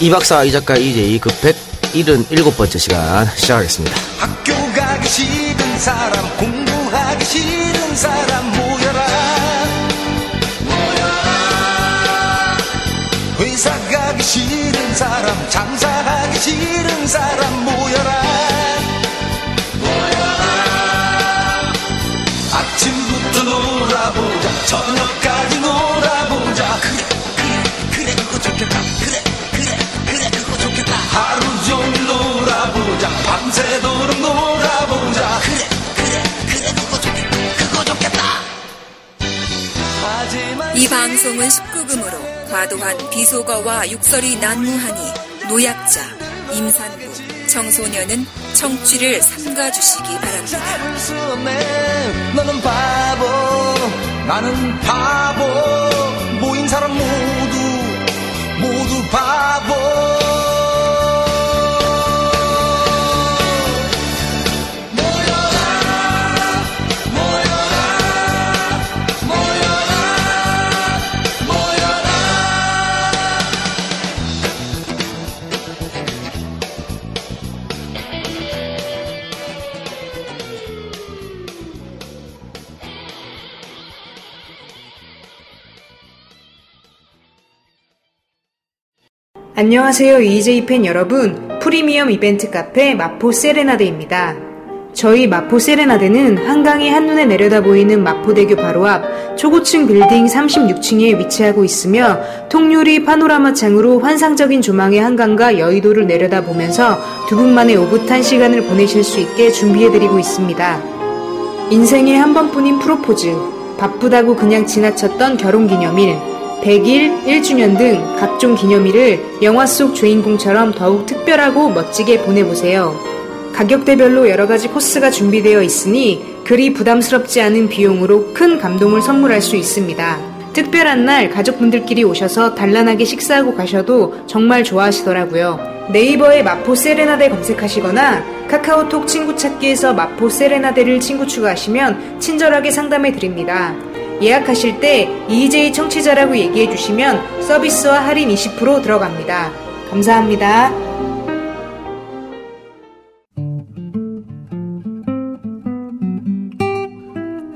이 박사, 이 작가, 이제 그 177번째 시간 시작하겠습니다. 학교 가기 싫은 사람 공부하기 싫은 사람 모여라. 모여라. 회사 가기 싫은 사람 장사하기 싫은 사람 모여라. 모여라. 아침부터 놀아보자 저녁 방송은 19금으로 과도한 비속어와 욕설이 난무하니 노약자, 임산부, 청소년은 청취를 삼가주시기 바랍니다. 너는 바보 나는 바보. 모인 사람 모두 모두 바보 안녕하세요 EJ 팬 여러분 프리미엄 이벤트 카페 마포 세레나데입니다. 저희 마포 세레나데는 한강이 한눈에 내려다 보이는 마포대교 바로 앞 초고층 빌딩 36층에 위치하고 있으며 통유리 파노라마 창으로 환상적인 조망의 한강과 여의도를 내려다 보면서 두 분만의 오붓한 시간을 보내실 수 있게 준비해드리고 있습니다. 인생의 한 번뿐인 프로포즈, 바쁘다고 그냥 지나쳤던 결혼 기념일, 100일, 1주년 등 각종 기념일을 영화 속 주인공처럼 더욱 특별하고 멋지게 보내보세요. 가격대별로 여러 가지 코스가 준비되어 있으니 그리 부담스럽지 않은 비용으로 큰 감동을 선물할 수 있습니다. 특별한 날 가족분들끼리 오셔서 단란하게 식사하고 가셔도 정말 좋아하시더라고요. 네이버에 마포 세레나데 검색하시거나 카카오톡 친구 찾기에서 마포 세레나데를 친구 추가하시면 친절하게 상담해 드립니다. 예약하실 때 EJ 청취자라고 얘기해 주시면 서비스와 할인 20% 들어갑니다. 감사합니다.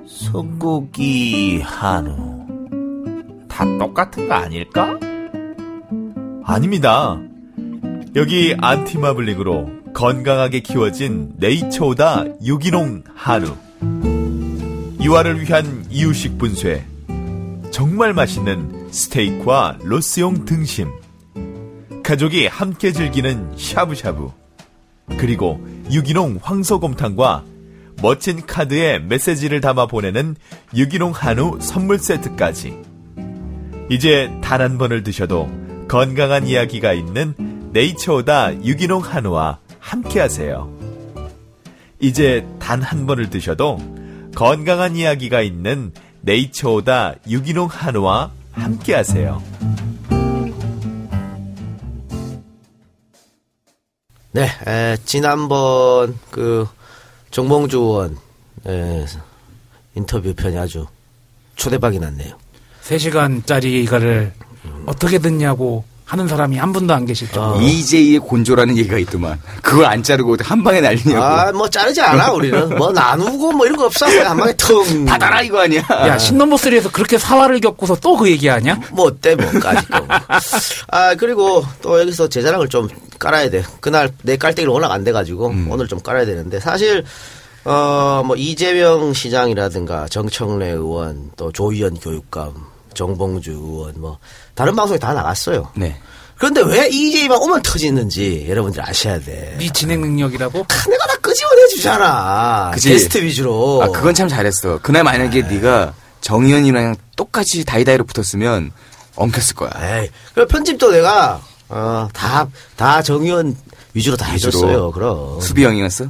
소고기 한우 다 똑같은 거 아닐까? 아닙니다. 여기 안티마블링으로 건강하게 키워진 네이처오다 유기농 한우 유아를 위한 이유식 분쇄 정말 맛있는 스테이크와 로스용 등심 가족이 함께 즐기는 샤브샤브 그리고 유기농 황소곰탕과 멋진 카드에 메시지를 담아 보내는 유기농 한우 선물 세트까지. 이제 단 한 번을 드셔도 건강한 이야기가 있는 네이처오다 유기농 한우와 함께 하세요. 이제 단 한 번을 드셔도 건강한 이야기가 있는 네이처오다 유기농 한우와 함께 하세요. 네, 에, 지난번 그 정봉주 의원 에, 인터뷰 편이 아주 초대박이 났네요. 3시간짜리 이거를 어떻게 듣냐고 하는 사람이 한 분도 안 계실 정도. 어. EJ의 곤조라는 얘기가 있더만. 그걸 안 자르고 한 방에 날리냐고. 아, 뭐 자르지 않아 우리는 뭐 나누고 뭐 이런 거 없어 한 방에 텅 받아라 이거 아니야. 야, 신넘버 3에서 그렇게 사활을 겪고서 또 그 얘기하냐? 뭐 어때 뭐까지 또. 아 그리고 또 여기서 제 자랑을 좀 깔아야 돼. 그날 내 깔때기를 워낙 안 돼가지고 음. 오늘 좀 깔아야 되는데 사실 어 뭐 이재명 시장이라든가 정청래 의원 또 조희연 교육감 정봉주 의원 뭐 다른 방송에 다 나갔어요. 네. 그런데 왜 이재명만 오면 터지는지 여러분들 아셔야 돼. 네 진행 능력이라고? 내가 다 끄집어내 주잖아. 그치? 게스트 위주로. 아, 그건 참 잘했어. 그날 만약에 네가 정의연이랑 똑같이 다이다이로 붙었으면 엉켰을 거야. 에이, 그 편집도 내가 어, 다, 다 정의원 위주로 다 위주로. 해줬어요. 그럼. 수비 형이었어?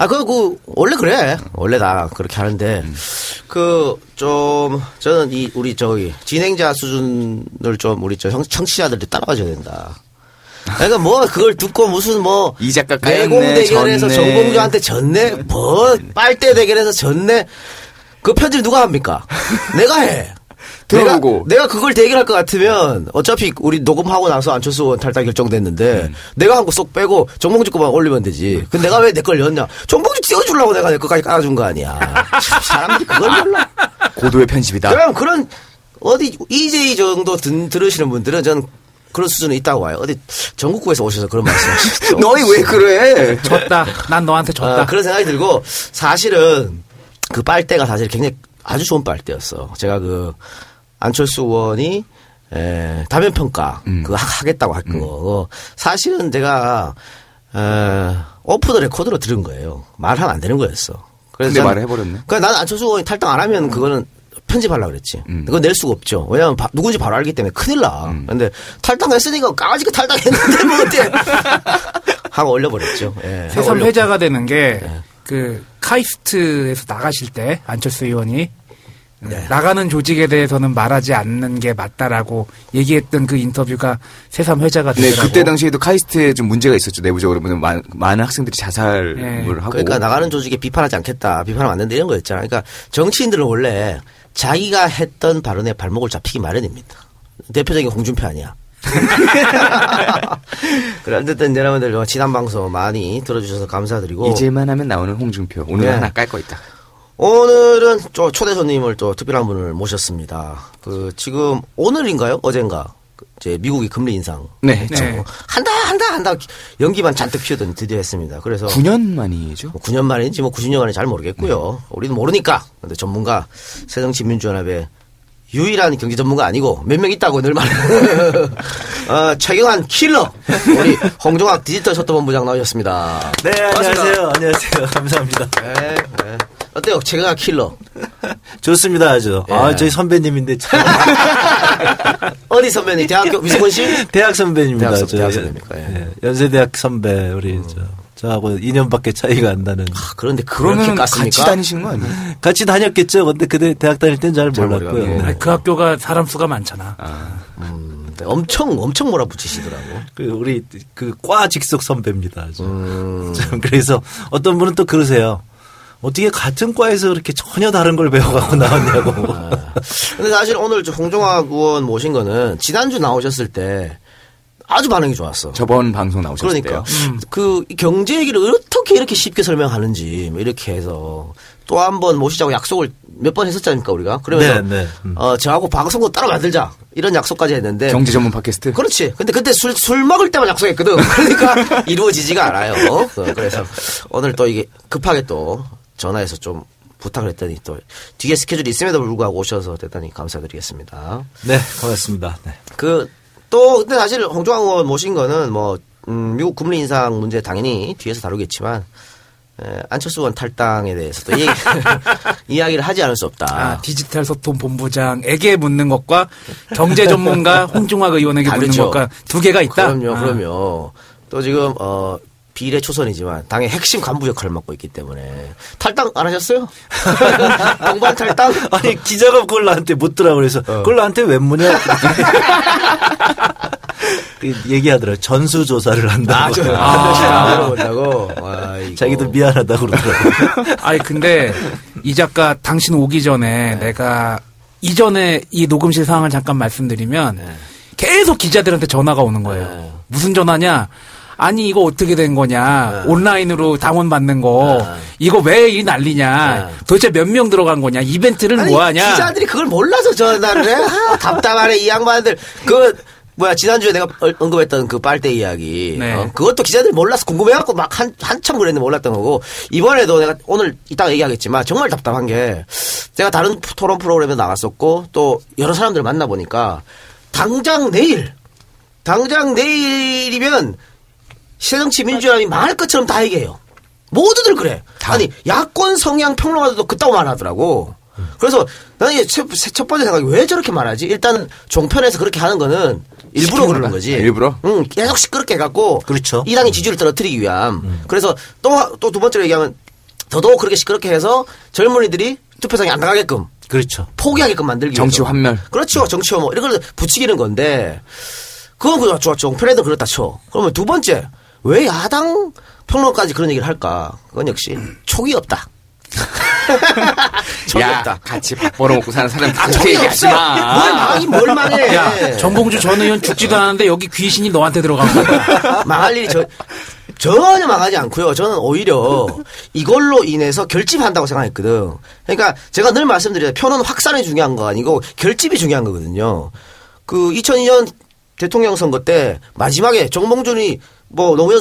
아, 그, 그, 원래 그래. 원래 다 그렇게 하는데, 그, 좀, 저는 이, 우리 저기, 진행자 수준을 좀, 우리 저 형- 청취자들이 따라가줘야 된다. 그러니까 뭐, 그걸 듣고 무슨 뭐, 이 작가 내공 대결에서. 정봉주한테 졌네? 뭐, 빨대 대결에서 졌네? 그 편집 누가 합니까? 내가 해. 들어보고. 내가, 내가 그걸 대결할 것 같으면 어차피 우리 녹음하고 나서 안철수 의원 탈당 결정됐는데 음. 내가 한 거 쏙 빼고 정봉주 거만 올리면 되지. 근데 내가 왜 내걸 넣었냐? 정봉주 띄워주려고 내가 내 것까지 깔아준 거 아니야. 참, 사람들이 그걸 몰라. 고도의 편집이다. 그럼 그런 어디 EJ 정도 든, 들으시는 분들은 저는 그런 수준에 있다고 봐요. 어디 전국구에서 오셔서 그런 말씀 하시죠. 너희 왜 그래? 졌다. 난 너한테 졌다. 아, 그런 생각이 들고 사실은 그 빨대가 사실 굉장히 아주 좋은 빨대였어. 제가 그 안철수 의원이 에, 다면 평가 음. 그거 하- 하겠다고 할 거. 사실은 제가 에, 오프 더 레코드로 들은 거예요. 말하면 안 되는 거였어. 그래서 근데 말을 해버렸네. 그러니까 나는 안철수 의원이 탈당 안 하면 그거는 편집하려고 그랬지. 음. 그건 낼 수가 없죠. 왜냐하면 바- 누군지 바로 알기 때문에 큰일 나. 음. 근데 탈당했으니까 까짓거 탈당했는데 뭐 어때. 하고 올려버렸죠. 예, 새삼. 회자가 되는 게그 카이스트에서 나가실 때 안철수 의원이 네. 나가는 조직에 대해서는 말하지 않는 게 맞다라고 얘기했던 그 인터뷰가 새삼 회자가 네, 되더라고. 그때 당시에도 카이스트에 좀 문제가 있었죠. 내부적으로 많은, 많은 학생들이 자살을 네. 하고. 그러니까 나가는 조직에 비판하지 않겠다. 비판하면 안 된다. 이런 거였잖아. 그러니까 정치인들은 원래 자기가 했던 발언에 발목을 잡히기 마련입니다. 대표적인 홍준표 아니야. 그래, 어쨌든 여러분들 뭐 지난 방송 많이 들어주셔서 감사드리고. 이제만 하면 나오는 홍준표. 오늘 네. 하나 깔 거 있다. 오늘은 또 초대 손님을 또 특별한 분을 모셨습니다. 그 지금 오늘인가요? 어젠가? 그 이제 미국이 금리 인상 네. 했죠. 네. 한다 한다 한다 연기만 잔뜩 피우더니 드디어 했습니다. 그래서 9년 만이죠. 뭐 9년 만인지 뭐 90년 만인지 잘 모르겠고요. 우리는 모르니까. 근데 전문가 새정치민주연합의 유일한 경제 전문가 아니고 몇 명 있다고 늘 말해. 어, 최경환 킬러 우리 홍종학 디지털 셔터본부장 나오셨습니다. 네, 반갑습니다. 안녕하세요. 안녕하세요. 감사합니다. 네, 네. 어때요? 최경환 킬러 좋습니다, 아주. 예. 아, 저희 선배님인데 참. 어디 선배님? 대학교 위스콘신? 대학 선배님입니다. 대학 선- 저, 대학 선배입니까? 예. 예, 연세대학 선배, 우리, 저, 저하고 2년밖에 차이가 안 나는. 아, 그런데 그렇게 깠습니까? 같이 다니신 거 아니에요? 같이 다녔겠죠. 근데 그때 대학 다닐 땐잘잘 몰랐고요. 네. 아니, 그 학교가 사람 수가 많잖아. 음, 네, 엄청 엄청 몰아붙이시더라고. 그 우리 그 과 직속 선배입니다. 아주. 음. 참 그래서 어떤 분은 또 그러세요. 어떻게 같은 과에서 그렇게 전혀 다른 걸 배워갖고 나왔냐고. 근데 사실 오늘 저 홍종학 의원 모신 거는 지난주 나오셨을 때 아주 반응이 좋았어. 저번 방송 나오셨을 그러니까 때요. 그 경제 얘기를 어떻게 이렇게 쉽게 설명하는지 뭐 이렇게 해서 또 한 번 모시자고 약속을 몇 번 했었지 않습니까 우리가 그러면서 네, 네. 음. 어 저하고 방송도 따로 만들자 이런 약속까지 했는데 경제 전문 팟캐스트. 그렇지. 근데 그때 술, 술 먹을 때만 약속했거든. 그러니까 이루어지지가 않아요. 어, 그래서 오늘 또 이게 급하게 또 전화해서 좀 부탁을 했더니 또 뒤에 스케줄이 있음에도 불구하고 오셔서 대단히 감사드리겠습니다. 네, 고맙습니다. 네. 그 또 근데 사실 홍종학 의원 모신 거는 뭐 음, 미국 금리 인상 문제 당연히 뒤에서 다루겠지만 에, 안철수 의원 탈당에 대해서 또 얘기, 이야기 를 하지 않을 수 없다. 아, 디지털 소통 본부장에게 묻는 것과 경제 전문가 홍중학 의원에게 묻는. 것과 두 개가 있다. 그럼요, 아. 그럼요. 또 지금 어 비례 초선이지만 당의 핵심 간부 역할을 맡고 있기 때문에 탈당 안 하셨어요? 동반 탈당? 아니 기자가 그걸 나한테 묻더라 그래서 어. 그걸 나한테 왜 묻냐 그 얘기하더라고 전수 조사를 한다고 아, 저, 아, 물어본다고. 아이고. 자기도 미안하다고 그러더라고 아니 근데 이 작가 당신 오기 전에 네. 내가 이전에 이 녹음실 상황을 잠깐 말씀드리면 네. 계속 기자들한테 전화가 오는 거예요. 무슨 전화냐? 아니 이거 어떻게 된 거냐? 온라인으로 당원 받는 거 네. 이거 왜 이 난리냐? 네. 도대체 몇 명 들어간 거냐? 이벤트를 아니, 뭐 하냐? 기자들이 그걸 몰라서 전화를 해. 아, 답답하네, 이 양반들. 그, 뭐야, 지난주에 내가 얼- 언급했던 그 빨대 이야기. 네. 어? 그것도 기자들이 몰라서 궁금해갖고 막 한, 한참 그랬는데 몰랐던 거고. 이번에도 내가 오늘 이따가 얘기하겠지만 정말 답답한 게 제가 다른 토론 프로그램에 나갔었고 또 여러 사람들 만나보니까 당장 내일, 당장 내일이면 새정치 민주연합이 망할 것처럼 다 얘기해요. 모두들 그래. 아니 야권 성향 평론가들도 그따고 말하더라고. 그래서 나는 이게 첫, 첫 번째 생각이 왜 저렇게 말하지? 일단은 종편에서 그렇게 하는 거는 일부러 그러는. 거지. 일부러? 응, 계속 시끄럽게 해갖고. 그렇죠. 이 당의 지지율을 떨어뜨리기 위함. 그래서 또, 또 두 번째로 얘기하면 더더욱 그렇게 시끄럽게 해서 젊은이들이 투표장에 안 나가게끔 그렇죠 포기하게끔 만들기 정치 위해서. 환멸. 그렇죠. 정치 혐오. 이런 걸 부추기는 건데, 그건 그렇죠. 종편에도 그렇다 쳐. 그러면 두 번째, 왜 야당 평론까지 그런 얘기를 할까? 그건 역시 촉이 없다. 야, 없다. 같이 밥 벌어먹고 사는 사람 아, 그렇게 얘기하지. 마. 뭘 망하긴 뭘 망해. 야, 정봉주 전 의원 죽지도 않았는데 여기 귀신이 너한테 들어간 거야. 망할 일이 저, 전혀 망하지 않고요. 저는 오히려 이걸로 인해서 결집한다고 생각했거든. 그러니까 제가 늘 말씀드려요. 표는 확산이 중요한 거 아니고 결집이 중요한 거거든요. 그 2002년 대통령 선거 때 마지막에 정봉준이 뭐 노무현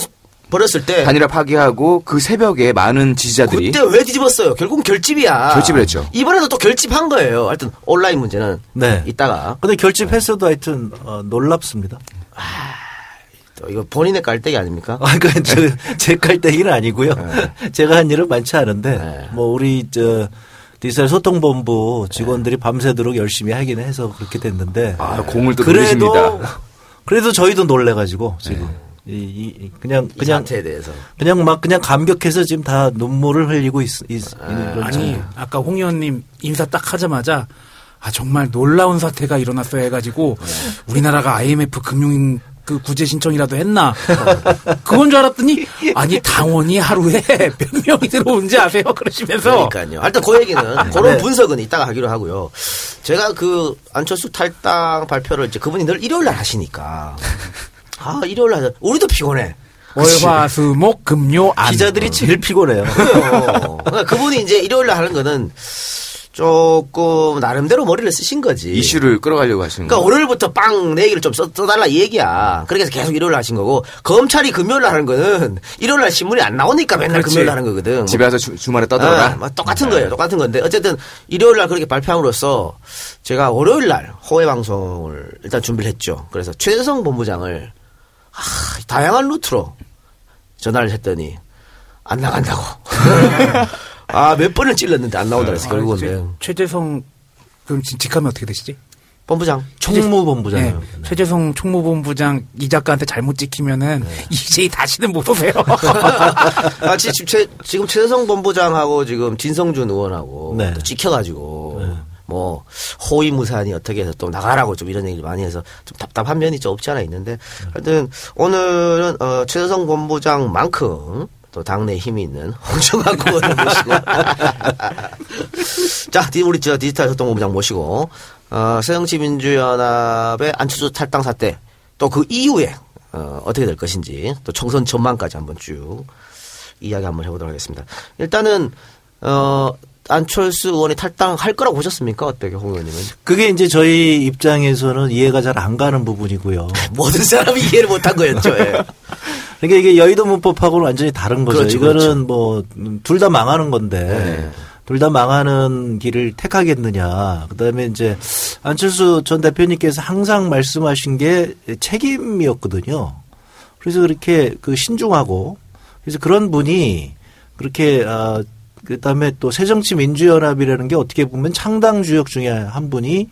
버렸을 때 단일화 파기하고 그 새벽에 많은 지지자들이 그때 왜 뒤집었어요? 결국은 결집이야. 결집을 했죠. 이번에도 또 결집한 거예요. 하여튼 온라인 문제는 네. 이따가 근데 결집했어도 하여튼 어, 놀랍습니다. 또 이거 본인의 깔때기 아닙니까? 아, 그, 저, 제 깔때기는 아니고요. 제가 한 일은 많지 않은데, 네. 뭐, 우리, 저, 디지털 소통본부 직원들이 밤새도록 열심히 하긴 해서 그렇게 됐는데. 아, 공을 또 그래도, 노리십니다. 그래도 저희도 놀래가지고, 지금. 이, 이, 그냥, 이 그냥, 사태에 대해서. 그냥 막 그냥 감격해서 지금 다 눈물을 흘리고 있, 있, 있는 그런 아니. 아까 홍 의원님 인사 딱 하자마자 아, 정말 놀라운 사태가 일어났어야 해가지고 우리나라가 IMF 금융 그 구제 신청이라도 했나? 그건 줄 알았더니 아니 당원이 하루에 몇 명이 들어온지 아세요? 그러시면서 그러니까요. 하여튼 그 얘기는 그런 분석은 이따가 하기로 하고요. 제가 그 안철수 탈당 발표를 이제 그분이 늘 일요일 날 하시니까 아 일요일 날 우리도 피곤해. 월화수목 금요 안 기자들이 제일 피곤해요. 그러니까 그분이 이제 일요일 날 하는 거는 조금 나름대로 머리를 쓰신 거지. 이슈를 끌어가려고 하시는 그러니까 거. 월요일부터 빵 내 얘기를 좀 써, 써달라 이 얘기야. 그래서 계속 일요일 날 하신 거고 검찰이 금요일 날 하는 거는 일요일 날 신문이 안 나오니까 맨날 그렇지. 금요일 날 하는 거거든. 집에 와서 주, 주말에 떠들어라. 아, 뭐 똑같은 거예요. 똑같은 건데 어쨌든 일요일 날 그렇게 발표함으로써 제가 월요일 날 호외 방송을 일단 준비를 했죠. 그래서 최재성 본부장을 아, 다양한 루트로 전화를 했더니 안 나간다고. 아 몇 번을 찔렀는데 안 나온다 그래서 결국은 아, 네. 최- 최재성 그럼 지- 직함이 어떻게 되시지? 본부장 총무본부장이요. 네. 최재성 총무본부장 이 작가한테 잘못 찍히면은 이제 다시는 못 오세요. 아, 지- 지금, 최, 지금 최재성 본부장하고 지금 진성준 의원하고 네. 또 찍혀가지고 뭐 호위무사니 어떻게 해서 또 나가라고 좀 이런 얘기를 많이 해서 좀 답답한 면이 좀 없지 않아 있는데 하여튼 오늘은 어, 최재성 본부장만큼 또 당내 힘이 있는 홍정학 의원을 모시고 자 디- 우리 저 디지털 소통본부장 모시고 어, 새정치민주연합의 안철수 탈당 사태 또 그 이후에 어, 어떻게 될 것인지 또 총선 전망까지 한번 쭉 이야기 한번 해보도록 하겠습니다. 일단은 어 안철수 의원이 탈당할 거라고 보셨습니까? 어떻게 홍 의원님은? 그게 이제 저희 입장에서는 이해가 잘 안 가는 부분이고요. 모든 사람이 이해를 못한 거였죠. 예. 그러니까 이게 여의도 문법하고는 완전히 다른 거죠. 그렇죠, 이거는 그렇죠. 뭐둘 다 망하는 건데 네. 둘다 망하는 길을 택하겠느냐. 그다음에 이제 안철수 전 대표님께서 항상 말씀하신 게 책임이었거든요. 그래서 그렇게 그 신중하고 그래서 그런 분이 그렇게 아 그다음에 또 새정치민주연합이라는 게 어떻게 보면 창당 주역 중에 한 분이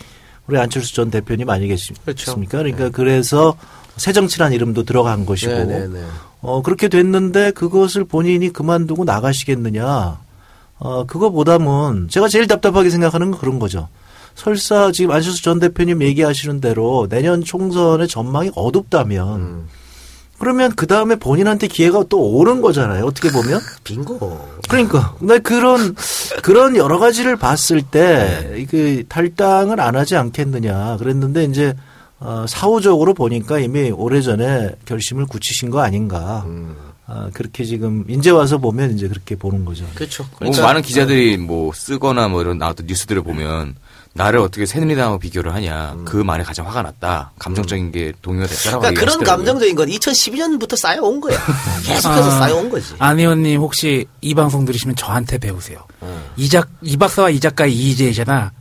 우리 안철수 전 대표님 아니겠습니까? 그렇죠. 그러니까 그래서 새정치란 이름도 들어간 것이고 네, 네, 네. 어, 그렇게 됐는데 그것을 본인이 그만두고 나가시겠느냐. 어, 그거보다는 제가 제일 답답하게 생각하는 건 그런 거죠. 설사 지금 안철수 전 대표님 얘기하시는 대로 내년 총선의 전망이 어둡다면 음. 그러면 그 다음에 본인한테 기회가 또 오는 거잖아요. 어떻게 보면. 빙고. 그러니까. 근데 그런, 그런 여러 가지를 봤을 때, 그 탈당을 안 하지 않겠느냐. 그랬는데 이제, 어, 사후적으로 보니까 이미 오래전에 결심을 굳히신 거 아닌가. 음. 아, 그렇게 지금, 이제 와서 보면 이제 그렇게 보는 거죠. 그렇죠. 뭐 많은 기자들이 뭐 쓰거나 뭐 이런 나왔던 뉴스들을 보면 나를 어떻게 새누리당하고 비교를 하냐. 그 말에 가장 화가 났다. 감정적인 게 동요가 됐다라고 그러니까 그런. 감정적인 건 2012년부터 쌓여온 거야. 계속해서 쌓여온 거지. 안 의원님 혹시 이 방송 들으시면 저한테 배우세요. 어. 이작 이 박사와 이 작가의 이의제잖아.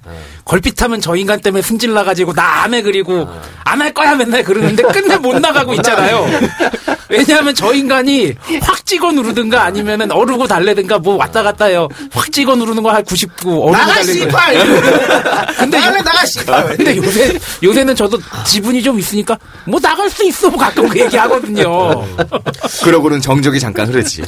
걸핏하면 저 인간 때문에 승질 나가지고 나 안 해 그리고 어. 안할 거야 맨날 그러는데 끝내 못 나가고 있잖아요. 왜냐하면 저 인간이 확 찍어 누르든가 아니면은 어르고 달래든가 뭐 왔다 갔다 해요. 확 찍어 누르는 거 한 99, 어르고 나가 달래는 거. 씨발. 근데 요- 나가 씨발. 근데 요새 요새는 저도 지분이 좀 있으니까 뭐 나갈 수 있어 뭐 가끔 그 얘기하거든요. 그러고는 정적이 잠깐 흐르지.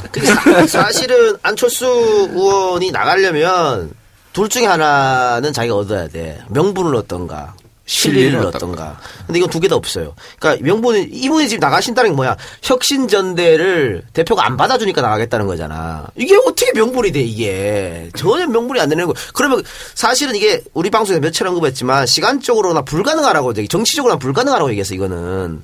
사실은 안철수 의원이 나가려면 둘 중에 하나는 자기가 얻어야 돼. 명분을 얻던가. 실리를 실리를 얻던가. 근데 이건 두 개 다 없어요. 그러니까 명분이 이분이 지금 나가신다는 게 뭐야? 혁신 전대를 대표가 안 받아주니까 나가겠다는 거잖아. 이게 어떻게 명분이 돼 이게 전혀 명분이 안 되는 거. 그러면 사실은 이게 우리 방송에서 몇차례 언급했지만 시간적으로나 불가능하라고 정치적으로나 불가능하라고 얘기했어 이거는.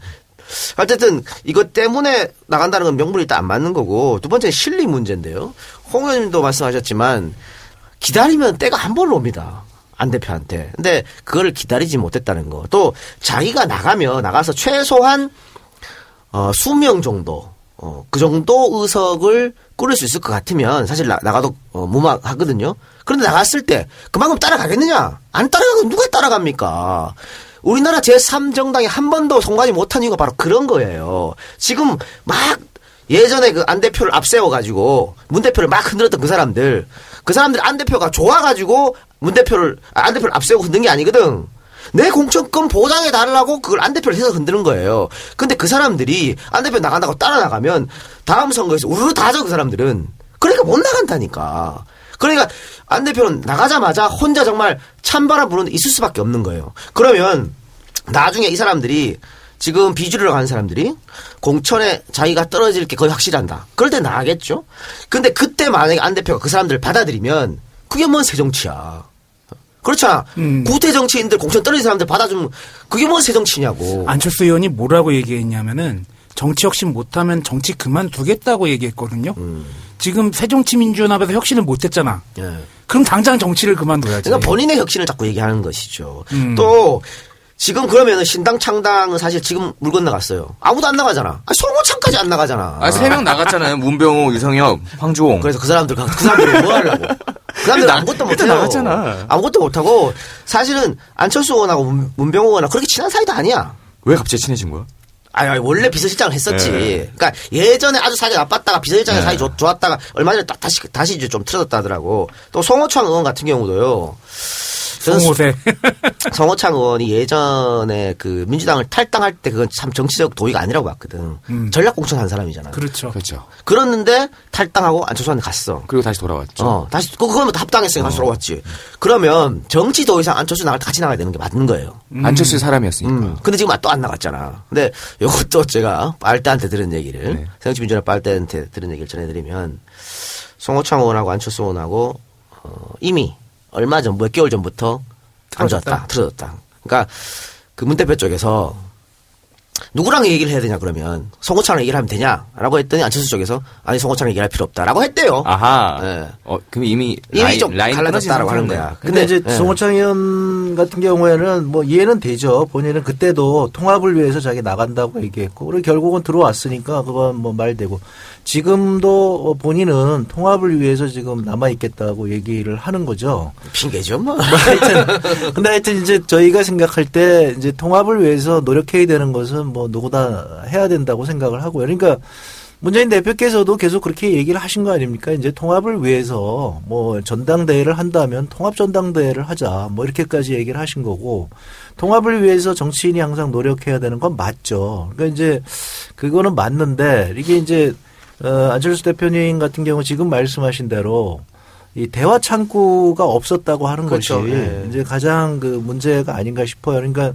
어쨌든 이것 때문에 나간다는 건 명분이 일단 안 맞는 거고 두 번째는 실리 문제인데요. 홍 의원님도 말씀하셨지만 기다리면 때가 한 번로 옵니다. 안 대표한테. 근데 그거를 기다리지 못했다는 거. 또 자기가 나가면 나가서 최소한 어, 수명 정도, 어, 그 정도 의석을 꾸릴 수 있을 것 같으면 사실 나, 나가도 어, 무막하거든요. 그런데 나갔을 때 그만큼 따라가겠느냐? 안 따라가면 누가 따라갑니까? 우리나라 제3정당이 한 번도 통과하지 못한 이유가 바로 그런 거예요. 지금 막 예전에 그 안 대표를 앞세워가지고 문 대표를 막 흔들었던 그 사람들, 그 사람들 안 대표가 좋아가지고 문 대표를 아, 안 대표를 앞세우고 흔든 게 아니거든. 내 공천권 보장해 달라고 그걸 안 대표를 해서 흔드는 거예요. 근데 그 사람들이 안 대표 나간다고 따라 나가면 다음 선거에서 우르르 다져 그 사람들은. 그러니까 못 나간다니까. 그러니까 안 대표는 나가자마자 혼자 정말 찬바람 부는 데 있을 수밖에 없는 거예요. 그러면 나중에 이 사람들이 지금 비주류로 가는 사람들이 공천에 자기가 떨어질 게 거의 확실한다. 그럴 때 나가겠죠. 근데 그때 만약에 안 대표가 그 사람들을 받아들이면 그게 뭔 새 정치야. 그렇잖아. 음. 구태 정치인들 공천 떨어진 사람들 받아주면 그게 뭔 새 정치냐고. 안철수 의원이 뭐라고 얘기했냐면은 정치 혁신 못하면 정치 그만두겠다고 얘기했거든요. 음. 지금 새정치민주연 합에서 혁신을 못했잖아. 예. 그럼 당장 정치를 그만둬야지. 그러니까 본인의 혁신을 자꾸 얘기하는 것이죠. 음. 또 지금 그러면은 신당 창당은 사실 지금 물 건너갔어요. 아무도 안 나가잖아. 아, 송호창까지 안 나가잖아. 아, 세 명 나갔잖아요. 문병호, 유성엽, 황주홍. 그래서 그 사람들 그 사람들이 뭐 하려고? 그 사람들 나- 아무것도 못해요. 나갔잖아. 아무것도 못하고 사실은 안철수 의원하고 문- 문병호 의원하고 그렇게 친한 사이도 아니야. 왜 갑자기 친해진 거야? 아니, 아니, 원래 비서실장을 했었지. 네. 그러니까 예전에 아주 사이가 나빴다가 비서실장의 네. 사이 좋, 좋았다가 얼마 전에 딱 다시 다시 이제 좀 틀어졌다 하더라고. 또 송호창 의원 같은 경우도요. 송호세. 성호창 의원이 예전에 그 민주당을 탈당할 때 그건 참 정치적 도의가 아니라고 봤거든. 음. 전략 공천 한 사람이잖아. 그렇죠. 그렇죠. 그랬는데 탈당하고 안철수한테 갔어. 그리고 다시 돌아왔죠. 어, 다시 그 그거면 다 합당했으니까 다시 돌아왔지. 그러면 정치 더 이상 안철수 나갈 때 같이 나가야 되는 게 맞는 거예요. 안철수의 사람이었으니까. 음. 근데 지금 또 안 나갔잖아. 근데 요것도 제가 빨대한테 들은 얘기를 네. 새정치민주연합 빨대한테 들은 얘기를 전해드리면 송호창 의원하고 안철수 의원하고 어, 이미 얼마 전 몇 개월 전부터 안 좋았다, 틀어졌다. 그러니까 그 문 대표 쪽에서 누구랑 얘기를 해야 되냐 그러면 송호창랑 얘기를 하면 되냐라고 했더니 안철수 쪽에서 아니 송호창랑 얘기할 필요 없다라고 했대요. 아하. 네. 어, 그럼 이미 이미 라인, 좀 라인 갈라졌다라고 하는 거야. 근데, 이제 예. 송호창 의원 같은 경우에는 뭐 이해는 되죠. 본인은 그때도 통합을 위해서 자기 나간다고 얘기했고, 그리고 결국은 들어왔으니까 그건 뭐 말되고, 지금도 본인은 통합을 위해서 지금 남아 있겠다고 얘기를 하는 거죠. 핑계죠 뭐. 하여튼, 근데 하여튼 이제 저희가 생각할 때 이제 통합을 위해서 노력해야 되는 것은 뭐 누구나 해야 된다고 생각을 하고요. 그러니까 문재인 대표께서도 계속 그렇게 얘기를 하신 거 아닙니까? 이제 통합을 위해서 뭐 전당대회를 한다면 통합 전당대회를 하자 뭐 이렇게까지 얘기를 하신 거고 통합을 위해서 정치인이 항상 노력해야 되는 건 맞죠. 그러니까 이제 그거는 맞는데 이게 이제 어, 안철수 대표님 같은 경우 지금 말씀하신 대로 이 대화 창구가 없었다고 하는 그렇죠. 것이 예. 이제 가장 그 문제가 아닌가 싶어요. 그러니까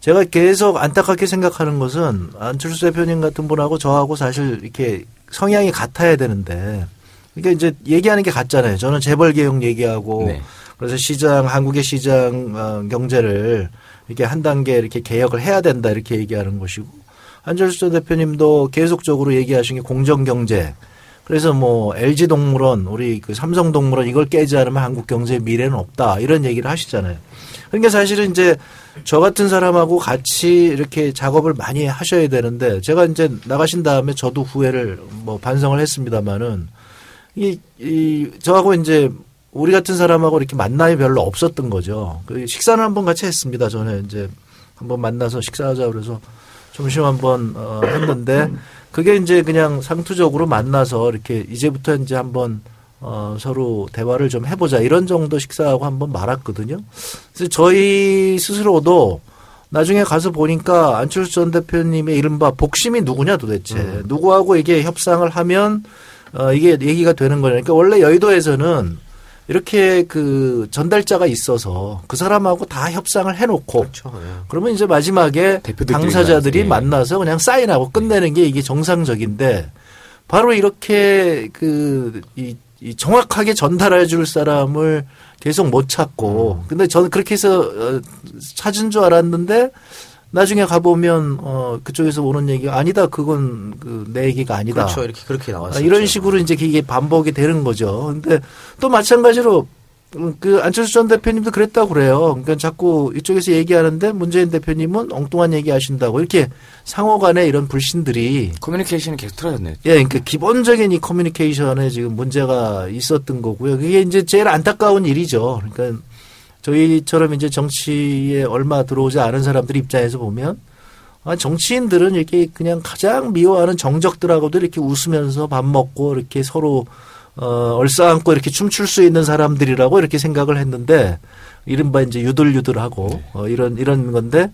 제가 계속 안타깝게 생각하는 것은 안철수 대표님 같은 분하고 저하고 사실 이렇게 성향이 같아야 되는데 그러니까 이제 얘기하는 게 같잖아요. 저는 재벌 개혁 얘기하고 네. 그래서 시장 한국의 시장 어, 경제를 이렇게 한 단계 이렇게 개혁을 해야 된다 이렇게 얘기하는 것이고 안철수 전 대표님도 계속적으로 얘기하신 게 공정 경제. 그래서 뭐 LG 동물원, 우리 그 삼성 동물원 이걸 깨지 않으면 한국 경제의 미래는 없다 이런 얘기를 하시잖아요. 그러니까 사실은 이제 저 같은 사람하고 같이 이렇게 작업을 많이 하셔야 되는데 제가 이제 나가신 다음에 저도 후회를 뭐 반성을 했습니다마는 이, 이, 저하고 이제 우리 같은 사람하고 이렇게 만남이 별로 없었던 거죠. 그 식사는 한번 같이 했습니다. 저는 이제 한번 만나서 식사하자 그래서 점심 한번 어, 했는데 그게 이제 그냥 상투적으로 만나서 이렇게 이제부터 이제 한번 어, 서로 대화를 좀 해보자 이런 정도 식사하고 한번 말았거든요. 그래서 저희 스스로도 나중에 가서 보니까 안철수 전 대표님의 이른바 복심이 누구냐 도대체 누구하고 이게 협상을 하면 어, 이게 얘기가 되는 거냐. 그러니까 원래 여의도에서는 이렇게 그 전달자가 있어서 그 사람하고 다 협상을 해놓고 그렇죠. 예. 그러면 이제 마지막에 당사자들이 만나서, 예. 만나서 그냥 사인하고 끝내는 게 이게 정상적인데 바로 이렇게 그 이, 이 정확하게 전달해 줄 사람을 계속 못 찾고 근데 저는 그렇게 해서 어, 찾은 줄 알았는데 나중에 가보면 어 그쪽에서 오는 얘기가 아니다 그건 그 내 얘기가 아니다 그렇죠. 이렇게 그렇게 아, 나왔어요. 이런 식으로 이제 이게 반복이 되는 거죠. 근데 또 마찬가지로 음, 그 안철수 전 대표님도 그랬다고 그래요. 그러니까 자꾸 이쪽에서 얘기하는데 문재인 대표님은 엉뚱한 얘기 하신다고 이렇게 상호 간에 이런 불신들이 커뮤니케이션이 계속 틀어졌네. 예, 그러니까 기본적인 이 커뮤니케이션에 지금 문제가 있었던 거고요. 그게 이제 제일 안타까운 일이죠. 그러니까 저희처럼 이제 정치에 얼마 들어오지 않은 사람들 입장에서 보면 아, 정치인들은 이렇게 그냥 가장 미워하는 정적들하고도 이렇게 웃으면서 밥 먹고 이렇게 서로 어, 얼싸안고 이렇게 춤출 수 있는 사람들이라고 이렇게 생각을 했는데 이른바 이제 유들유들하고 어, 이런 이런 건데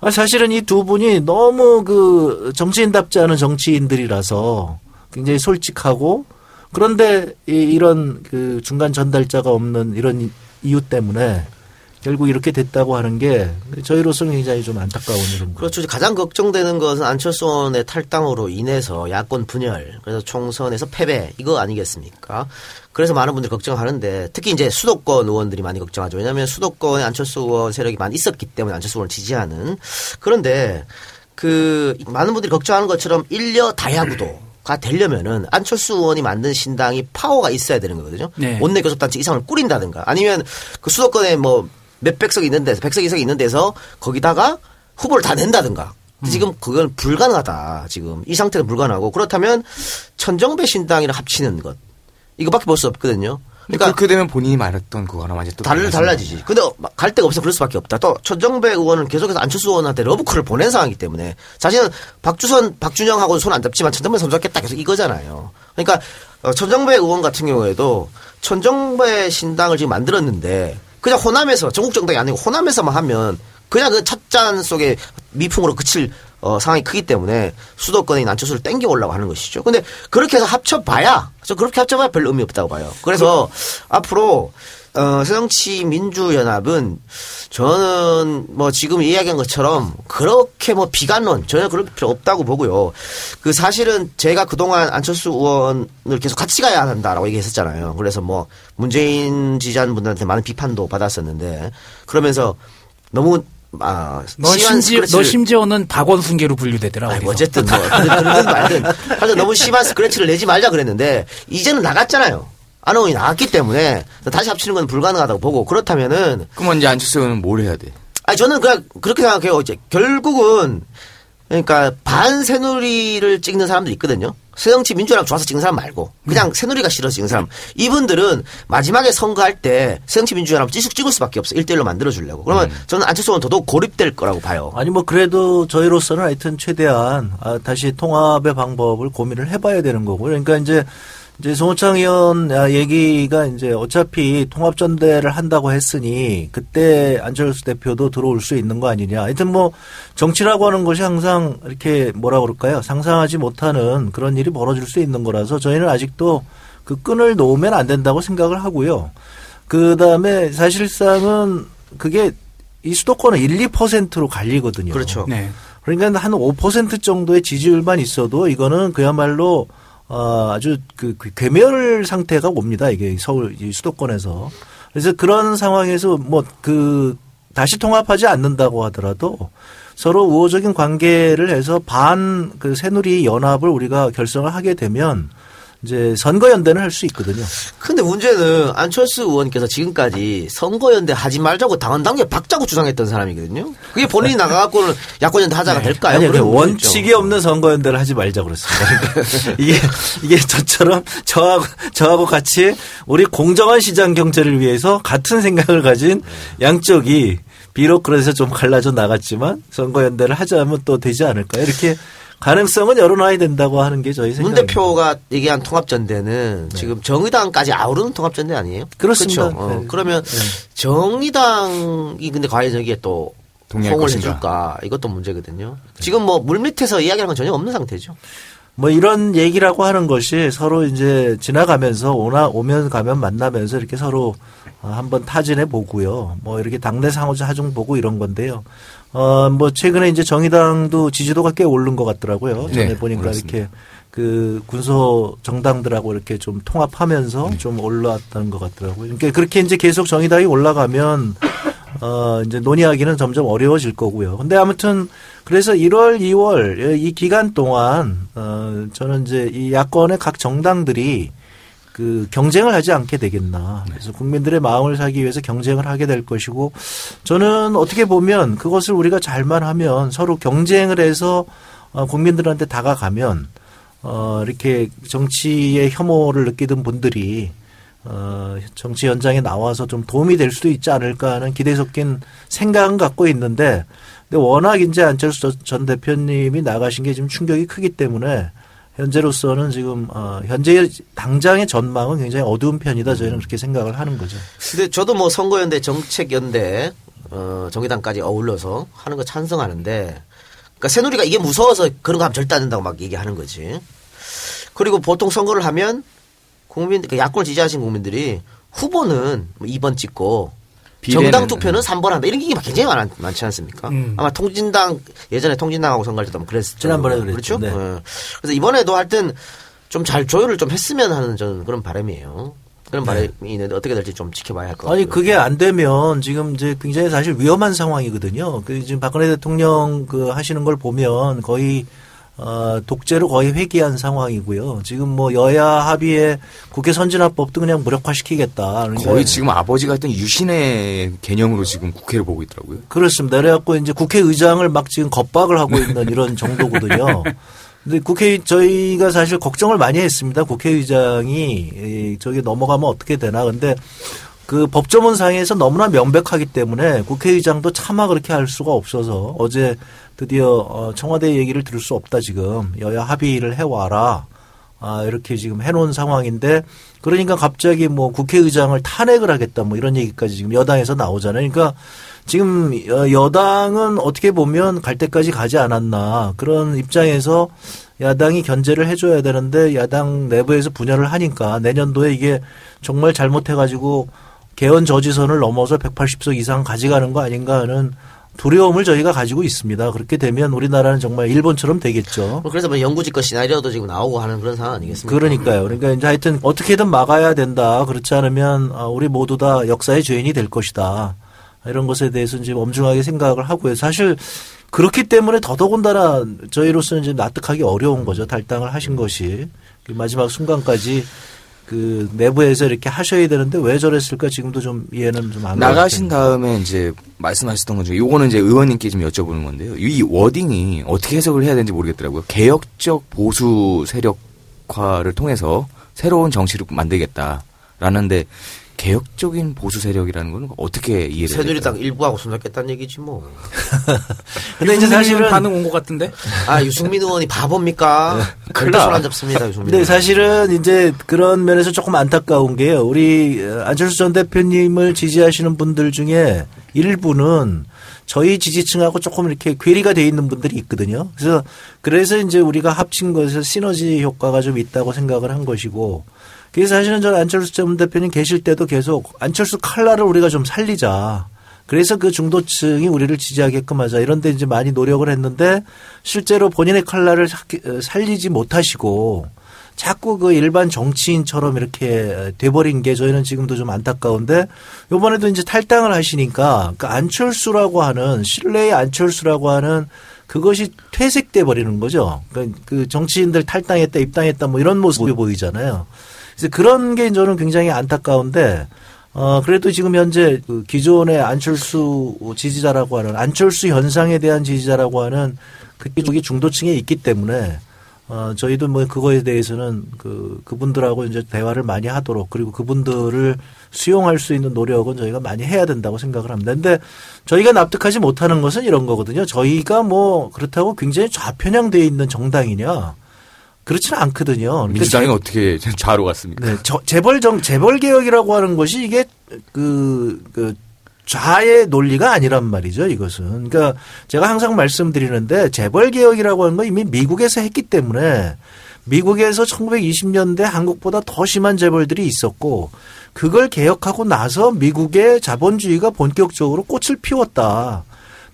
아, 사실은 이 두 분이 너무 그 정치인답지 않은 정치인들이라서 굉장히 솔직하고 그런데 이, 이런 그 중간 전달자가 없는 이런 이유 때문에 결국 이렇게 됐다고 하는 게 저희로서는 굉장히 좀 안타까운 일입니다. 그렇죠. 가장 걱정되는 것은 안철수 의원의 탈당으로 인해서 야권 분열, 그래서 총선에서 패배 이거 아니겠습니까? 그래서 많은 분들이 걱정하는데 특히 이제 수도권 의원들이 많이 걱정하죠. 왜냐하면 수도권에 안철수 의원 세력이 많이 있었기 때문에 안철수 의원을 지지하는 그런데 그 많은 분들이 걱정하는 것처럼 일려 다야구도 가 되려면은 안철수 의원이 만든 신당이 파워가 있어야 되는 거거든요. 네. 원내 교섭단체 이상을 꾸린다든가 아니면 그 수도권에 뭐 몇백 석 있는 데서 백석 이상 있는 데서 거기다가 후보를 다 낸다든가. 근데 지금 그건 불가능하다. 지금 이 상태는 불가능하고 그렇다면 천정배 신당이랑 합치는 것 이거밖에 볼 수 없거든요. 그러니까 그렇게 되면 본인이 말했던 그거랑 완전 또 달, 달라지지. 근데 막갈 데가 없어 그럴 수밖에 없다. 또 천정배 의원은 계속해서 안철수 의원한테 러브콜을 보낸 상황이기 때문에 자신은 박주선, 박준영하고 손 안 잡지만 천정배 선수겠다 계속 이거잖아요. 그러니까 어, 천정배 의원 같은 경우에도 천정배 신당을 지금 만들었는데 그냥 호남에서 전국 정당이 아니고 호남에서만 하면 그냥 그 찻잔 속에 미풍으로 그칠 어, 상황이 크기 때문에 수도권에 있는 안철수를 땡겨 오려고 하는 것이죠. 근데 그렇게 해서 합쳐봐야, 저 그렇게 합쳐봐야 별 의미 없다고 봐요. 그래서 앞으로, 어, 새정치 민주연합은 저는 뭐 지금 이야기한 것처럼 그렇게 뭐 비관론 전혀 그럴 필요 없다고 보고요. 그 사실은 제가 그동안 안철수 의원을 계속 같이 가야 한다라고 얘기했었잖아요. 그래서 뭐 문재인 지지자분들한테 많은 비판도 받았었는데 그러면서 너무 아, 너 심한 심지어 너 스크래치를- 심지어는 박원순계로 분류되더라. 아니. 뭐 어쨌든 뭐 그러든 말든 하여튼 너무 심한 스크래치를 내지 말자 그랬는데 이제는 나갔잖아요. 안호원이 나갔기 때문에 다시 합치는 건 불가능하다고 보고 그렇다면은 그러면 이제 안철수 의원은 뭘 해야 돼? 아니 저는 그냥 그렇게 생각해요. 이제 결국은 그러니까 반 새누리를 찍는 사람들이 있거든요. 새정치 민주연합 좋아서 찍는 사람 말고 그냥 새누리가 싫어서 찍는 사람. 이분들은 마지막에 선거할 때 새정치 민주연합 찌쑥 찍을 수밖에 없어. 일대일로 만들어 주려고. 그러면 저는 안철수 의원 더더욱 고립될 거라고 봐요. 아니 뭐 그래도 저희로서는 하여튼 최대한 아, 다시 통합의 방법을 고민을 해봐야 되는 거고 그러니까 이제 이제 송호창 의원 아, 얘기가 이제 어차피 통합 전대를 한다고 했으니 그때 안철수 대표도 들어올 수 있는 거 아니냐. 하여튼 뭐 정치라고 하는 것이 항상 이렇게 뭐라 그럴까요? 상상하지 못하는 그런 일이 벌어질 수 있는 거라서 저희는 아직도 그 끈을 놓으면 안 된다고 생각을 하고요. 그 다음에 사실상은 그게 이 수도권은 1, 2%로 갈리거든요. 그렇죠. 네. 그러니까 한 5% 정도의 지지율만 있어도 이거는 그야말로 어, 아주 그, 그 괴멸 상태가 옵니다. 이게 서울 이 수도권에서. 그래서 그런 상황에서 뭐 그 다시 통합하지 않는다고 하더라도 서로 우호적인 관계를 해서 반 그 새누리 연합을 우리가 결성을 하게 되면 이제 선거연대는 할 수 있거든요. 근데 문제는 안철수 의원께서 지금까지 선거연대 하지 말자고 당헌 당규에 박자고 주장했던 사람이거든요. 그게 본인이 나가갖고는 야권연대 하자가 될까요? 아니, 그 그런 원칙이 문제죠. 없는 선거연대를 하지 말자 그랬습니다. 이게 이게 저처럼 저하고 저하고 같이 우리 공정한 시장 경제를 위해서 같은 생각을 가진 양쪽이 비록 그래서 좀 갈라져 나갔지만 선거연대를 하자면 또 되지 않을까요? 이렇게 가능성은 열어놔야 된다고 하는 게 저희 문 생각입니다. 대표가 얘기한 통합전대는 지금 정의당까지 아우르는 통합전대 아니에요? 네. 그렇습니다. 그렇죠. 어, 네. 그러면 정의당이 근데 과연 여기에 또 것인가? 해줄까 이것도 문제거든요. 지금 뭐 물밑에서 이야기하는 건 전혀 없는 상태죠. 뭐 이런 얘기라고 하는 것이 서로 이제 지나가면서 오나 오면 가면 만나면서 이렇게 서로 어, 한번 타진해 보고요. 뭐 이렇게 당내 상호자 하중 보고 이런 건데요. 어, 뭐 최근에 이제 정의당도 지지도가 꽤 오른 것 같더라고요. 전에 네, 보니까 올랐습니다. 이렇게 그 군소 정당들하고 이렇게 좀 통합하면서 음. 좀 올라왔다는 것 같더라고요. 그러니까 그렇게 이제 계속 정의당이 올라가면 어 이제 논의하기는 점점 어려워질 거고요. 근데 아무튼 그래서 1월, 2월 이 기간 동안 어 저는 이제 이 야권의 각 정당들이 그 경쟁을 하지 않게 되겠나. 그래서 국민들의 마음을 사기 위해서 경쟁을 하게 될 것이고 저는 어떻게 보면 그것을 우리가 잘만 하면 서로 경쟁을 해서 어, 국민들한테 다가가면 어, 이렇게 정치의 혐오를 느끼던 분들이 어, 정치 현장에 나와서 좀 도움이 될 수도 있지 않을까 하는 기대 섞인 생각은 갖고 있는데 근데 워낙 이제 안철수 전 대표님이 나가신 게 지금 충격이 크기 때문에 현재로서는 지금 어, 현재 당장의 전망은 굉장히 어두운 편이다 저희는 그렇게 생각을 하는 거죠. 근데 저도 뭐 선거연대 정책연대 어, 정의당까지 어울려서 하는 거 찬성하는데 그러니까 새누리가 이게 무서워서 그런 거 하면 절대 안 된다고 막 얘기하는 거지. 그리고 보통 선거를 하면 국민 그 야권을 지지하신 국민들이 후보는 뭐 2번 찍고 비례는- 정당 투표는 3번 한다 이런 게 굉장히 많, 많지 않습니까? 음. 아마 통진당 예전에 통진당하고 선거할 때도 그랬죠. 지난번에 그랬죠. 네. 예. 그래서 이번에도 하여튼 좀 잘 조율을 좀 했으면 하는 저는 그런 바람이에요. 그런 바람이 있는데 어떻게 될지 좀 지켜봐야 할 것 같아요. 아니 그게 안 되면 지금 이제 굉장히 사실 위험한 상황이거든요. 그 지금 박근혜 대통령 그 하시는 걸 보면 거의 어 독재로 거의 회귀한 상황이고요. 지금 뭐 여야 합의에 국회 선진화법도 그냥 무력화시키겠다. 거의 지금 아버지가 했던 유신의 개념으로 지금 국회를 보고 있더라고요. 그렇습니다. 그래갖고 이제 국회의장을 막 지금 겁박을 하고 있는 이런 정도거든요. 근데 국회 저희가 사실 걱정을 많이 했습니다. 국회의장이 이 저기 넘어가면 어떻게 되나. 근데 그 법조문상에서 너무나 명백하기 때문에 국회의장도 차마 그렇게 할 수가 없어서 어제 드디어 어, 청와대 얘기를 들을 수 없다 지금 여야 합의를 해와라. 아, 이렇게 지금 해놓은 상황인데, 그러니까 갑자기 뭐 국회의장을 탄핵을 하겠다 뭐 이런 얘기까지 지금 여당에서 나오잖아요. 그러니까 지금 여- 여당은 어떻게 보면 갈 때까지 가지 않았나 그런 입장에서 야당이 견제를 해줘야 되는데 야당 내부에서 분열을 하니까 내년도에 이게 정말 잘못해가지고 개헌 저지선을 넘어서 180석 이상 가져가는 거 아닌가 하는 두려움을 저희가 가지고 있습니다. 그렇게 되면 우리나라는 정말 일본처럼 되겠죠. 뭐 그래서 뭐 영구집권 시나리오도 지금 나오고 하는 그런 상황 아니겠습니까? 그러니까요. 그러니까 이제 하여튼 어떻게든 막아야 된다. 그렇지 않으면 아, 우리 모두 다 역사의 죄인이 될 것이다. 이런 것에 대해서 지금 엄중하게 생각을 하고요. 사실 그렇기 때문에 더더군다나 저희로서는 이제 납득하기 어려운 거죠. 탈당을 하신 것이 그 마지막 순간까지 그 내부에서 이렇게 하셔야 되는데 왜 저랬을까 지금도 좀 이해는 좀 안 나가신 다음에 이제 말씀하셨던 것 중에 요거는 이제 의원님께 좀 여쭤보는 건데요. 이 워딩이 어떻게 해석을 해야 되는지 모르겠더라고요. 개혁적 보수 세력화를 통해서 새로운 정치를 만들겠다라는데 개혁적인 보수 세력이라는 건 어떻게 이해를 해야 새누리당 될까요? 일부하고 손잡겠다는 얘기지 뭐. 근데 이제 사실은 반응 온 것 같은데. 아 유승민 의원이 바보입니까? 그러나- 손안 잡습니다 유승민. 근데. 사실은 이제 그런 면에서 조금 안타까운 게요. 우리 어, 안철수 전 대표님을 지지하시는 분들 중에 일부는 저희 지지층하고 조금 이렇게 괴리가 돼 있는 분들이 있거든요. 그래서 그래서 이제 우리가 합친 것에서 시너지 효과가 좀 있다고 생각을 한 것이고 그래서 사실은 저는 안철수 전 대표님 계실 때도 계속 안철수 칼라를 우리가 좀 살리자. 그래서 그 중도층이 우리를 지지하게끔 하자. 이런데 이제 많이 노력을 했는데 실제로 본인의 칼라를 사- 어, 살리지 못하시고 자꾸 그 일반 정치인처럼 이렇게 돼버린 게 저희는 지금도 좀 안타까운데 요번에도 이제 탈당을 하시니까 그 안철수라고 하는 신뢰의 안철수라고 하는 그것이 퇴색돼 버리는 거죠. 그, 그 정치인들 탈당했다 입당했다 뭐 이런 모습이 보이잖아요. 그래서 그런 게 저는 굉장히 안타까운데 어 그래도 지금 현재 그 기존의 안철수 지지자라고 하는 안철수 현상에 대한 지지자라고 하는 그쪽이 중도층에 있기 때문에 어 저희도 뭐 그거에 대해서는 그 그분들하고 이제 대화를 많이 하도록 그리고 그분들을 수용할 수 있는 노력은 저희가 많이 해야 된다고 생각을 합니다. 근데 저희가 납득하지 못하는 것은 이런 거거든요. 저희가 뭐 그렇다고 굉장히 좌편향돼 있는 정당이냐 그렇지는 않거든요. 그러니까 민주당이 어떻게 좌로 갔습니까? 네, 저, 재벌 정 재벌 개혁이라고 하는 것이 이게 그, 그 좌의 논리가 아니란 말이죠. 이것은 그러니까 제가 항상 말씀드리는데 재벌 개혁이라고 하는 건 이미 미국에서 했기 때문에 미국에서 1920년대 한국보다 더 심한 재벌들이 있었고 그걸 개혁하고 나서 미국의 자본주의가 본격적으로 꽃을 피웠다.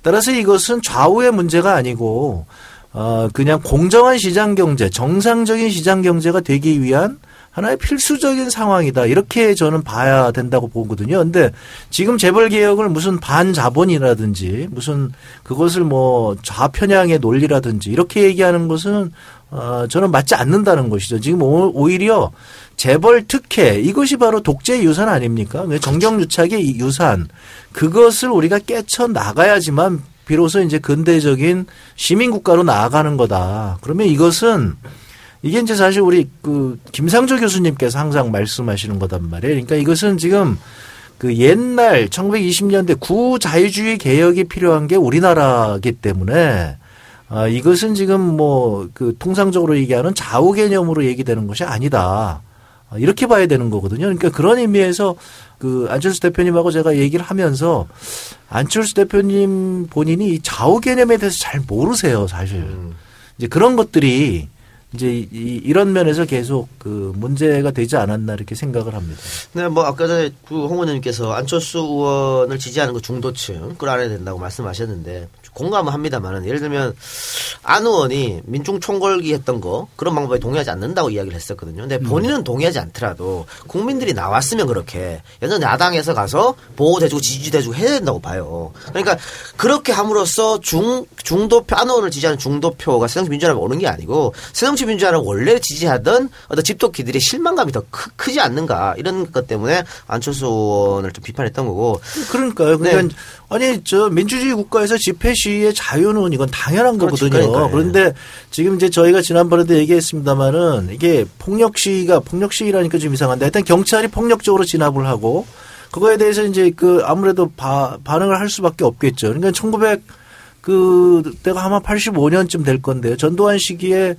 따라서 이것은 좌우의 문제가 아니고 어 그냥 공정한 시장 경제, 정상적인 시장 경제가 되기 위한 하나의 필수적인 상황이다. 이렇게 저는 봐야 된다고 보거든요. 근데 지금 재벌 개혁을 무슨 반자본이라든지 무슨 그것을 뭐 좌편향의 논리라든지 이렇게 얘기하는 것은 어 저는 맞지 않는다는 것이죠. 지금 오- 오히려 재벌 특혜 이것이 바로 독재 유산 아닙니까? 정경유착의 이 유산 그것을 우리가 깨쳐 나가야지만 비로소 이제 근대적인 시민 국가로 나아가는 거다. 그러면 이것은 이게 이제 사실 우리 그 김상조 교수님께서 항상 말씀하시는 거단 말이에요. 그러니까 이것은 지금 그 옛날 1920년대 구자유주의 개혁이 필요한 게 우리나라기 때문에 아, 이것은 지금 뭐 그 통상적으로 얘기하는 좌우 개념으로 얘기되는 것이 아니다. 아, 이렇게 봐야 되는 거거든요. 그러니까 그런 의미에서 그 안철수 대표님하고 제가 얘기를 하면서 안철수 대표님 본인이 이 좌우 개념에 대해서 잘 모르세요, 사실. 이제 그런 것들이 이제 이, 이런 면에서 계속 그 문제가 되지 않았나 이렇게 생각을 합니다. 네, 뭐 아까 전에 그홍 의원님께서 안철수 의원을 지지하는 그 중도층 끌어안아야 된다고 말씀하셨는데 공감은 합니다만은 예를 들면 안 의원이 민중 총궐기 했던 거 그런 방법에 동의하지 않는다고 이야기를 했었거든요. 근데 본인은 동의하지 않더라도 국민들이 나왔으면 그렇게 예전 야당에서 가서 보호돼주고 지지돼주고 해야 된다고 봐요. 그러니까 그렇게 함으로써 중 중도표 안 의원을 지지하는 중도표가 새정치 민주연합에 오는 게 아니고 새정치 민주연합을 원래 지지하던 어떤 집도끼들의 실망감이 더 크, 크지 않는가 이런 것 때문에 안철수 의원을 좀 비판했던 거고 그러니까요. 그러니까 네. 아니 저 민주주의 국가에서 집회 시위의 자유는 이건 당연한 그렇지, 거거든요. 그러니까요. 그런데 지금 이제 저희가 지난번에도 얘기했습니다마는 이게 폭력 시위가 폭력 시위라니까 좀 이상한데 일단 경찰이 폭력적으로 진압을 하고 그거에 대해서 이제 그 아무래도 바, 반응을 할 수밖에 없겠죠. 그러니까 1900 그때가 아마 85년쯤 될 건데요. 전두환 시기에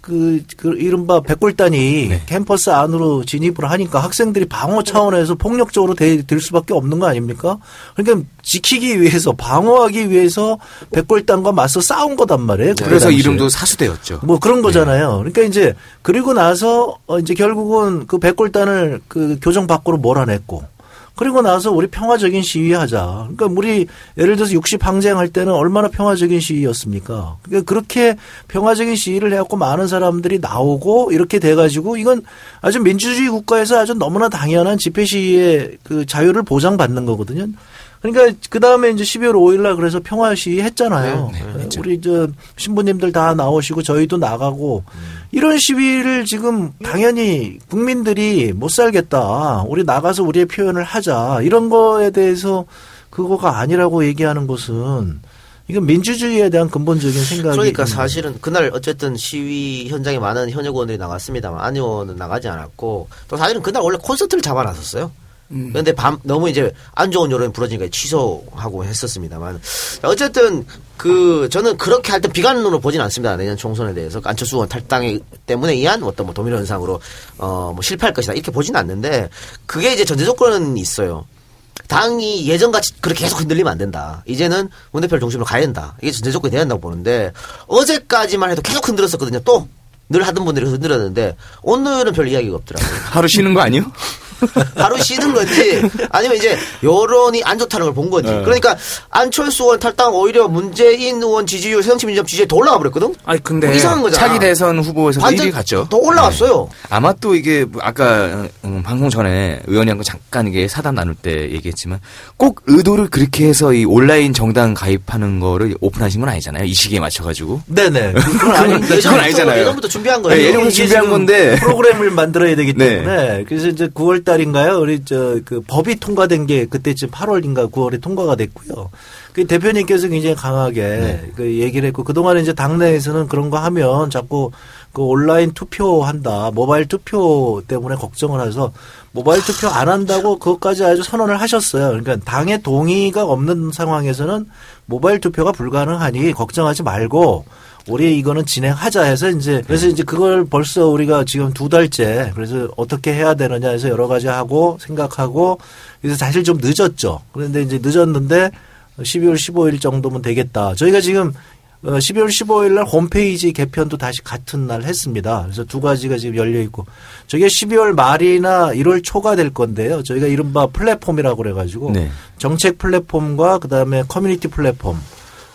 그, 그 이른바 백골단이 네. 캠퍼스 안으로 진입을 하니까 학생들이 방어 차원에서 폭력적으로 대, 될 수밖에 없는 거 아닙니까? 그러니까 지키기 위해서 방어하기 위해서 백골단과 맞서 싸운 거단 말이에요. 그때 그래서 당시에. 이름도 사수대였죠. 뭐 그런 거잖아요. 그러니까 이제 그리고 나서 어 이제 결국은 그 백골단을 그 교정 밖으로 몰아냈고 그리고 나서 우리 평화적인 시위하자. 그러니까 우리 예를 들어서 60 항쟁할 때는 얼마나 평화적인 시위였습니까? 그러니까 그렇게 평화적인 시위를 해갖고 많은 사람들이 나오고 이렇게 돼가지고 이건 아주 민주주의 국가에서 아주 너무나 당연한 집회 시위의 그 자유를 보장받는 거거든요. 그러니까 그 다음에 이제 12월 5일날 그래서 평화 시위 했잖아요. 우리 저 신부님들 다 나오시고 저희도 나가고 이런 시위를 지금 당연히 국민들이 못 살겠다. 우리 나가서 우리의 표현을 하자. 이런 거에 대해서 그거가 아니라고 얘기하는 것은 이건 민주주의에 대한 근본적인 생각이 그러니까 사실은 그날 어쨌든 시위 현장에 많은 현역 의원들이 나갔습니다만 안 의원은 나가지 않았고 또 사실은 그날 원래 콘서트를 잡아놨었어요. 그런데 밤 너무 이제 안 좋은 여론이 불어지니까 취소하고 했었습니다만 어쨌든 그 저는 그렇게 할 때 비관론으로 보진 않습니다 내년 총선에 대해서 안철수 의원 탈당 때문에 의한 어떤 뭐 도미노 현상으로 어 뭐 실패할 것이다 이렇게 보진 않는데 그게 이제 전제 조건은 있어요. 당이 예전같이 그렇게 계속 흔들리면 안 된다. 이제는 원대표를 중심으로 가야 된다. 이게 전제 조건이 돼야 된다고 보는데 어제까지만 해도 계속 흔들었었거든요. 또 늘 하던 분들이 흔들었는데 오늘은 별 이야기가 없더라고요. 하루 쉬는 거 아니요? 하루 쉬는 건지 아니면 이제 여론이 안 좋다는 걸본 거지. 그러니까 안철수 의원 탈당 오히려 문재인 의원 지지율, 새정치민주당 지지율 더 올라가 버렸거든. 아니 근데 뭐 이상한 거잖아. 차기 대선 후보에서 완전 1위 갔죠. 더 올라갔어요. 네. 아마 또 이게 뭐 아까 음, 방송 전에 의원님과 잠깐 이게 사담 나눌 때 얘기했지만 꼭 의도를 그렇게 해서 이 온라인 정당 가입하는 거를 오픈하신 건 아니잖아요. 이 시기에 맞춰 가지고. 네네. 그건 아닌데 그건 예전부터, 아니잖아요. 예전부터 준비한 거예요. 네, 예전부터 준비한 건데. 프로그램을 만들어야 되기 네. 때문에 그래서 이제 9월 달인가요? 우리 저 그 법이 통과된 게 그때쯤 8월인가 9월에 통과가 됐고요. 그 대표님께서 굉장히 강하게 네. 그 얘기를 했고 그동안에 이제 당내에서는 그런 거 하면 자꾸 그 온라인 투표한다. 모바일 투표 때문에 걱정을 해서 모바일 투표 안 한다고 그것까지 아주 선언을 하셨어요. 그러니까 당의 동의가 없는 상황에서는 모바일 투표가 불가능하니 걱정하지 말고 우리 이거는 진행하자 해서 이제 그래서 이제 그걸 벌써 우리가 지금 두 달째 그래서 어떻게 해야 되느냐 해서 여러 가지 하고 생각하고 그래서 사실 좀 늦었죠. 그런데 이제 늦었는데 12월 15일 정도면 되겠다. 저희가 지금 어, 12월 15일 날 홈페이지 개편도 다시 같은 날 했습니다. 그래서 두 가지가 지금 열려 있고 저게 12월 말이나 1월 초가 될 건데요. 저희가 이른바 플랫폼이라고 그래가지고 네. 정책 플랫폼과 그다음에 커뮤니티 플랫폼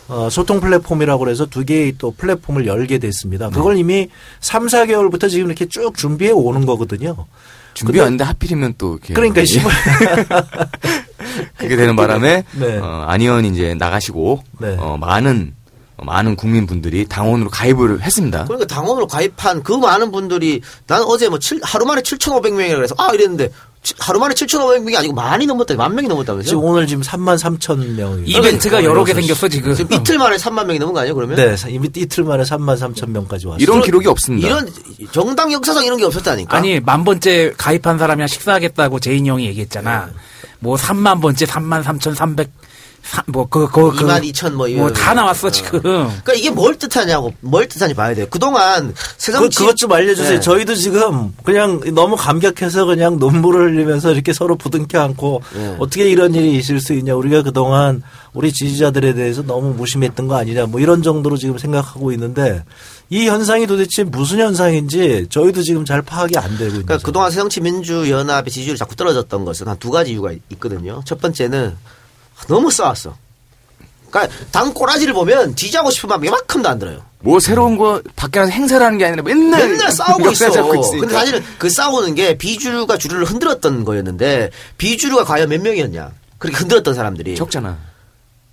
어, 소통 플랫폼이라고 그래서 두 개의 또 플랫폼을 열게 됐습니다. 그걸 이미 3, 4개월부터 지금 이렇게 쭉 준비해 오는 거거든요. 준비했는데 하필이면 또 이렇게 그러니까 15일 그게 되는 바람에 네. 어, 안 의원 이제 나가시고 네. 어, 많은 어, 많은 국민분들이 당원으로 가입을 했습니다. 그러니까 당원으로 가입한 그 많은 분들이 나는 어제 뭐 칠- 하루 만에 7,500명이라 그래서 아 이랬는데 치- 하루 만에 7,500명이 아니고 많이 넘었다. 만 명이 넘었다면서요? 지금 오늘 지금 3만 3천 명이 이벤트가 여러 개 생겼어 지금. 지금 이틀 만에 3만 명이 넘은 거 아니에요, 그러면? 네, 이미 이틀 만에 3만 3천 명까지 왔어요. 이런 기록이 없습니다. 이런 정당 역사상 이런 게 없었다니까. 아니 만 번째 가입한 사람이랑 식사하겠다고 재인 형이 얘기했잖아. 뭐 3만 번째 3만 3,300 뭐그그 그, 그, 2만 2천 뭐 이런. 뭐다 나왔어 지금. 그러니까 이게 뭘 뜻하냐고 뭘 뜻하는지 봐야 돼요. 그동안 그, 새정치 그것 좀 알려주세요. 네. 저희도 지금 그냥 너무 감격해서 그냥 눈물을 흘리면서 이렇게 서로 부둥켜 안고 네. 어떻게 이런 일이 있을 수 있냐. 우리가 그동안 우리 지지자들에 대해서 너무 무심했던 거 아니냐. 뭐 이런 정도로 지금 생각하고 있는데 이 현상이 도대체 무슨 현상인지 저희도 지금 잘 파악이 안 되고 있는 그러니까. 그동안 새정치 민주연합의 지지율이 자꾸 떨어졌던 것은 한 두 가지 이유가 있거든요. 첫 번째는 너무 싸웠어. 그러니까 당 꼬라지를 보면 지지하고 싶은 마음이 이만큼도 안 들어요. 뭐 새로운 거 밖에 나서 행사를 하는 게 아니라 맨날 맨날 싸우고 있어. 근데 사실은 그 싸우는 게 비주류가 주류를 흔들었던 거였는데 비주류가 과연 몇 명이었냐? 그렇게 흔들었던 사람들이. 적잖아.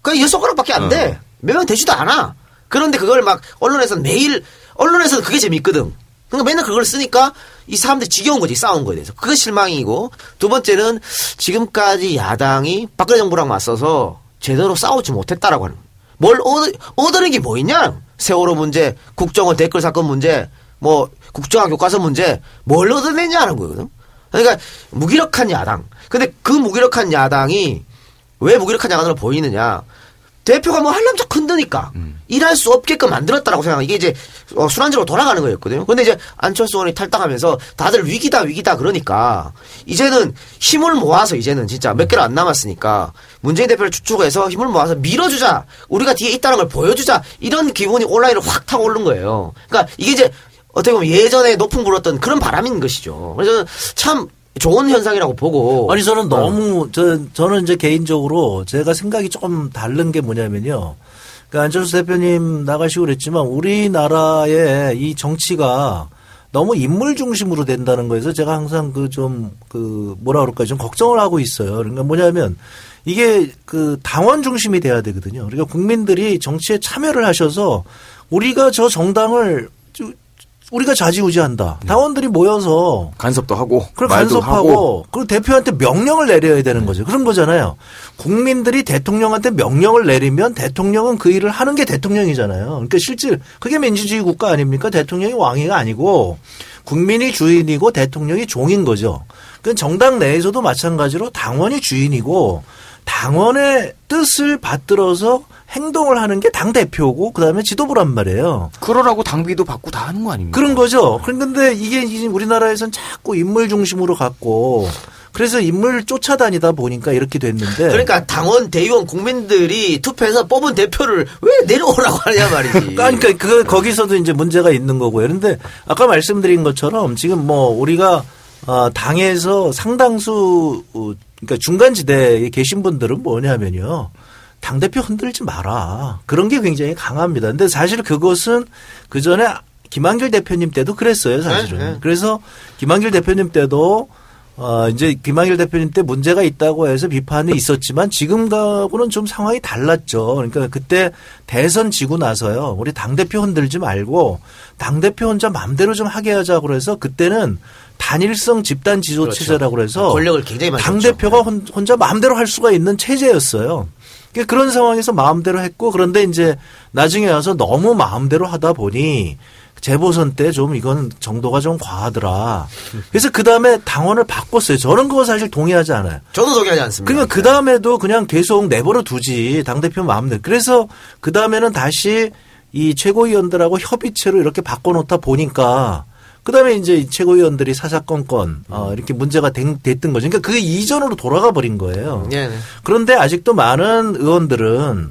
그러니까 여섯 손가락밖에 안 돼. 몇명 되지도 않아. 그런데 그걸 막 언론에서는 매일 언론에서는 그게 재밌거든. 그러니까 맨날 그걸 쓰니까 이 사람들이 지겨운 거지 싸운 거에 대해서. 그게 실망이고 두 번째는 지금까지 야당이 박근혜 정부랑 맞서서 제대로 싸우지 못했다라고 하는. 뭘 얻, 얻는 게 뭐 있냐? 세월호 문제, 국정원 댓글 사건 문제, 뭐 국정화 교과서 문제, 뭘 얻어냈냐는 거거든. 그러니까 무기력한 야당. 근데 그 무기력한 야당이 왜 무기력한 야당으로 보이느냐? 대표가 뭐 하려면 자꾸 흔드니까 일할 수 없게끔 만들었다라고 생각하 이게 이제 어, 술안주로 돌아가는 거였거든요. 근데 이제 안철수 의원이 탈당하면서 다들 위기다 위기다 그러니까 이제는 힘을 모아서 이제는 진짜 몇 개를 안 남았으니까 문재인 대표를 추축해서 힘을 모아서 밀어주자 우리가 뒤에 있다는 걸 보여주자 이런 기분이 온라인으로 확 타고 오른 거예요. 그러니까 이게 이제 어떻게 보면 예전에 높은 불었던 그런 바람인 것이죠. 그래서 참 좋은 현상이라고 보고 아니 저는 어. 너무 저 저는 이제 개인적으로 제가 생각이 조금 다른 게 뭐냐면요. 그 안철수 대표님 나가시고 그랬지만 우리나라의 이 정치가 너무 인물 중심으로 된다는 거에서 제가 항상 그좀그 뭐라 그럴까 좀 걱정을 하고 있어요. 그러니까 뭐냐면 이게 그 당원 중심이 돼야 되거든요. 그러니까 국민들이 정치에 참여를 하셔서 우리가 저 정당을 저- 우리가 좌지우지한다. 당원들이 모여서 간섭도 하고 그걸 말도 하고 간섭하고 그리고 대표한테 명령을 내려야 되는 거죠. 그런 거잖아요. 국민들이 대통령한테 명령을 내리면 대통령은 그 일을 하는 게 대통령이잖아요. 그러니까 실제 그게 민주주의 국가 아닙니까? 대통령이 왕이가 아니고 국민이 주인이고 대통령이 종인 거죠. 그 정당 내에서도 마찬가지로 당원이 주인이고 당원의 뜻을 받들어서 행동을 하는 게 당 대표고 그다음에 지도부란 말이에요. 그러라고 당비도 받고 다 하는 거 아닙니까? 그런 거죠. 그런데 이게 이제 우리나라에선 자꾸 인물 중심으로 갔고 그래서 인물 쫓아다니다 보니까 이렇게 됐는데 그러니까 당원 대의원 국민들이 투표해서 뽑은 대표를 왜 내려오라고 하냐 말이지. 그러니까 그 거기서도 이제 문제가 있는 거고요. 그런데 아까 말씀드린 것처럼 지금 뭐 우리가 어, 당에서 상당수 어, 그러니까 중간 지대에 계신 분들은 뭐냐면요. 당 대표 흔들지 마라. 그런 게 굉장히 강합니다. 근데 사실 그것은 그 전에 김한길 대표님 때도 그랬어요, 사실은. 네, 네. 그래서 김한길 대표님 때도 어, 이제 김한길 대표님 때 문제가 있다고 해서 비판이 있었지만 지금하고는 좀 상황이 달랐죠. 그러니까 그때 대선 지고 나서요. 우리 당대표 흔들지 말고 당대표 혼자 마음대로 좀 하게 하자고 그래서 그때는 단일성 집단 지도 그렇죠. 체제라고 그래서 권력을 굉장히 당 대표가 줬죠. 혼- 혼자 마음대로 할 수가 있는 체제였어요. 그러니까 그런 상황에서 마음대로 했고 그런데 이제 나중에 와서 너무 마음대로 하다 보니 재보선 때 좀 이건 정도가 좀 과하더라. 그래서 그 다음에 당원을 바꿨어요. 저는 그거 사실 동의하지 않아요. 저도 동의하지 않습니다. 그러니까 그 다음에도 그냥 계속 내버려 두지 당대표 마음대로. 그래서 그 다음에는 다시 이 최고위원들하고 협의체로 이렇게 바꿔놓다 보니까 그 다음에 이제 이 최고위원들이 사사건건 어, 이렇게 문제가 된- 됐던 거죠. 그러니까 그 이전으로 돌아가 버린 거예요. 네, 네. 그런데 아직도 많은 의원들은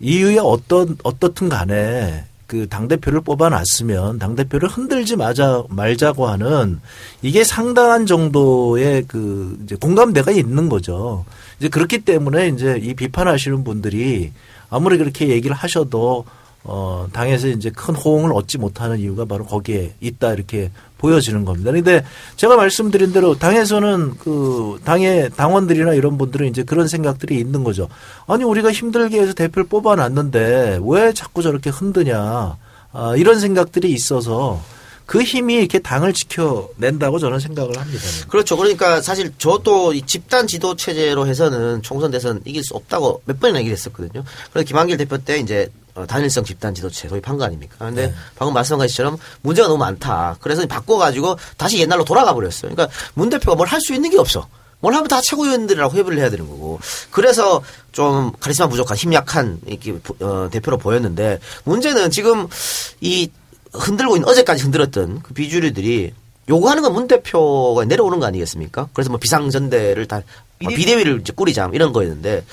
이후에 어떤 어떻든 간에 그당 대표를 뽑아놨으면 당 대표를 흔들지 마자 말자고 하는 이게 상당한 정도의 그 이제 공감대가 있는 거죠. 이제 그렇기 때문에 이제 이 비판하시는 분들이 아무리 그렇게 얘기를 하셔도 어 당에서 이제 큰 호응을 얻지 못하는 이유가 바로 거기에 있다 이렇게 보여지는 겁니다. 근데 제가 말씀드린 대로 당에서는 그 당의 당원들이나 이런 분들은 이제 그런 생각들이 있는 거죠. 아니 우리가 힘들게 해서 대표를 뽑아놨는데 왜 자꾸 저렇게 흔드냐 아, 이런 생각들이 있어서 그 힘이 이렇게 당을 지켜낸다고 저는 생각을 합니다. 그렇죠. 그러니까 사실 저도 이 집단 지도 체제로 해서는 총선 대선 이길 수 없다고 몇 번이나 얘기를 했었거든요. 그래서 김한길 대표 때 이제 어, 단일성 집단 지도체 소위 판거 아닙니까? 근데 네. 방금 말씀한 것처럼 문제가 너무 많다. 그래서 바꿔가지고 다시 옛날로 돌아가 버렸어요. 그러니까 문 대표가 뭘 할 수 있는 게 없어. 뭘 하면 다 최고위원들이라고 협의를 해야 되는 거고. 그래서 좀 카리스마 부족한 힘 약한 이렇게 어, 대표로 보였는데 문제는 지금 이 흔들고 있는 어제까지 흔들었던 그 비주류들이 요구하는 건 문 대표가 내려오는 거 아니겠습니까? 그래서 뭐 비상전대를 다 어, 비대위를 이제 꾸리자 이런 거였는데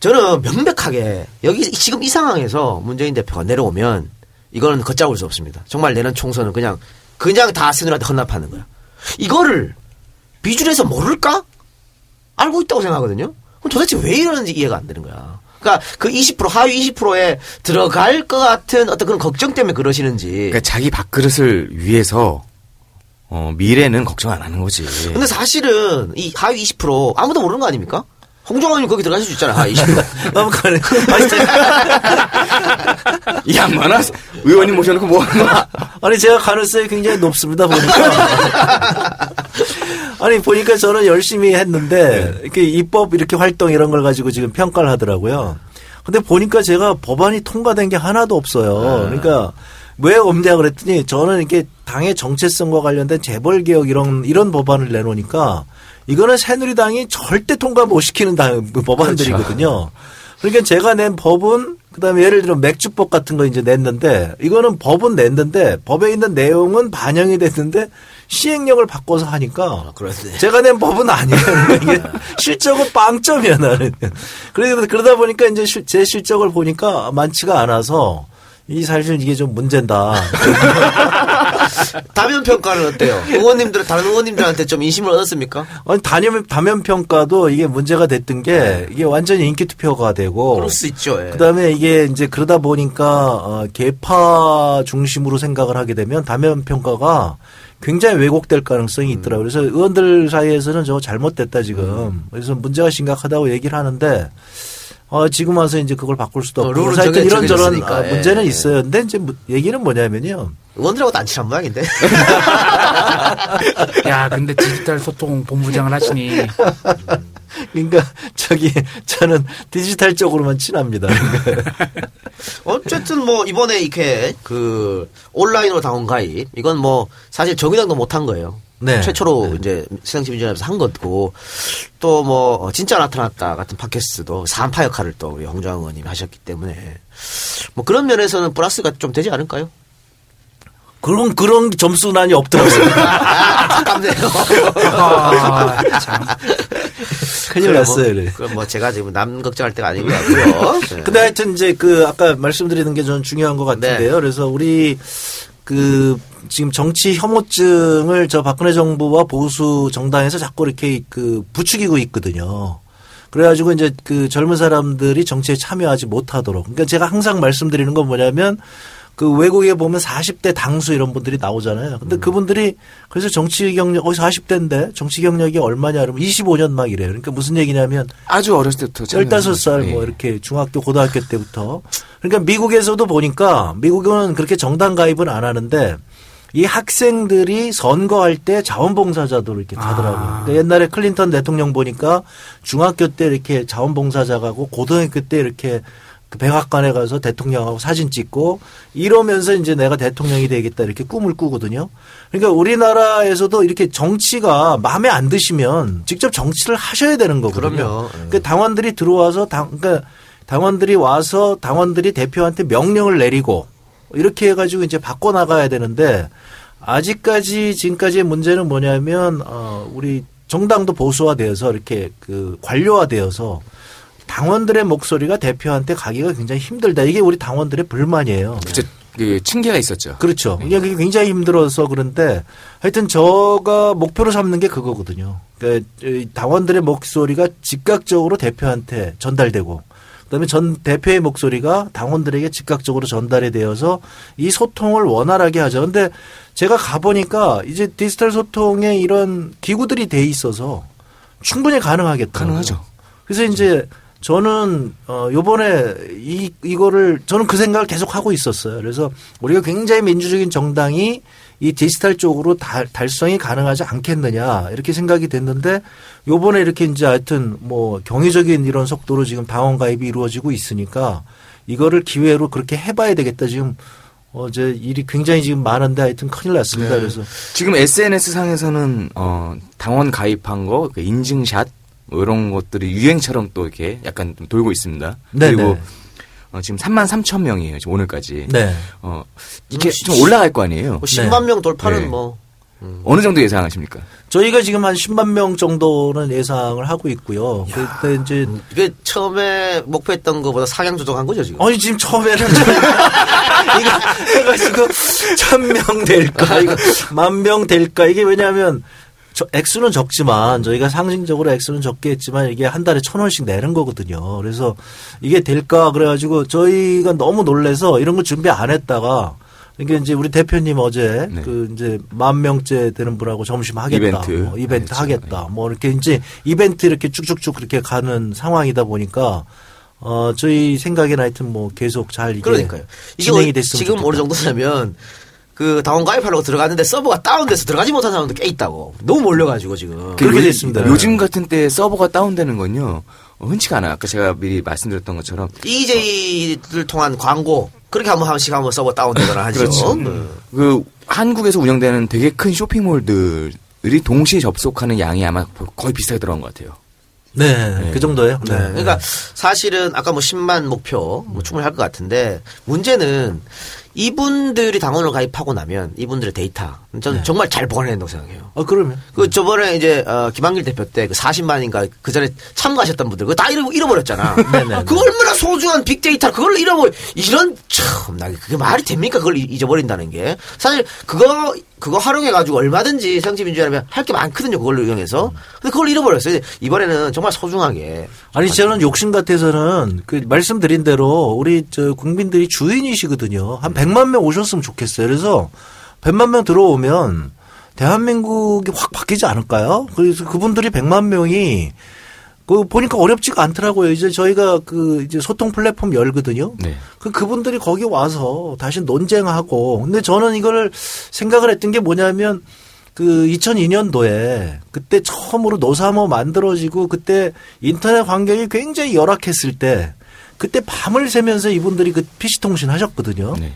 저는 명백하게 여기 지금 이 상황에서 문재인 대표가 내려오면 이거는 걷잡을 수 없습니다. 정말 내년 총선은 그냥 그냥 다 새누리한테 헌납하는 거야. 이거를 비주류에서 모를까? 알고 있다고 생각하거든요. 그럼 도대체 왜 이러는지 이해가 안 되는 거야. 그러니까 그 20% 하위 20%에 들어갈 것 같은 어떤 그런 걱정 때문에 그러시는지. 그러니까 자기 밥그릇을 위해서 어, 미래는 걱정 안 하는 거지. 근데 사실은 이 하위 20% 아무도 모르는 거 아닙니까? 홍종환님 거기 들어가실 수 있잖아요. 하위 20%. 넘어가네. 이 양반아 의원님 모셔놓고 뭐 하는 거야? 아니 제가 가능성이 굉장히 높습니다 보니까 아니 보니까 저는 열심히 했는데 이렇게 입법 이렇게 활동 이런 걸 가지고 지금 평가를 하더라고요. 근데 보니까 제가 법안이 통과된 게 하나도 없어요. 그러니까 왜 없냐 그랬더니 저는 이렇게 당의 정체성과 관련된 재벌 개혁 이런 이런 법안을 내놓으니까 이거는 새누리당이 절대 통과 못 시키는 당, 법안들이거든요. 그러니까 제가 낸 법은 그다음에 예를 들어 맥주법 같은 거 이제 냈는데 이거는 법은 냈는데 법에 있는 내용은 반영이 됐는데 시행령을 바꿔서 하니까 그렇네. 제가 낸 법은 아니에요. 이게 실적은 빵점이야 나는. 그래서 그러다 보니까 이제 실- 제 실적을 보니까 많지가 않아서 이 사실 이게 좀 문제다. 다면 평가는 어때요? 의원님들 다른 의원님들한테 좀 인심을 얻었습니까? 아니 단연 다면 평가도 이게 문제가 됐던 게 이게 완전히 인기 투표가 되고 그럴 수 있죠. 예. 그다음에 이게 이제 그러다 보니까 어, 개파 중심으로 생각을 하게 되면 다면 평가가 굉장히 왜곡될 가능성이 있더라고요. 그래서 의원들 사이에서는 저거 잘못됐다 지금. 그래서 문제가 심각하다고 얘기를 하는데 어, 지금 와서 이제 그걸 바꿀 수도 어, 없고. 그래서 하여튼 이런저런 아, 예. 문제는 있어요. 근데 이제 무- 얘기는 뭐냐면요. 의원들하고도 안 친한 모양인데. 야, 근데 디지털 소통 본부장을 하시니 그러니까 저기 저는 디지털 쪽으로만 친합니다. 어쨌든 뭐 이번에 이렇게 그 온라인으로 당원 가입 이건 뭐 사실 정의당도 못한 거예요. 네. 최초로 이제 새정치민주연합에서 한 거고 또 뭐 진짜 나타났다 같은 팟캐스트도 3파 역할을 또 우리 홍정환 의원님이 하셨기 때문에 뭐 그런 면에서는 플러스가 좀 되지 않을까요? 그런 그런 점수 난이 없더라고요. 아, 아깝네요. 아, 참. 큰일 났어요. 그래. 그뭐 제가 지금 남 걱정할 때가 아닌 것 같고요. 네. 근데 하여튼 이제 그 아까 말씀드리는 게 저는 중요한 것 같은데요. 네. 그래서 우리 그 지금 정치 혐오증을 저 박근혜 정부와 보수 정당에서 자꾸 이렇게 그 부추기고 있거든요. 그래가지고 이제 그 젊은 사람들이 정치에 참여하지 못하도록. 그러니까 제가 항상 말씀드리는 건 뭐냐면 그 외국에 보면 40대 당수 이런 분들이 나오잖아요. 음. 근데 그분들이 그래서 정치 경력, 어, 40대인데 정치 경력이 얼마냐 그러면 25년 막 이래요. 그러니까 무슨 얘기냐면 아주 어렸을 때부터 참여를 15살 예. 뭐 이렇게 중학교 고등학교 때부터 그러니까 미국에서도 보니까 미국은 그렇게 정당 가입은 안 하는데 이 학생들이 선거할 때 자원봉사자도 이렇게 가더라고요. 아. 그러니까 옛날에 클린턴 대통령 보니까 중학교 때 이렇게 자원봉사자 가고 고등학교 때 이렇게 그 백악관에 가서 대통령하고 사진 찍고 이러면서 이제 내가 대통령이 되겠다 이렇게 꿈을 꾸거든요. 그러니까 우리나라에서도 이렇게 정치가 마음에 안 드시면 직접 정치를 하셔야 되는 거거든요. 그럼요. 예. 그러니까 당원들이 들어와서 당, 그러니까 당원들이 와서 당원들이 대표한테 명령을 내리고 이렇게 해가지고 이제 바꿔 나가야 되는데 아직까지 지금까지의 문제는 뭐냐면 어 우리 정당도 보수화되어서 이렇게 그 관료화되어서 당원들의 목소리가 대표한테 가기가 굉장히 힘들다. 이게 우리 당원들의 불만이에요. 그쵸, 그 층계가 있었죠. 그렇죠. 이게 그게 굉장히 힘들어서 그런데 하여튼 저가 목표로 삼는 게 그거거든요. 그러니까 이 당원들의 목소리가 즉각적으로 대표한테 전달되고 그다음에 전 대표의 목소리가 당원들에게 즉각적으로 전달이 되어서 이 소통을 원활하게 하죠. 근데 제가 가보니까 이제 디지털 소통에 이런 기구들이 돼 있어서 충분히 가능하겠다. 가능하죠. 그래서 이제 저는 어 요번에 이 이거를 저는 그 생각을 계속 하고 있었어요. 그래서 우리가 굉장히 민주적인 정당이 이 디지털 쪽으로 달, 달성이 가능하지 않겠느냐 이렇게 생각이 됐는데 요번에 이렇게 이제 하여튼 뭐 경이적인 이런 속도로 지금 당원 가입이 이루어지고 있으니까 이거를 기회로 그렇게 해봐야 되겠다 지금 어제 일이 굉장히 지금 많은데 하여튼 큰일 났습니다. 그래서 지금 SNS 상에서는 어, 당원 가입한 거, 그 인증샷 뭐 이런 것들이 유행처럼 또 이렇게 약간 좀 돌고 있습니다. 네네. 그리고 어, 지금 3만 3천 명이에요. 지금 오늘까지. 네. 어, 이게 좀 올라갈 거 아니에요. 뭐 10만 명 돌파는 네. 뭐 어느 정도 예상하십니까? 저희가 지금 한 10만 명 정도는 예상을 하고 있고요. 그때 이제 이게 처음에 목표했던 것보다 상향 조정한 거죠 지금. 아니 지금 처음에는 이거 해가지고 천명 될까 이거 만명 될까 이게 왜냐하면 저 액수는 적지만 저희가 상징적으로 액수는 적게 했지만 이게 한 달에 천 원씩 내는 거거든요. 그래서 이게 될까 그래가지고 저희가 너무 놀래서 이런 거 준비 안 했다가 이게 이제 우리 대표님 어제 네. 그 이제 만 명째 되는 분하고 점심 하겠다, 이벤트. 뭐 이벤트 그렇죠. 하겠다, 뭐 이렇게 이제 이벤트 이렇게 쭉쭉쭉 그렇게 가는 상황이다 보니까 어 저희 생각에는 하여튼 뭐 계속 잘 이게 그러니까요. 이게 진행이 어- 됐으면 지금 좋겠다. 어느 정도냐면 그 당원 가입하려고 들어갔는데 서버가 다운돼서 들어가지 못한 사람도 꽤 있다고. 너무 몰려가지고 지금. 그렇게 요- 됐습니다. 요즘 같은 때 서버가 다운되는 건요. 어, 흔치가 않아요. 아까 제가 미리 말씀드렸던 것처럼 EJ를 통한 광고 그렇게 한번 한 번씩 한번 서버 다운되거나 하죠. 그렇죠. 네. 그 한국에서 운영되는 되게 큰 쇼핑몰들이 동시에 접속하는 양이 아마 거의 비슷하게 들어간 것 같아요. 네, 그 정도예요. 네. 그러니까 사실은 아까 뭐 10만 목표 뭐 충분히 할 것 같은데 문제는 이분들이 당원을 가입하고 나면 이분들의 데이터 저는 네. 정말 잘 보관해야 된다고 생각해요. 아 그러면 그 저번에 이제 어, 김한길 대표 때 그 40만인가 그 전에 참가하셨던 분들 그거 다 잃어, 잃어버렸잖아. 네네. 그 얼마나 소중한 빅데이터 그걸 잃어버 이런 참나 그게 말이 됩니까 그걸 잊- 잊어버린다는 게 사실 그거 그거 활용해 가지고 얼마든지 정치민주화라면 할 게 많거든요 그걸로 이용해서 근데 그걸 잃어버렸어요 이번에는 정말 소중하게 아니 저는 욕심 같아서는 그 말씀드린 대로 우리 저 국민들이 주인이시거든요. 한 100만 명 오셨으면 좋겠어요. 그래서 100만 명 들어오면 대한민국이 확 바뀌지 않을까요? 그래서 그분들이 100만 명이 그 보니까 어렵지가 않더라고요. 이제 저희가 그 이제 소통 플랫폼 열거든요. 네. 그 그분들이 거기 와서 다시 논쟁하고 근데 저는 이거를 생각을 했던 게 뭐냐면 그 2002년도에 그때 처음으로 노사모 만들어지고 그때 인터넷 환경이 굉장히 열악했을 때 그때 밤을 새면서 이분들이 그 PC 통신 하셨거든요. 네.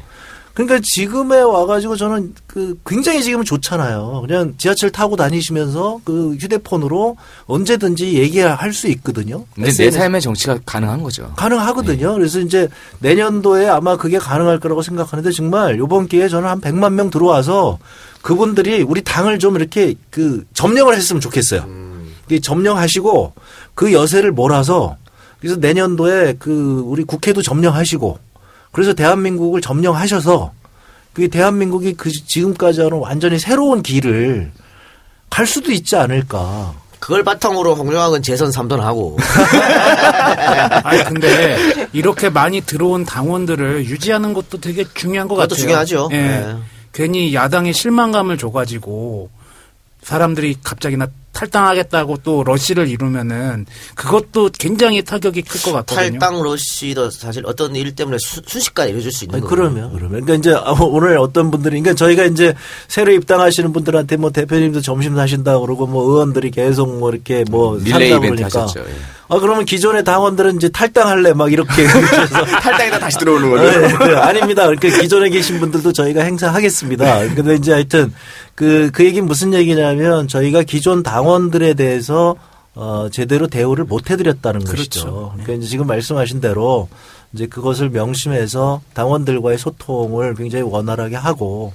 그러니까 지금에 와가지고 저는 그 굉장히 지금은 좋잖아요. 그냥 지하철 타고 다니시면서 그 휴대폰으로 언제든지 얘기할 수 있거든요. 근데 내 삶의 정치가 가능한 거죠. 가능하거든요. 그래서 이제 내년도에 아마 그게 가능할 거라고 생각하는데 정말 요번 기회에 저는 한 100만 명 들어와서 그분들이 우리 당을 좀 이렇게 그 점령을 했으면 좋겠어요. 이 점령하시고 그 여세를 몰아서 그래서 내년도에 그 우리 국회도 점령하시고 그래서 대한민국을 점령하셔서 그 대한민국이 그 지금까지와는 완전히 새로운 길을 갈 수도 있지 않을까. 그걸 바탕으로 홍종학은 재선 3선 하고 아니 근데 이렇게 많이 들어온 당원들을 유지하는 것도 되게 중요한 것 그것도 같아요. 중요하죠. 예. 네. 괜히 야당에 실망감을 줘가지고 사람들이 갑자기 나 탈당하겠다고 또 러시를 이루면은 그것도 굉장히 타격이 클 것 같거든요. 탈당 러시도 사실 어떤 일 때문에 수- 순식간에 이루어질 수 있는 아니, 거예요. 그러면, 그러면. 그러니까 이제 오늘 어떤 분들이, 그러니까 저희가 이제 새로 입당하시는 분들한테 뭐 대표님도 점심 사신다 그러고 뭐 의원들이 계속 뭐 이렇게 뭐 릴레이 산다 이벤트 그러니까. 하셨죠. 예. 아, 그러면 기존의 당원들은 이제 탈당할래 막 이렇게. 탈당에다 다시 들어오는 거죠. 네, 네, 아닙니다. 그러니까 기존에 계신 분들도 저희가 행사하겠습니다. 근데 이제 하여튼 그, 그 얘기는 무슨 얘기냐면 저희가 기존 당 원들에 대해서 어, 제대로 대우를 못 해드렸다는 것이죠. 그렇죠. 그러니까 이제 지금 말씀하신 대로 이제 그것을 명심해서 당원들과의 소통을 굉장히 원활하게 하고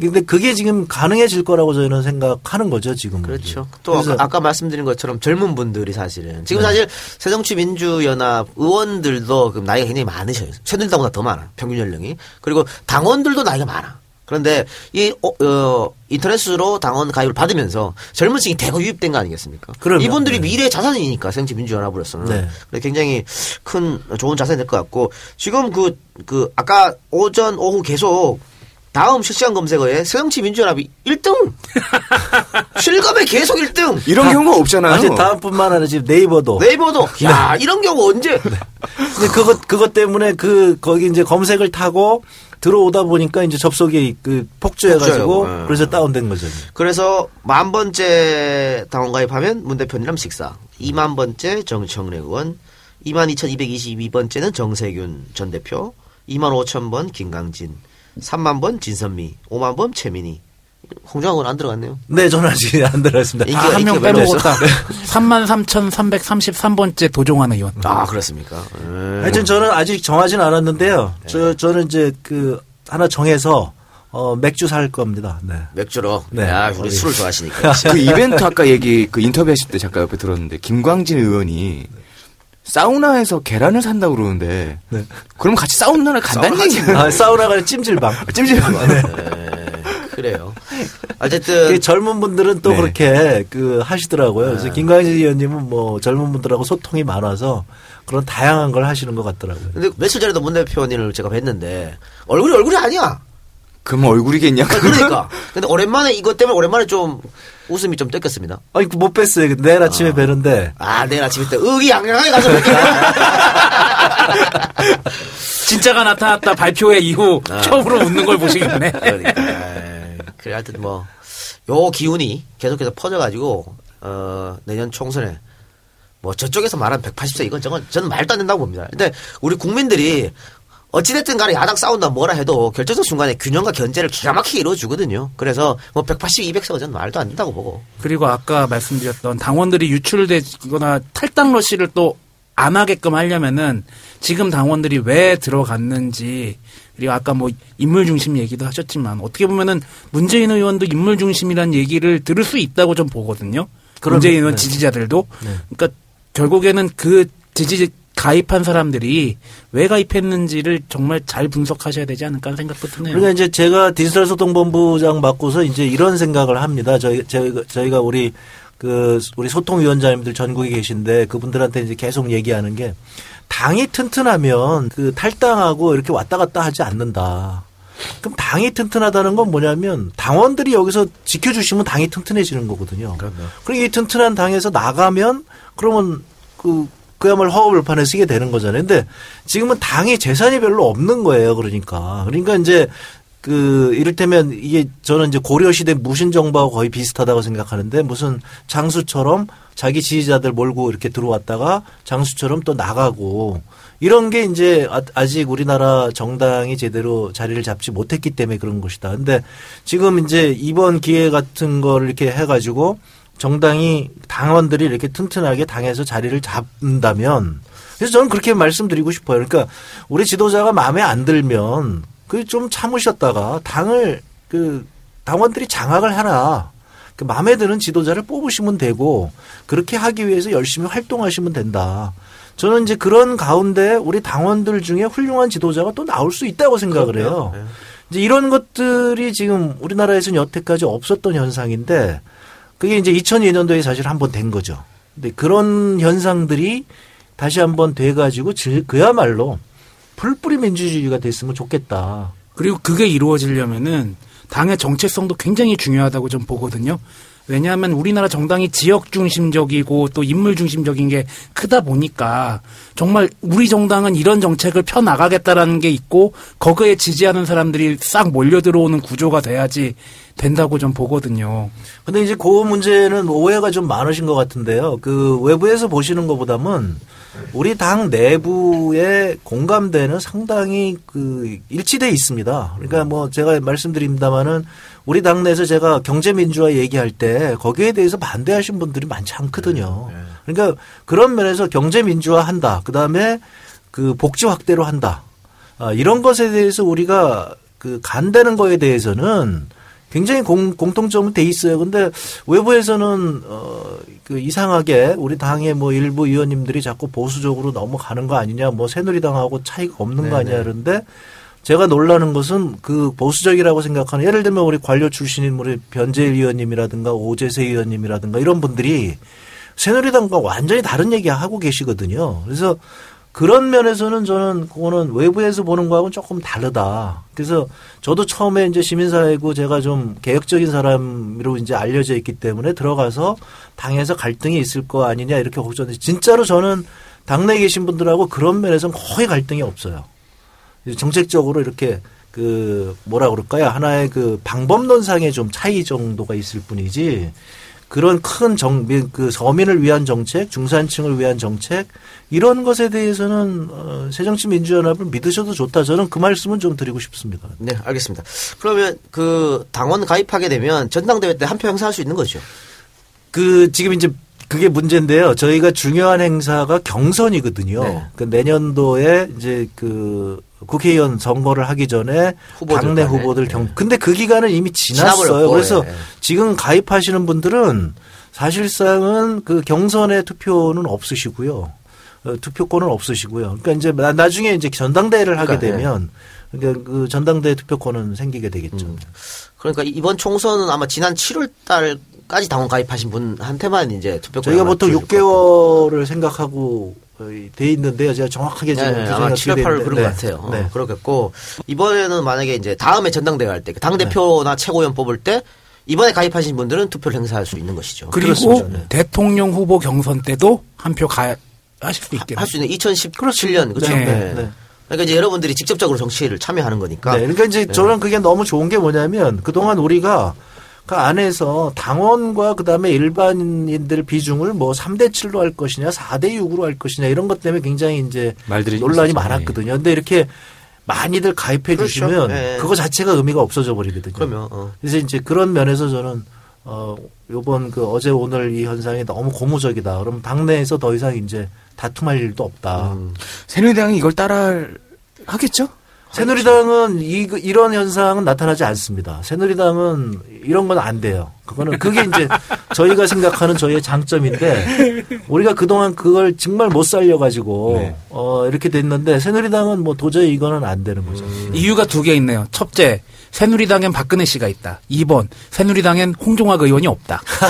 근데 그게 지금 가능해질 거라고 저희는 생각하는 거죠, 지금. 그렇죠. 또 아까, 말씀드린 것처럼 젊은 분들이 사실은 지금 네. 사실 새정치민주연합 의원들도 그 나이가 굉장히 많으셔요. 새누리당보다 더 많아. 평균 연령이. 그리고 당원들도 나이가 많아. 그런데 이 어, 어, 인터넷으로 당원 가입을 받으면서 젊은 층이 대거 유입된 거 아니겠습니까? 그럼요. 이분들이 네. 미래의 자산이니까 새정치민주연합으로서는 네. 그래서 굉장히 큰 좋은 자산이 될 것 같고 지금 그그 아까 오전 오후 계속 다음 실시간 검색어에 새정치 민주연합이 1등 실검에 계속 1등 이런 경우가 없잖아요. 아니, 다음뿐만 아니라 지금 네이버도. 네이버도 야 이런 경우 언제 근데 그것, 그것 때문에 그, 거기 이제 검색을 타고 들어오다 보니까 이제 접속이 그 폭주해가지고 폭주해요. 예. 그래서 다운된 거죠. 그래서 만 번째 당원 가입하면 문 대표님이랑 식사 2만 번째 정청래 의원 2만 2222번째는 정세균 전 대표 2만 5천 번 김강진 3만 번 진선미 5만 번 최민희 홍정학은 안 들어갔네요 네, 저는 아직 안 들어갔습니다. 아, 한명 인기가 별로 빼먹었다. 33,333번째 도종환 의원. 아 그렇습니까 음. 하여튼 저는 아직 정하진 않았는데요. 저, 저는 이제 그 하나 정해서 어, 맥주 살 겁니다. 네. 맥주로 네. 야 우리. 술을 좋아하시니까 그 이벤트 아까 얘기 그 인터뷰 하실 때 잠깐 옆에 들었는데 김광진 의원이 사우나에서 계란을 산다고 그러는데 네. 그럼 같이 사우나를 간다는 얘기야. 아, 사우나 가는 찜질방. 찜질방. 네, 그래요 어쨌든 그 젊은 분들은 또 네. 그렇게 그 하시더라고요. 그래서 김광진 의원님은 뭐 젊은 분들하고 소통이 많아서 그런 다양한 걸 하시는 것 같더라고요. 근데 며칠 전에도 문 대표님을 제가 뵀는데 얼굴이 얼굴이 아니야 그럼 얼굴이겠냐? 그러니까. 근데 오랜만에 이것 때문에 오랜만에 좀 웃음이 좀 뜯겼습니다. 아니, 못 뵀어요. 내일 아침에 뵈는데. 아, 내일 아침에 때 의기양양하게 가서 뵙게. 진짜가 나타났다 발표회 이후 처음으로 웃는 걸 보시겠네. 그러니까. 그래, 하여튼 뭐, 요 기운이 계속해서 퍼져가지고, 어, 내년 총선에, 뭐, 저쪽에서 말한 180세 이건 저건 저는 말도 안 된다고 봅니다. 근데 우리 국민들이 어찌됐든 간에 야당 싸운다 뭐라 해도 결정적 순간에 균형과 견제를 기가 막히게 이루어주거든요. 그래서 뭐 180, 200세가 저는 말도 안 된다고 보고. 그리고 아까 말씀드렸던 당원들이 유출되거나 탈당 러시를 또 안 하게끔 하려면은 지금 당원들이 왜 들어갔는지 그리고 아까 뭐 인물 중심 얘기도 하셨지만 어떻게 보면은 문재인 의원도 인물 중심이란 얘기를 들을 수 있다고 좀 보거든요. 그럼요. 문재인 의원 네. 지지자들도 그러니까 결국에는 그 지지 가입한 사람들이 왜 가입했는지를 정말 잘 분석하셔야 되지 않을까 생각도 드네요. 그러니까 이제 제가 디지털 소통본부장 맡고서 이제 이런 생각을 합니다. 저희, 저희가, 저희가 우리 그, 우리 소통위원장님들 전국에 계신데 그분들한테 이제 계속 얘기하는 게 당이 튼튼하면 그 탈당하고 이렇게 왔다 갔다 하지 않는다. 그럼 당이 튼튼하다는 건 뭐냐면 당원들이 여기서 지켜주시면 당이 튼튼해지는 거거든요. 그리고 이 튼튼한 당에서 나가면 그러면 그 그야말로 허허벌판에 쓰게 되는 거잖아요. 근데 지금은 당의 재산이 별로 없는 거예요. 그러니까. 그러니까 이제 그 이를테면 이게 저는 이제 고려 시대 무신 정부하고 거의 비슷하다고 생각하는데 무슨 장수처럼 자기 지지자들 몰고 이렇게 들어왔다가 장수처럼 또 나가고 이런 게 이제 아- 아직 우리나라 정당이 제대로 자리를 잡지 못했기 때문에 그런 것이다. 근데 지금 이제 이번 기회 같은 거를 이렇게 해 가지고 정당이 당원들이 이렇게 튼튼하게 당에서 자리를 잡는다면 그래서 저는 그렇게 말씀드리고 싶어요. 그러니까 우리 지도자가 마음에 안 들면 그 좀 참으셨다가 당을 그 당원들이 장악을 하라. 그 마음에 드는 지도자를 뽑으시면 되고 그렇게 하기 위해서 열심히 활동하시면 된다. 저는 이제 그런 가운데 우리 당원들 중에 훌륭한 지도자가 또 나올 수 있다고 생각을 해요. 이제 이런 것들이 지금 우리나라에서는 여태까지 없었던 현상인데 그게 이제 2002년도에 사실 한 번 된 거죠. 근데 그런 현상들이 다시 한번 돼가지고 질- 그야말로 풀뿌리 민주주의가 됐으면 좋겠다. 그리고 그게 이루어지려면은 당의 정체성도 굉장히 중요하다고 좀 보거든요. 왜냐하면 우리나라 정당이 지역 중심적이고 또 인물 중심적인 게 크다 보니까 정말 우리 정당은 이런 정책을 펴 나가겠다라는 게 있고 거기에 지지하는 사람들이 싹 몰려 들어오는 구조가 돼야지 된다고 좀 보거든요. 근데 이제 그 문제는 오해가 좀 많으신 것 같은데요. 그 외부에서 보시는 것보다는 우리 당 내부의 공감대는 상당히 그 일치돼 있습니다. 그러니까 뭐 제가 말씀드립니다만은 우리 당내에서 제가 경제민주화 얘기할 때 거기에 대해서 반대하신 분들이 많지 않거든요. 그러니까 그런 면에서 경제민주화 한다. 그 다음에 그 복지 확대로 한다. 아, 이런 것에 대해서 우리가 그 간다는 거에 대해서는 굉장히 공, 공통점은 돼 있어요. 근데 외부에서는 어, 그 이상하게 우리 당의 뭐 일부 의원님들이 자꾸 보수적으로 넘어가는 거 아니냐, 뭐 새누리당하고 차이가 없는 거 아니냐 그런데 제가 놀라는 것은 그 보수적이라고 생각하는 예를 들면 우리 관료 출신인 우리 변재일 의원님이라든가 오재세 의원님이라든가 이런 분들이 새누리당과 완전히 다른 얘기 하고 계시거든요. 그래서 그런 면에서는 저는 그거는 외부에서 보는 거하고는 조금 다르다. 그래서 저도 처음에 이제 시민사회고 제가 좀 개혁적인 사람으로 이제 알려져 있기 때문에 들어가서 당에서 갈등이 있을 거 아니냐 이렇게 걱정했는데 진짜로 저는 당내에 계신 분들하고 그런 면에서는 거의 갈등이 없어요. 정책적으로 이렇게 그 뭐라 그럴까요? 하나의 그 방법론상의 좀 차이 정도가 있을 뿐이지 그런 큰 정, 그 서민을 위한 정책, 중산층을 위한 정책 이런 것에 대해서는 어, 새정치민주연합을 믿으셔도 좋다. 저는 그 말씀은 좀 드리고 싶습니다. 네, 알겠습니다. 그러면 그 당원 가입하게 되면 전당대회 때 한 표 행사할 수 있는 거죠. 그 지금 이제 그게 문제인데요. 저희가 중요한 행사가 경선이거든요. 네. 그 내년도에 이제 그 국회의원 선거를 하기 전에 후보들 당내 간에. 후보들 경 근데 그 기간은 이미 지났어요. 지나버렸고, 그래서 예. 지금 가입하시는 분들은 사실상은 그 경선에 투표는 없으시고요. 어, 투표권은 없으시고요. 그러니까 이제 나- 나중에 이제 전당대회를 하게 그러니까, 예. 되면 그러니까 그 전당대회 투표권은 생기게 되겠죠. 음. 그러니까 이번 총선은 아마 지난 7월 달 까지 당원 가입하신 분한테만 이제 투표권 저희가 보통 6개월을 생각하고 어, 돼 있는데요. 제가 정확하게 지금 네, 그 아마 생각 7월 8월 되는데. 그런 네. 것 같아요. 어, 네. 그렇겠고 이번에는 만약에 이제 다음에 전당대회 할 때 당 대표나 최고위원 뽑을 때 이번에 가입하신 분들은 투표를 행사할 수 있는 것이죠. 그리고 그렇습니다. 네. 대통령 후보 경선 때도 한 표가 하실 수 있겠네요. 할수 있는 2017년 그렇죠. 네. 네. 네. 그러니까 이제 여러분들이 직접적으로 정치를 참여하는 거니까. 네, 그러니까 이제 저는 그게 너무 좋은 게 뭐냐면 그동안 우리가 그 안에서 당원과 그다음에 일반인들 비중을 뭐 3대 7로 할 것이냐 4대 6으로 할 것이냐 이런 것 때문에 굉장히 이제 말들이 좀 논란이 있었죠. 많았거든요. 근데 이렇게 많이들 가입해 그렇죠. 주시면 네. 그거 자체가 의미가 없어져 버리거든요. 그러면 어. 그래서 이제 그런 면에서 저는 어 요번 그 어제 오늘 이 현상이 너무 고무적이다. 그럼 당내에서 더 이상 이제 다툼할 일도 없다. 음. 새누리당이 이걸 따라 하겠죠? 새누리당은 이, 이런 현상은 나타나지 않습니다. 새누리당은 이런 건 안 돼요. 그거는 그게 이제 저희가 생각하는 저희의 장점인데 우리가 그동안 그걸 정말 못 살려가지고 네. 어, 이렇게 됐는데 새누리당은 뭐 도저히 이거는 안 되는 거죠. 이유가 두 개 있네요. 첫째, 새누리당엔 박근혜 씨가 있다. 2번, 새누리당엔 홍종학 의원이 없다.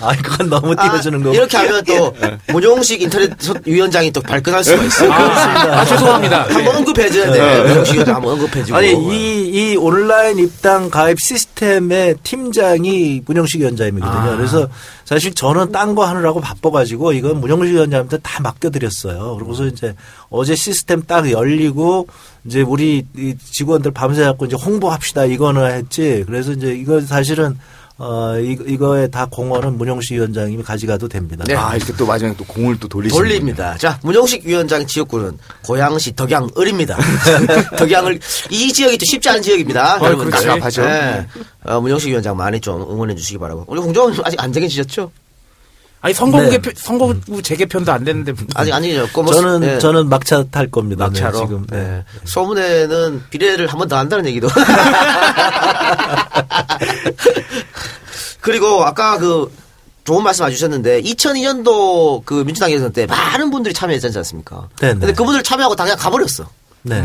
아, 그건 너무 아, 띄워주는 거고. 이렇게 하면 또 문용식 인터넷 위원장이 또 발끈할 수가 있어요. 아, 죄송합니다. 한번 언급해줘야 돼. 문용식 위원장 한번 언급해주고. 아니 이, 이 온라인 입당 가입 시스템의 팀장 이 문영식 위원장이거든요. 아. 그래서 사실 저는 딴 거 하느라고 바빠가지고 이건 문영식 위원장한테 다 맡겨드렸어요. 그러고서 이제 어제 시스템 딱 열리고 이제 우리 이 직원들 밤새 갖고 이제 홍보합시다 이거는 했지. 그래서 이제 이거 사실은 어 이, 이거에 다 공헌은 문영식 위원장님이 가져가도 됩니다. 네. 아, 이렇게 또 마지막에 또 공을 또 돌리시는 돌립니다. 자, 문용식 위원장 지역구는 고양시 덕양 을입니다. 덕양을 이 지역이 또 쉽지 않은 지역입니다. 어. 그렇죠. 답답하죠. 네. 어, 문용식 위원장 많이 좀 응원해 주시기 바라고. 우리 홍정은 아직 안 정해지셨죠? 아니, 선거구 네. 개표, 선거구 재개편도 안 됐는데. 아직 아니죠. 뭐, 저는 네. 저는 막차 탈 겁니다. 막차로. 네, 지금. 네. 네. 소문에는 비례를 한 번 더 한다는 얘기도. 그리고 아까 그 좋은 말씀 해주셨는데 2002년도 그 민주당 예선 때 많은 분들이 참여했지 않습니까? 네, 네. 근데 그분들 참여하고 당장 가버렸어. 네.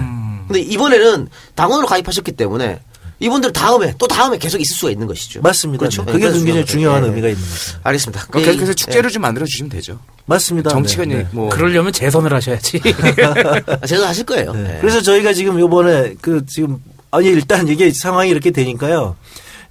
근데 이번에는 당원으로 가입하셨기 때문에 이분들 다음에 또 다음에 계속 있을 수가 있는 것이죠. 맞습니다. 그렇죠. 네. 그게 그래서 굉장히 중요한 네. 의미가 있는 거죠. 알겠습니다. 네, 계속해서 이- 축제를 좀 만들어 주시면 되죠. 맞습니다. 정치가 네, 네. 뭐 그러려면 재선을 하셔야지. 아, 제가 하실 거예요. 네. 네. 그래서 저희가 지금 요번에 그 지금 아니 일단 이게 상황이 이렇게 되니까요.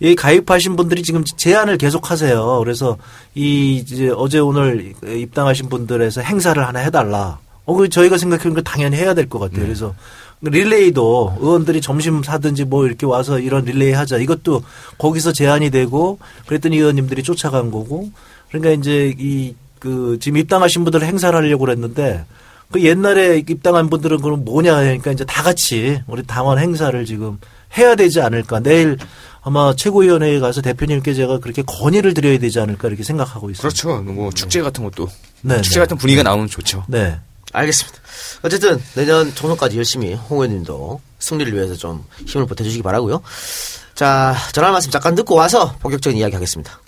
이 가입하신 분들이 지금 제안을 계속 하세요. 그래서 이 이제 어제 오늘 입당하신 분들에서 행사를 하나 해달라. 어, 그 저희가 생각하는 거 당연히 해야 될 것 같아요. 그래서 릴레이도 의원들이 점심 사든지 뭐 이렇게 와서 이런 릴레이 하자. 이것도 거기서 제안이 되고 그랬더니 의원님들이 쫓아간 거고. 그러니까 이제 이 그 지금 입당하신 분들 행사를 하려고 그랬는데 그 옛날에 입당한 분들은 그럼 뭐냐 하니까 이제 다 같이 우리 당원 행사를 지금 해야 되지 않을까. 내일 아마 최고위원회에 가서 대표님께 제가 그렇게 건의를 드려야 되지 않을까 이렇게 생각하고 있습니다. 그렇죠. 뭐 축제 같은 것도 네, 축제 네. 같은 분위기가 나오면 좋죠. 네. 알겠습니다. 어쨌든 내년 총선까지 열심히 홍 의원님도 승리를 위해서 좀 힘을 보태주시기 바라고요. 자, 전화 말씀 잠깐 듣고 와서 본격적인 이야기 하겠습니다.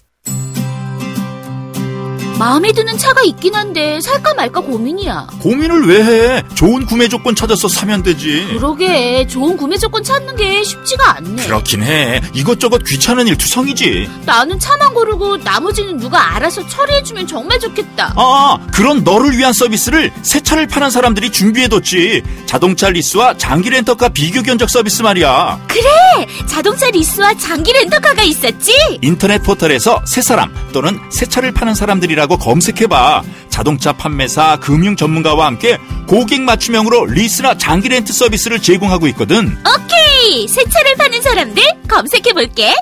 마음에 드는 차가 있긴 한데 살까 말까 고민이야. 고민을 왜 해? 좋은 구매 조건 찾아서 사면 되지. 그러게 좋은 구매 조건 찾는 게 쉽지가 않네. 그렇긴 해. 이것저것 귀찮은 일 투성이지. 나는 차만 고르고 나머지는 누가 알아서 처리해주면 정말 좋겠다. 아, 그런 너를 위한 서비스를 새 차를 파는 사람들이 준비해뒀지. 자동차 리스와 장기 렌터카 비교 견적 서비스 말이야. 그래 자동차 리스와 장기 렌터카가 있었지. 인터넷 포털에서 새 사람 또는 새 차를 파는 사람들이라 고 검색해봐. 자동차 판매사, 금융 전문가와 함께 고객 맞춤형으로 리스나 장기 렌트 서비스를 제공하고 있거든. 오케이 새 차를 파는 사람들 검색해볼게.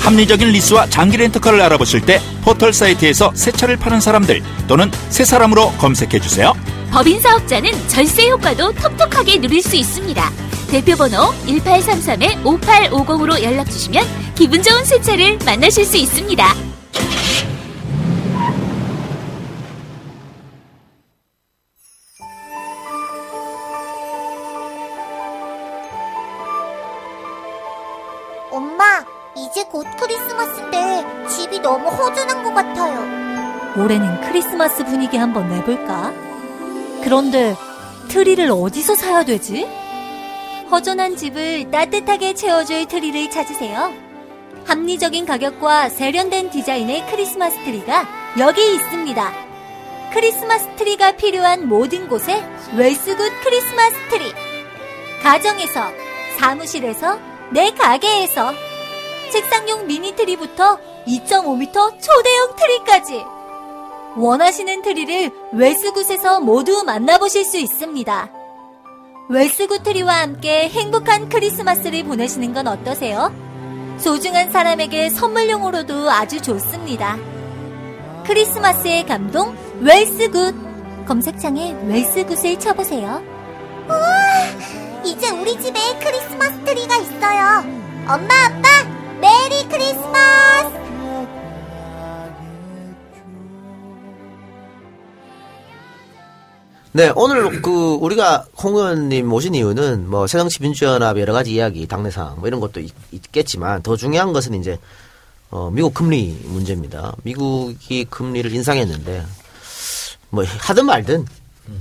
합리적인 리스와 장기 렌터카를 알아보실 때 포털 사이트에서 새 차를 파는 사람들 또는 새 사람으로 검색해주세요. 법인 사업자는 절세 효과도 톡톡하게 누릴 수 있습니다. 대표번호 1833-5850으로 연락주시면 기분 좋은 새 차를 만나실 수 있습니다. 곧 크리스마스인데 집이 너무 허전한 것 같아요. 올해는 크리스마스 분위기 한번 내볼까? 그런데 트리를 어디서 사야 되지? 허전한 집을 따뜻하게 채워줄 트리를 찾으세요. 합리적인 가격과 세련된 디자인의 크리스마스 트리가 여기 있습니다. 크리스마스 트리가 필요한 모든 곳에 웰스굿 크리스마스 트리. 가정에서, 사무실에서, 내 가게에서 책상용 미니 트리부터 2.5m 초대형 트리까지 원하시는 트리를 웰스굿에서 모두 만나보실 수 있습니다. 웰스굿 트리와 함께 행복한 크리스마스를 보내시는 건 어떠세요? 소중한 사람에게 선물용으로도 아주 좋습니다. 크리스마스의 감동 웰스굿 검색창에 웰스굿을 쳐보세요. 우와, 이제 우리 집에 크리스마스 트리가 있어요. 엄마, 아빠, 메리 크리스마스! 네, 오늘 그 우리가 홍 의원님 모신 이유는 뭐 새정치 민주연합 여러 가지 이야기, 당내 상황 뭐 이런 것도 있, 있겠지만 더 중요한 것은 이제 어, 미국 금리 문제입니다. 미국이 금리를 인상했는데 뭐 하든 말든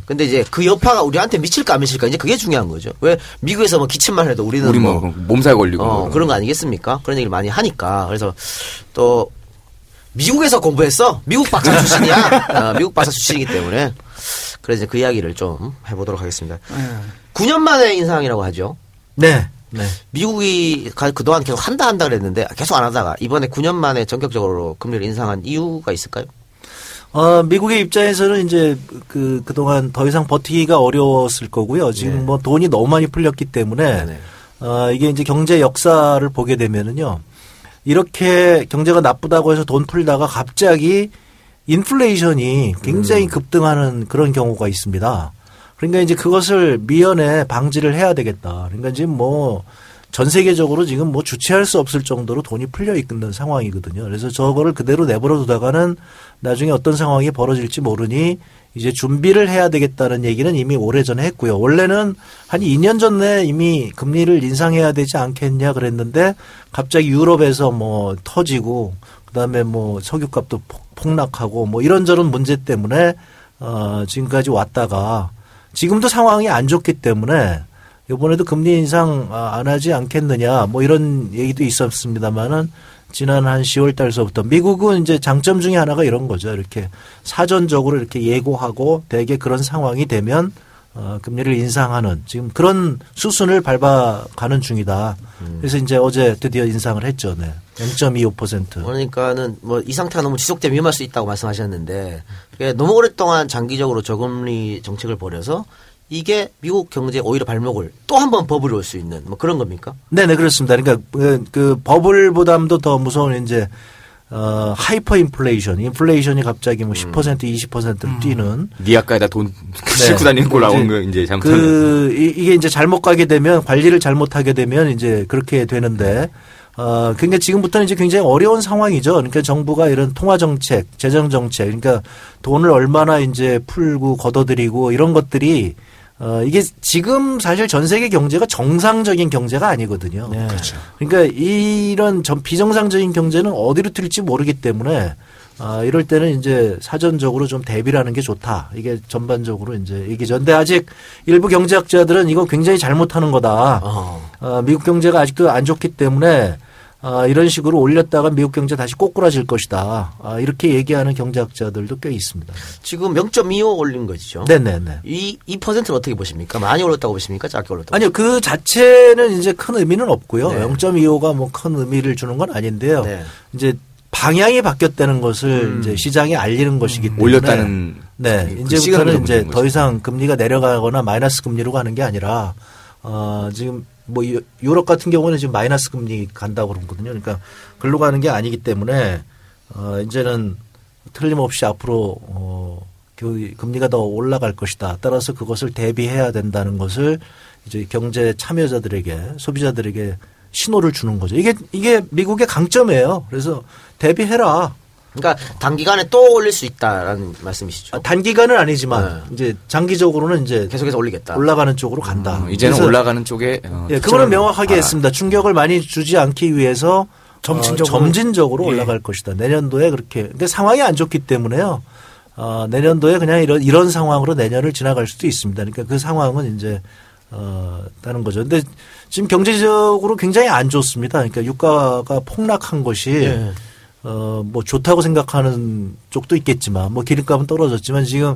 근데 이제 그 여파가 우리한테 미칠까 안 미칠까 이제 그게 중요한 거죠. 왜 미국에서 뭐 기침만 해도 우리는 우리 뭐, 뭐 몸살 걸리고 어, 그런 거 아니겠습니까? 그런 얘기를 많이 하니까. 그래서 또 미국에서 공부했어. 미국 박사 출신이야. 어, 미국 박사 출신이기 때문에. 그래서 이제 그 이야기를 좀 해보도록 하겠습니다. 9년 만에 인상이라고 하죠. 네. 네. 미국이 가- 그동안 계속 한다 한다 그랬는데 계속 안 하다가 이번에 9년 만에 전격적으로 금리를 인상한 이유가 있을까요? 어, 미국의 입장에서는 이제 그, 그동안 더 이상 버티기가 어려웠을 거고요. 지금 네. 뭐 돈이 너무 많이 풀렸기 때문에, 네네. 어, 이게 이제 경제 역사를 보게 되면은요. 이렇게 경제가 나쁘다고 해서 돈 풀다가 갑자기 인플레이션이 굉장히 음. 급등하는 그런 경우가 있습니다. 그러니까 이제 그것을 미연에 방지를 해야 되겠다. 그러니까 지금 뭐 전 세계적으로 지금 뭐 주체할 수 없을 정도로 돈이 풀려 있는 상황이거든요. 그래서 저거를 그대로 내버려 두다가는 나중에 어떤 상황이 벌어질지 모르니 이제 준비를 해야 되겠다는 얘기는 이미 오래전에 했고요. 원래는 한 2년 전에 이미 금리를 인상해야 되지 않겠냐 그랬는데 갑자기 유럽에서 뭐 터지고 그다음에 뭐 석유값도 폭- 폭락하고 뭐 이런저런 문제 때문에 어 지금까지 왔다가 지금도 상황이 안 좋기 때문에 이번에도 금리 인상 아, 안 하지 않겠느냐 뭐 이런 얘기도 있었습니다만은 지난 한 10월 달서부터 미국은 이제 장점 중에 하나가 이런 거죠. 이렇게 사전적으로 이렇게 예고하고 대개 그런 상황이 되면 어, 금리를 인상하는 지금 그런 수순을 밟아가는 중이다. 그래서 이제 어제 드디어 인상을 했죠. 네. 0.25%. 그러니까는 뭐 이 상태가 너무 지속되면 위험할 수 있다고 말씀하셨는데 너무 오랫동안 장기적으로 저금리 정책을 벌여서 이게 미국 경제 오히려 발목을 또 한 번 버블이 올 수 있는 뭐 그런 겁니까? 네네 그렇습니다. 그러니까 그, 그 버블보다도 더 무서운 이제 어 하이퍼 인플레이션, 인플레이션이 갑자기 뭐10% 20%를 뛰는 리어카에다 돈 싣고 다니는 꼴 나온 거 이제 잘못하면 그 이- 이게 이제 잘못 가게 되면 관리를 잘못하게 되면 이제 그렇게 되는데 어 그러니까 지금부터는 이제 굉장히 어려운 상황이죠. 그러니까 정부가 이런 통화 정책, 재정 정책, 그러니까 돈을 얼마나 이제 풀고 걷어들이고 이런 것들이 어, 이게 지금 사실 전 세계 경제가 정상적인 경제가 아니거든요. 그렇죠. 그러니까 이런 전 비정상적인 경제는 어디로 튈지 모르기 때문에 아, 이럴 때는 이제 사전적으로 좀 대비를 하는 게 좋다. 이게 전반적으로 이제 얘기죠. 근데 아직 일부 경제학자들은 이거 굉장히 잘못하는 거다. 어. 어, 미국 경제가 아직도 안 좋기 때문에 아, 이런 식으로 올렸다가 미국 경제 다시 꼬꾸라질 것이다. 아, 이렇게 얘기하는 경제학자들도 꽤 있습니다. 지금 0.25 올린 거죠. 네네네. 이, 이 퍼센트는 어떻게 보십니까? 많이 올랐다고 보십니까? 작게 올랐다고? 아니요, 그 자체는 이제 큰 의미는 없고요. 네. 0.25가 뭐 큰 의미를 주는 건 아닌데요. 네. 이제 방향이 바뀌었다는 것을 음. 이제 시장에 알리는 것이기 때문에 올렸다는 네, 그 이제부터는 이제 더. 이상 금리가 내려가거나 마이너스 금리로 가는 게 아니라 어 지금 뭐 유- 유럽 같은 경우는 지금 마이너스 금리 간다고 그러거든요. 그러니까 글로 가는 게 아니기 때문에 어 이제는 틀림없이 앞으로 어그 금리가 더 올라갈 것이다. 따라서 그것을 대비해야 된다는 것을 이제 경제 참여자들에게 소비자들에게 신호를 주는 거죠. 이게 이게 미국의 강점이에요. 그래서 대비해라. 그러니까 단기간에 또 올릴 수 있다라는 말씀이시죠. 아, 단기간은 아니지만 네. 이제 장기적으로는 이제 계속해서 올리겠다. 올라가는 쪽으로 간다. 어, 이제는 그래서 올라가는 쪽에 어, 예, 그거는 명확하게 봐라. 했습니다. 충격을 많이 주지 않기 위해서 점진적으로. 어, 점진적으로 예. 올라갈 것이다. 내년도에 그렇게. 근데 상황이 안 좋기 때문에요. 어, 내년도에 그냥 이런 이런 상황으로 내년을 지나갈 수도 있습니다. 그러니까 그 상황은 이제 어, 다른 거죠. 근데 지금 경제적으로 굉장히 안 좋습니다. 그러니까 유가가 폭락한 것이 예. 어, 뭐 좋다고 생각하는 쪽도 있겠지만 뭐 기름값은 떨어졌지만 지금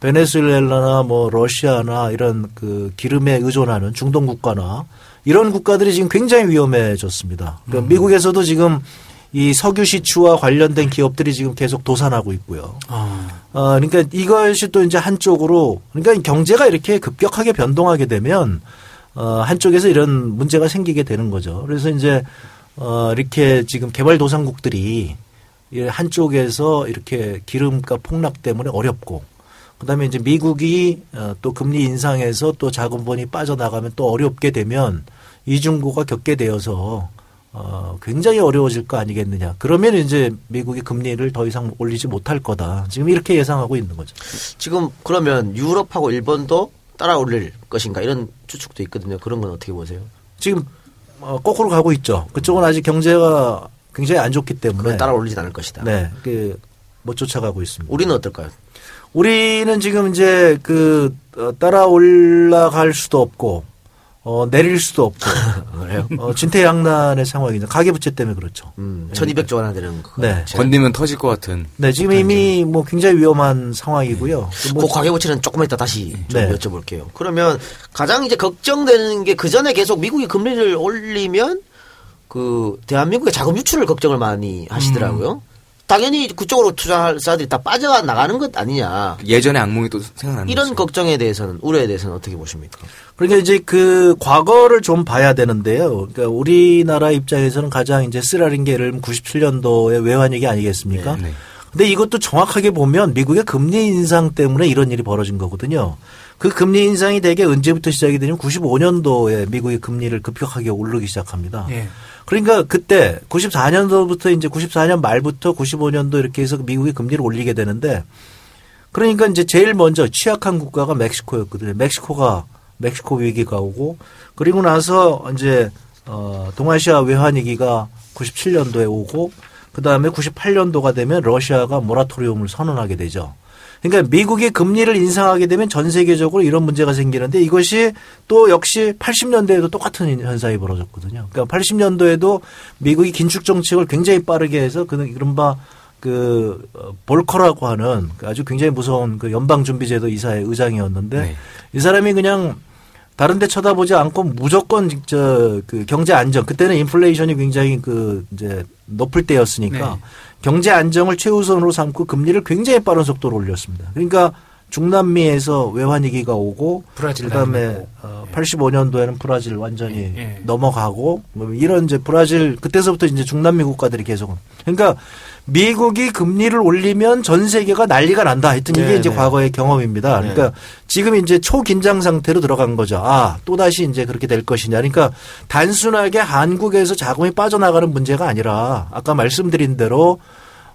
베네수엘라나 뭐 러시아나 이런 그 기름에 의존하는 중동 국가나 이런 국가들이 지금 굉장히 위험해졌습니다. 그러니까 미국에서도 지금 이 석유 시추와 관련된 기업들이 지금 계속 도산하고 있고요. 아, 어, 그러니까 이것이 또 이제 한쪽으로 그러니까 경제가 이렇게 급격하게 변동하게 되면 어, 한쪽에서 이런 문제가 생기게 되는 거죠. 그래서 이제 어, 이렇게 지금 개발도상국들이 이 한쪽에서 이렇게 기름값 폭락 때문에 어렵고 그다음에 이제 미국이 어, 또 금리 인상해서 또 자금본이 빠져나가면 또 어렵게 되면 이중고가 겪게 되어서 어, 굉장히 어려워질 거 아니겠느냐. 그러면 이제 미국이 금리를 더 이상 올리지 못할 거다. 지금 이렇게 예상하고 있는 거죠. 지금 그러면 유럽하고 일본도 따라 올릴 것인가 이런 추측도 있거든요. 그런 건 어떻게 보세요? 지금 어, 거꾸로 가고 있죠. 그쪽은 아직 경제가 굉장히 안 좋기 때문에 따라 올리진 않을 것이다. 네, 그못 쫓아가고 있습니다. 우리는 어떨까요? 우리는 지금 이제 그 어, 따라 올라갈 수도 없고 어, 내릴 수도 없고 그래요? 어, 진퇴양난의 상황이죠. 가계부채 때문에 그렇죠. 음, 1200조 원 되는 거. 네. 건드면 터질 것 같은. 네, 지금 이미 뭐 굉장히 위험한 상황이고요. 그뭐 가계부채는 조금 이따 다시 좀 네. 여쭤볼게요. 그러면 가장 이제 걱정되는 게 그 전에 계속 미국이 금리를 올리면 그 대한민국의 자금 유출을 걱정을 많이 하시더라고요. 당연히 그쪽으로 투자할 사람들이 다 빠져 나가는 것 아니냐. 예전의 악몽이 또 생각나는 이런 거죠. 걱정에 대해서는 우려에 대해서는 어떻게 보십니까? 그러니까 이제 그 과거를 좀 봐야 되는데요. 그러니까 우리나라 입장에서는 가장 이제 쓰라린 게 예를 들면 97년도의 외환위기 아니겠습니까? 네. 근데 이것도 정확하게 보면 미국의 금리 인상 때문에 이런 일이 벌어진 거거든요. 그 금리 인상이 대개 언제부터 시작이 되냐면 95년도에 미국의 금리를 급격하게 오르기 시작합니다. 예. 그러니까 그때 94년도부터 이제 94년 말부터 95년도 이렇게 해서 미국이 금리를 올리게 되는데 그러니까 이제 제일 먼저 취약한 국가가 멕시코였거든요. 멕시코가 멕시코 위기가 오고 그리고 나서 이제 어 동아시아 외환 위기가 97년도에 오고 그다음에 98년도가 되면 러시아가 모라토리움을 선언하게 되죠. 그러니까 미국이 금리를 인상하게 되면 전 세계적으로 이런 문제가 생기는데 이것이 또 역시 80년대에도 똑같은 현상이 벌어졌거든요. 그러니까 80년도에도 미국이 긴축 정책을 굉장히 빠르게 해서 그 이른바 그 어, 볼커라고 하는 그 아주 굉장히 무서운 그 연방준비제도 이사의 의장이었는데 네. 이 사람이 그냥 다른 데 쳐다보지 않고 무조건 저 그 경제 안정 그때는 인플레이션이 굉장히 그 이제 높을 때였으니까 네. 경제 안정을 최우선으로 삼고 금리를 굉장히 빠른 속도로 올렸습니다. 그러니까 중남미에서 외환 위기가 오고 브라질 그다음에. 어, 85년도에는 브라질 완전히 예, 예. 넘어가고 뭐 이런 이제 브라질 그때서부터 이제 중남미 국가들이 계속 그러니까 미국이 금리를 올리면 전 세계가 난리가 난다 했던 이게 네, 이제 네. 과거의 경험입니다. 네. 그러니까 지금 이제 초긴장 상태로 들어간 거죠. 아, 또다시 이제 그렇게 될 것이냐. 그러니까 단순하게 한국에서 자금이 빠져나가는 문제가 아니라 아까 말씀드린 대로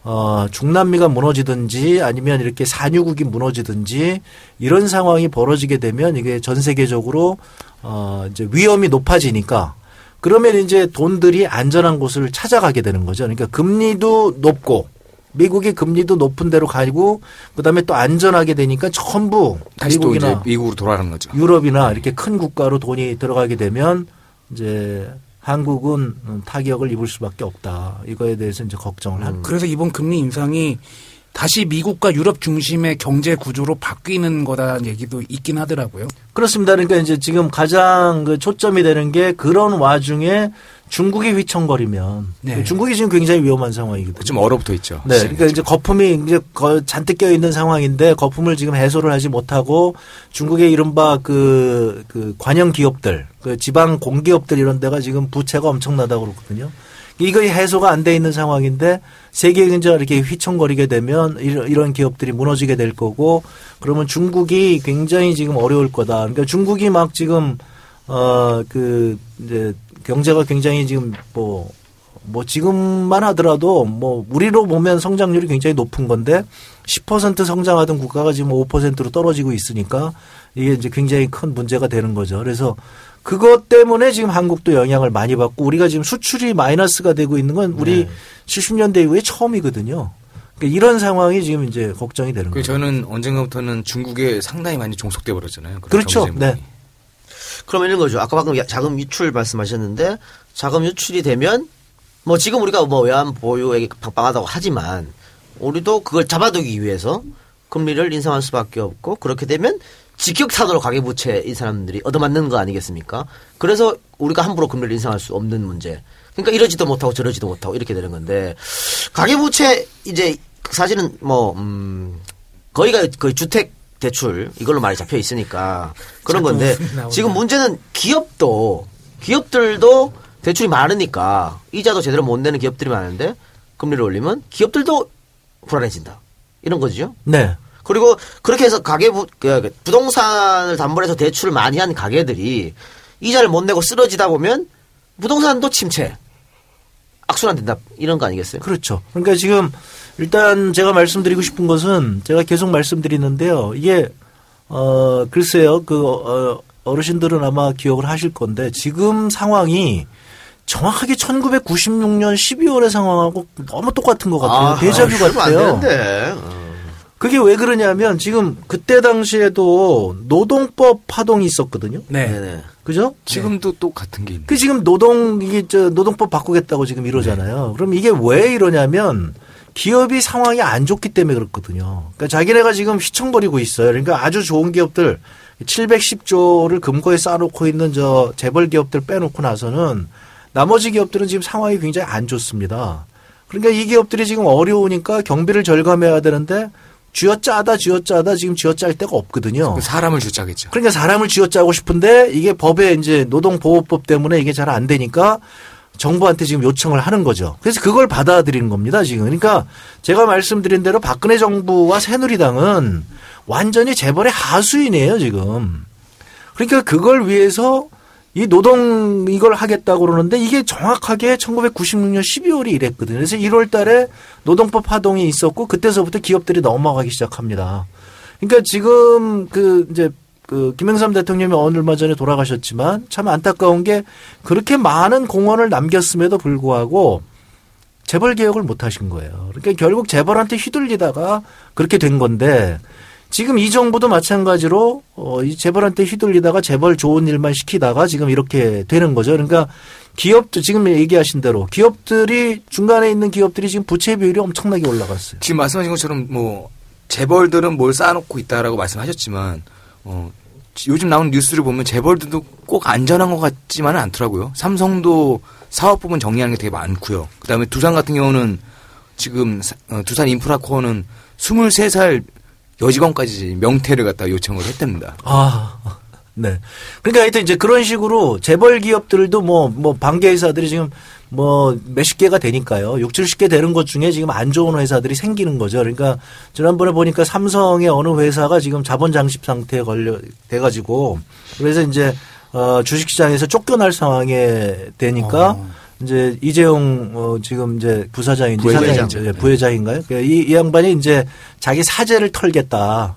어, 중남미가 무너지든지 아니면 이렇게 산유국이 무너지든지 이런 상황이 벌어지게 되면 이게 전 세계적으로 어, 이제 위험이 높아지니까 그러면 이제 돈들이 안전한 곳을 찾아가게 되는 거죠. 그러니까 금리도 높고 미국이 금리도 높은 데로 가고 그다음에 또 안전하게 되니까 전부 다시 또 이제 미국이나 미국으로 돌아가는 거죠. 유럽이나 이렇게 큰 국가로 돈이 들어가게 되면 이제 한국은 타격을 입을 수밖에 없다. 이거에 대해서 이제 걱정을 하는 거죠. 그래서 이번 금리 인상이 다시 미국과 유럽 중심의 경제 구조로 바뀌는 거다는 얘기도 있긴 하더라고요. 그렇습니다. 그러니까 이제 지금 가장 그 초점이 되는 게 그런 와중에 중국이 휘청거리면 네. 중국이 지금 굉장히 위험한 상황이거든요. 좀 얼어붙어 있죠. 네, 그러니까 이제 거품이 이제 거- 잔뜩 껴 있는 상황인데 거품을 지금 해소를 하지 못하고 중국의 이른바 그, 그 관영 기업들, 그 지방 공기업들 이런 데가 지금 부채가 엄청나다고 그러거든요. 이거 해소가 안 돼 있는 상황인데 세계 경제가 이렇게 휘청거리게 되면 이런, 기업들이 무너지게 될 거고 그러면 중국이 굉장히 지금 어려울 거다. 그러니까 중국이 막 지금 어 그 이제 경제가 굉장히 지금 뭐뭐 지금만 하더라도 뭐 우리로 보면 성장률이 굉장히 높은 건데 10% 성장하던 국가가 지금 5%로 떨어지고 있으니까 이게 이제 굉장히 큰 문제가 되는 거죠. 그래서 그것 때문에 지금 한국도 영향을 많이 받고 우리가 지금 수출이 마이너스가 되고 있는 건 우리 네. 70년대 이후에 처음이거든요. 그러니까 이런 상황이 지금 이제 걱정이 되는 그 거죠. 저는 언젠가부터는 중국에 상당히 많이 종속돼 버렸잖아요. 그렇죠. 네. 그러면 이런 거죠. 아까 방금 야- 자금 유출 말씀하셨는데 자금 유출이 되면 뭐 지금 우리가 뭐 외환 보유액이 빵빵하다고 하지만 우리도 그걸 잡아두기 위해서 금리를 인상할 수밖에 없고 그렇게 되면 직격탄으로 가계부채인 사람들이 얻어맞는 거 아니겠습니까? 그래서 우리가 함부로 금리를 인상할 수 없는 문제. 그러니까 이러지도 못하고 저러지도 못하고 이렇게 되는 건데 가계부채 이제 사실은 뭐 음, 거의가 거의 주택 대출 이걸로 많이 잡혀 있으니까 그런 건데. 지금 문제는 기업도 기업들도 대출이 많으니까 이자도 제대로 못 내는 기업들이 많은데 금리를 올리면 기업들도 불안해진다 이런 거죠. 네. 그리고 그렇게 해서 가계부 그 부동산을 담보해서 대출을 많이 한 가게들이 이자를 못 내고 쓰러지다 보면 부동산도 침체 악순환 된다 이런 거 아니겠어요? 그렇죠. 그러니까 지금 일단 제가 말씀드리고 싶은 것은 제가 계속 말씀드리는데요. 이게 어 글쎄요. 그 어, 어르신들은 아마 기억을 하실 건데 지금 상황이 정확하게 1996년 12월의 상황하고 너무 똑같은 것 같아요. 그러면 안 같아요. 되는데. 그게 왜 그러냐면 지금 그때 당시에도 노동법 파동이 있었거든요. 네. 네네. 그죠? 지금도 또 같은 게 있네. 그 지금 노동 이게 저 노동법 바꾸겠다고 지금 이러잖아요. 그럼 이게 왜 이러냐면 기업이 상황이 안 좋기 때문에 그렇거든요. 그러니까 자기네가 지금 휘청거리고 있어요. 그러니까 아주 좋은 기업들 710조를 금고에 쌓아놓고 있는 저 재벌 기업들 빼놓고 나서는 나머지 기업들은 지금 상황이 굉장히 안 좋습니다. 그러니까 이 기업들이 지금 어려우니까 경비를 절감해야 되는데 쥐어짜다 쥐어짜다 지금 쥐어짤 데가 없거든요. 그 사람을 주자겠죠. 그러니까 사람을 쥐어짜고 싶은데 이게 법에 이제 노동보호법 때문에 이게 잘 안 되니까 정부한테 지금 요청을 하는 거죠. 그래서 그걸 받아들이는 겁니다, 지금. 그러니까 제가 말씀드린 대로 박근혜 정부와 새누리당은 완전히 재벌의 하수인이에요, 지금. 그러니까 그걸 위해서 이 노동 이걸 하겠다고 그러는데 이게 정확하게 1996년 12월이 이랬거든요. 그래서 1월 달에 노동법 파동이 있었고 그때서부터 기업들이 넘어가기 시작합니다. 그러니까 지금 그 이제 그 김영삼 대통령이 얼마 전에 돌아가셨지만 참 안타까운 게 그렇게 많은 공헌을 남겼음에도 불구하고 재벌 개혁을 못 하신 거예요. 그러니까 결국 재벌한테 휘둘리다가 그렇게 된 건데 지금 이 정부도 마찬가지로 어, 이 재벌한테 휘둘리다가 재벌 좋은 일만 시키다가 지금 이렇게 되는 거죠. 그러니까 기업도 지금 얘기하신 대로 기업들이 중간에 있는 기업들이 지금 부채 비율이 엄청나게 올라갔어요. 지금 말씀하신 것처럼 뭐 재벌들은 뭘 쌓아놓고 있다라고 말씀하셨지만 어, 요즘 나오는 뉴스를 보면 재벌들도 꼭 안전한 것 같지만은 않더라고요. 삼성도 사업 부분 정리하는 게 되게 많고요. 그다음에 두산 같은 경우는 지금 사- 어, 두산 인프라코어는 23살 여직원까지 명태를 갖다 요청을 했답니다. 아, 네. 그러니까 하여튼 이제 그런 식으로 재벌 기업들도 뭐, 뭐, 반개 회사들이 지금 뭐, 몇십 개가 되니까요. 6, 70개 되는 것 중에 지금 안 좋은 회사들이 생기는 거죠. 그러니까 지난번에 보니까 삼성의 어느 회사가 지금 자본 장식 상태에 걸려, 돼가지고 그래서 이제 어, 주식시장에서 쫓겨날 상황에 되니까 이제 이재용 어 지금 이제 부사장인지 부회장. 사장인지 예, 부회장인가요? 그러니까 이, 이 양반이 이제 자기 사재를 털겠다.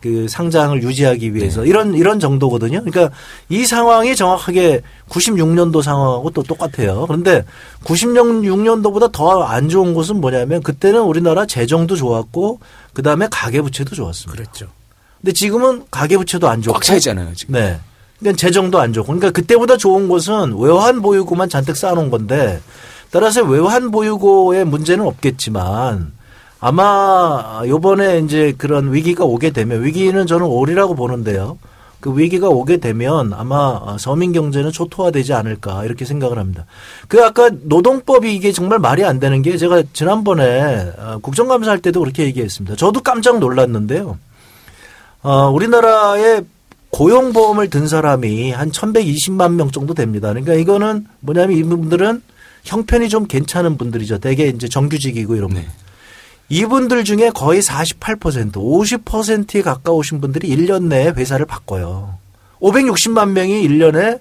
그 상장을 유지하기 위해서 이런 이런 정도거든요. 그러니까 이 상황이 정확하게 96년도 상황하고 또 똑같아요. 그런데 96년도보다 더 안 좋은 것은 뭐냐면 그때는 우리나라 재정도 좋았고 그다음에 가계 부채도 좋았습니다. 그랬죠. 근데 지금은 가계 부채도 안 좋고 꽉차 있잖아요, 지금. 네. 그러니까 재정도 안 좋고. 그러니까 그때보다 좋은 것은 외환 보유고만 잔뜩 쌓아놓은 건데 따라서 외환 보유고의 문제는 없겠지만 아마 요번에 이제 그런 위기가 오게 되면 위기는 저는 올이라고 보는데요. 그 위기가 오게 되면 아마 서민 경제는 초토화되지 않을까 이렇게 생각을 합니다. 그 아까 노동법이 이게 정말 말이 안 되는 게 제가 지난번에 어, 국정감사 할 때도 그렇게 얘기했습니다. 저도 깜짝 놀랐는데요. 어, 우리나라에 고용보험을 든 사람이 한 1120만 명 정도 됩니다. 그러니까 이거는 뭐냐면 이분들은 형편이 좀 괜찮은 분들이죠. 대개 이제 정규직이고 이런 분. 이분들 중에 거의 48%, 50%에 가까우신 분들이 1년 내에 회사를 바꿔요. 560만 명이 1년에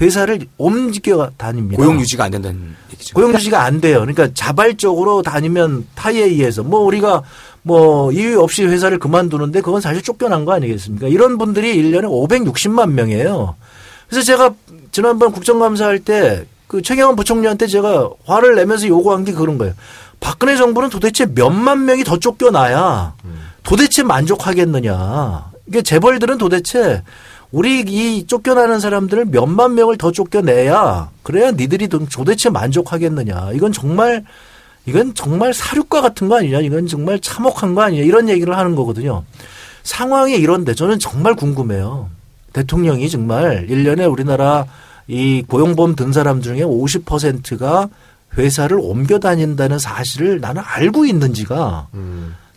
회사를 옮겨 다닙니다. 고용 유지가 안 된다는 얘기죠. 고용 유지가 안 돼요. 그러니까 자발적으로 다니면 타이에 의해서 뭐 우리가 뭐 이유 없이 회사를 그만두는데 그건 사실 쫓겨난 거 아니겠습니까? 이런 분들이 1년에 560만 명이에요. 그래서 제가 지난번 국정감사할 때 그 최경환 부총리한테 제가 화를 내면서 요구한 게 그런 거예요. 박근혜 정부는 도대체 몇만 명이 더 쫓겨나야 도대체 만족하겠느냐. 이게 재벌들은 도대체 우리 이 쫓겨나는 사람들을 몇만 명을 더 쫓겨내야 그래야 니들이 도- 도대체 만족하겠느냐. 이건 정말 이건 정말 사륙과 같은 거 아니냐. 이건 정말 참혹한 거 아니냐. 이런 얘기를 하는 거거든요. 상황이 이런데 저는 정말 궁금해요. 대통령이 정말 1년에 우리나라 이 고용보험 든 사람 중에 50%가 회사를 옮겨 다닌다는 사실을 나는 알고 있는지가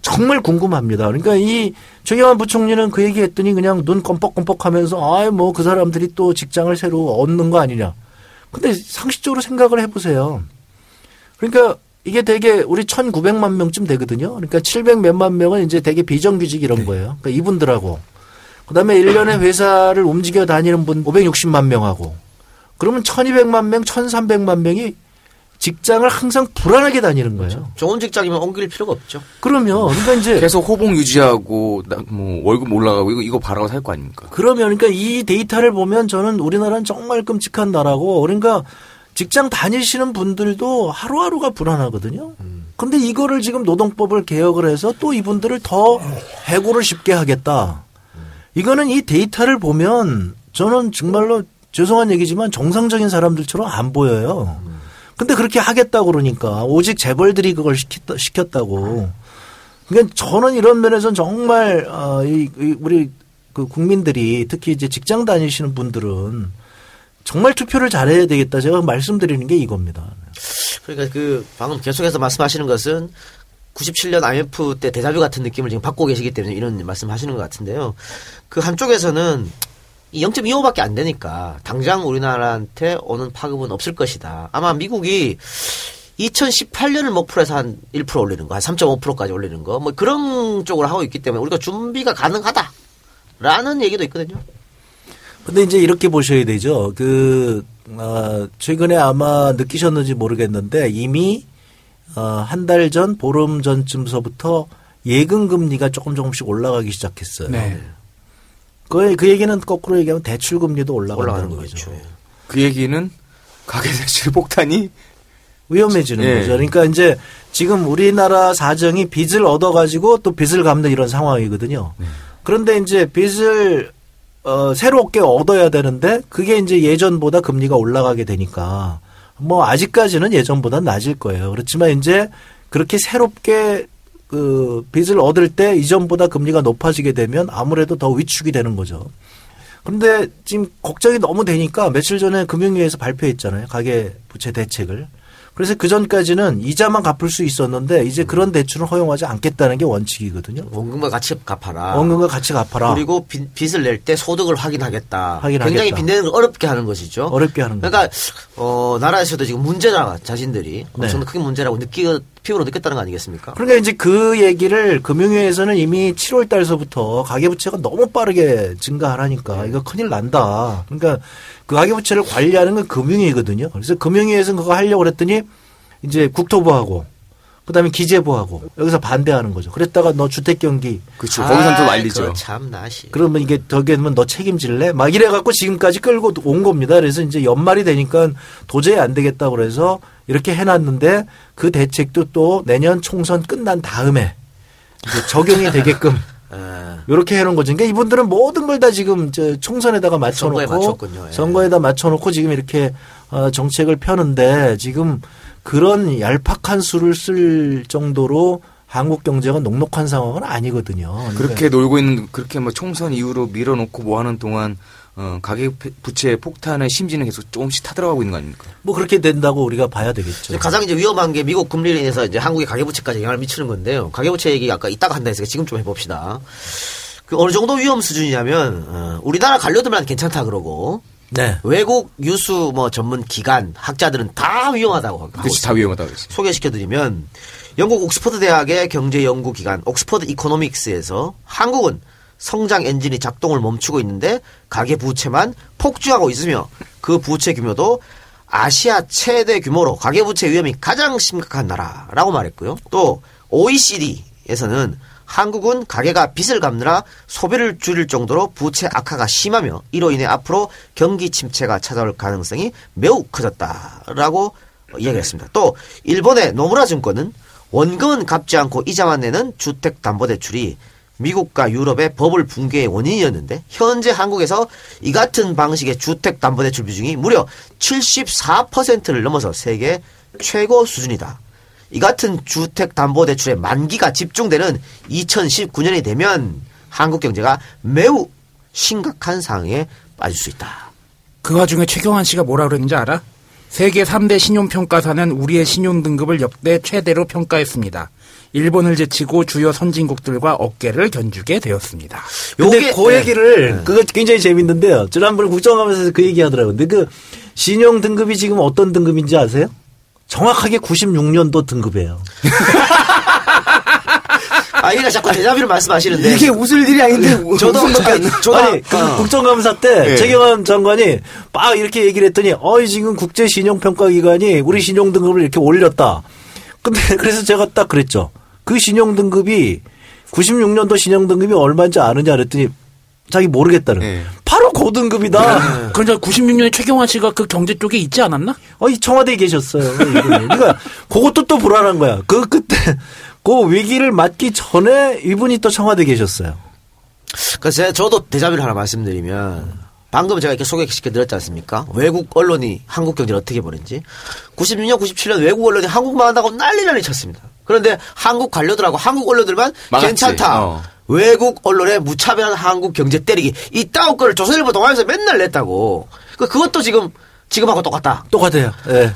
정말 궁금합니다. 그러니까 이 최경환 부총리는 그 얘기 했더니 그냥 눈 껌뻑껌뻑 하면서 아이 뭐 그 사람들이 또 직장을 새로 얻는 거 아니냐. 근데 상식적으로 생각을 해보세요. 그러니까 이게 되게 우리 1,900만 명쯤 되거든요. 그러니까 700 몇만 명은 이제 되게 비정규직 이런 거예요. 그러니까 이분들하고 그다음에 1년에 회사를 움직여 다니는 분 560만 명하고 그러면 1,200만 명, 1,300만 명이 직장을 항상 불안하게 다니는 거예요. 좋은 직장이면 옮길 필요가 없죠. 그러면 그러니까 이제 계속 호봉 유지하고 나- 뭐 월급 올라가고 이거 이거 바라고 살 거 아닙니까? 그러면 그러니까 이 데이터를 보면 저는 우리나라는 정말 끔찍한 나라고 그러니까 직장 다니시는 분들도 하루하루가 불안하거든요. 그런데 이거를 지금 노동법을 개혁을 해서 또 이분들을 더 해고를 쉽게 하겠다. 이거는 이 데이터를 보면 저는 정말로 죄송한 얘기지만 정상적인 사람들처럼 안 보여요. 근데 그렇게 하겠다고 그러니까 오직 재벌들이 그걸 시켰다, 시켰다고. 그러니까 저는 이런 면에서는 정말 어, 우리 그 국민들이 특히 이제 직장 다니시는 분들은 정말 투표를 잘해야 되겠다. 제가 말씀드리는 게 이겁니다. 그러니까 그 방금 계속해서 말씀하시는 것은 97년 IMF 때 대자뷰 같은 느낌을 지금 받고 계시기 때문에 이런 말씀하시는 것 같은데요. 그 한쪽에서는 이 0.25밖에 안 되니까 당장 우리나라한테 오는 파급은 없을 것이다. 아마 미국이 2018년을 목표로 해서 한 1% 올리는 거, 한 3.5%까지 올리는 거, 뭐 그런 쪽으로 하고 있기 때문에 우리가 준비가 가능하다. 라는 얘기도 있거든요. 근데 이제 이렇게 보셔야 되죠. 그, 어, 최근에 아마 느끼셨는지 모르겠는데 이미 어, 한 달 전, 보름 전쯤서부터 예금 금리가 조금 조금씩 올라가기 시작했어요. 네. 그, 그 얘기는 거꾸로 얘기하면 대출 금리도 올라간다는 거죠. 거죠. 그 얘기는 가계대출 폭탄이 위험해지는 예. 거죠. 그러니까 이제 지금 우리나라 사정이 빚을 얻어가지고 또 빚을 갚는 이런 상황이거든요. 그런데 이제 빚을 어, 새롭게 얻어야 되는데 그게 이제 예전보다 금리가 올라가게 되니까 뭐 아직까지는 예전보다 낮을 거예요. 그렇지만 이제 그렇게 새롭게 그 빚을 얻을 때 이전보다 금리가 높아지게 되면 아무래도 더 위축이 되는 거죠. 그런데 지금 걱정이 너무 되니까 며칠 전에 금융위에서 발표했잖아요. 가계 부채 대책을. 그래서 그 전까지는 이자만 갚을 수 있었는데 이제 그런 대출은 허용하지 않겠다는 게 원칙이거든요. 원금과 같이 갚아라. 원금과 같이 갚아라. 그리고 빚, 빚을 낼 때 소득을 확인하겠다. 확인하겠다. 굉장히 빚내는 걸 어렵게 하는 것이죠. 어렵게 하는. 그러니까 어 나라에서도 지금 문제라 자신들이 네. 엄청 큰 문제라고 느끼고 피부로 느꼈다는 거 아니겠습니까? 그러니까 이제 그 얘기를 금융위에서는 이미 7월 달서부터 가계부채가 너무 빠르게 증가하라니까 이거 큰일 난다. 그러니까 그 가계부채를 관리하는 건 금융위거든요. 그래서 금융위에서는 그거 하려고 그랬더니 이제 국토부하고 그다음에 기재부하고 여기서 반대하는 거죠. 그랬다가 너 주택 경기 그렇죠. 거기선 또 말리죠. 그거 참 나시. 그러면 이게 저게 하면 너 책임질래? 막 이래 갖고 지금까지 끌고 온 겁니다. 그래서 이제 연말이 되니까 도저히 안 되겠다 그래서 이렇게 해 놨는데 그 대책도 또 내년 총선 끝난 다음에 적용이 되게끔 이렇게 해놓은 거죠. 그러니까 이분들은 모든 걸 다 지금 저 총선에다가 맞춰놓고. 예. 선거에다 맞춰놓고 지금 이렇게 어, 정책을 펴는데 지금 그런 얄팍한 수를 쓸 정도로 한국 경제가 녹록한 상황은 아니거든요. 그러니까 그렇게 놀고 있는 그렇게 뭐 총선 이후로 밀어놓고 뭐 하는 동안 어, 가계 부채 폭탄의 심지는 계속 조금씩 타들어가고 있는 거 아닙니까? 뭐 그렇게 된다고 우리가 봐야 되겠죠. 가장 이제 위험한 게 미국 금리로 인해서 이제 한국의 가계 부채까지 영향을 미치는 건데요. 가계 부채 얘기 아까 이따가 한다 했으니까 지금 좀 해봅시다. 그 어느 정도 위험 수준이냐면 어, 우리나라 관료들만 괜찮다 그러고 네. 외국 유수 뭐 전문 기관 학자들은 다 위험하다고 하고 그렇지 다 위험하다고 그랬어요. 소개시켜드리면 영국 옥스퍼드 대학의 경제 연구 기관 옥스퍼드 이코노믹스에서 한국은 성장 엔진이 작동을 멈추고 있는데 가계 부채만 폭주하고 있으며 그 부채 규모도 아시아 최대 규모로 가계 부채 위험이 가장 심각한 나라라고 말했고요. 또 OECD에서는 한국은 가계가 빚을 갚느라 소비를 줄일 정도로 부채 악화가 심하며 이로 인해 앞으로 경기 침체가 찾아올 가능성이 매우 커졌다라고 이야기했습니다. 또 일본의 노무라 증권은 원금은 갚지 않고 이자만 내는 주택담보대출이 미국과 유럽의 버블 붕괴의 원인이었는데 현재 한국에서 이 같은 방식의 주택담보대출 비중이 무려 74%를 넘어서 세계 최고 수준이다. 이 같은 주택담보대출의 만기가 집중되는 2019년이 되면 한국 경제가 매우 심각한 상황에 빠질 수 있다. 그 와중에 최경환 씨가 뭐라 그랬는지 알아? 세계 3대 신용평가사는 우리의 신용 등급을 역대 최대로 평가했습니다. 일본을 제치고 주요 선진국들과 어깨를 견주게 되었습니다. 근데 요게- 그 네. 얘기를 그거 굉장히 재밌는데요. 지난번에 국정감에서 그 얘기 하더라고요. 근데 그 신용 등급이 지금 어떤 등급인지 아세요? 정확하게 96년도 등급이에요. 아, 이가 자꾸 대자비를 말씀하시는데. 이게 웃을 일이 아닌데 저도, 아니, 나. 저도, 아니, 그 어. 국정감사 때 네. 최경환 장관이 막 이렇게 얘기를 했더니 어이 지금 국제 신용 평가 기관이 우리 신용 등급을 이렇게 올렸다. 근데 그래서 제가 딱 그랬죠. 그 신용 등급이 96년도 신용 등급이 얼마인지 아느냐 그랬더니 자기 모르겠다는. 네. 바로 고등급이다. 그러니까 96년에 최경환 씨가 그 경제 쪽에 있지 않았나? 어, 이 청와대에 계셨어요. 이분이. 그러니까 그것도 또 불안한 거야. 그 그때 그 위기를 맞기 전에 이분이 또 청와대에 계셨어요. 그래서 제가- 저도 대자비를 하나 말씀드리면 방금 제가 이렇게 소개시켜 드렸지 않습니까? 외국 언론이 한국 경제를 어떻게 보는지. 96년, 97년 외국 언론이 한국만 한다고 난리 난리 쳤습니다. 그런데 한국 관료들하고 한국 언론들만 막았지. 괜찮다. 어. 외국 언론의 무차별한 한국 경제 때리기. 이 따오 거를 조선일보 동아에서 맨날 냈다고. 그 그것도 지금 지금하고 똑같다. 똑같아요. 예. 에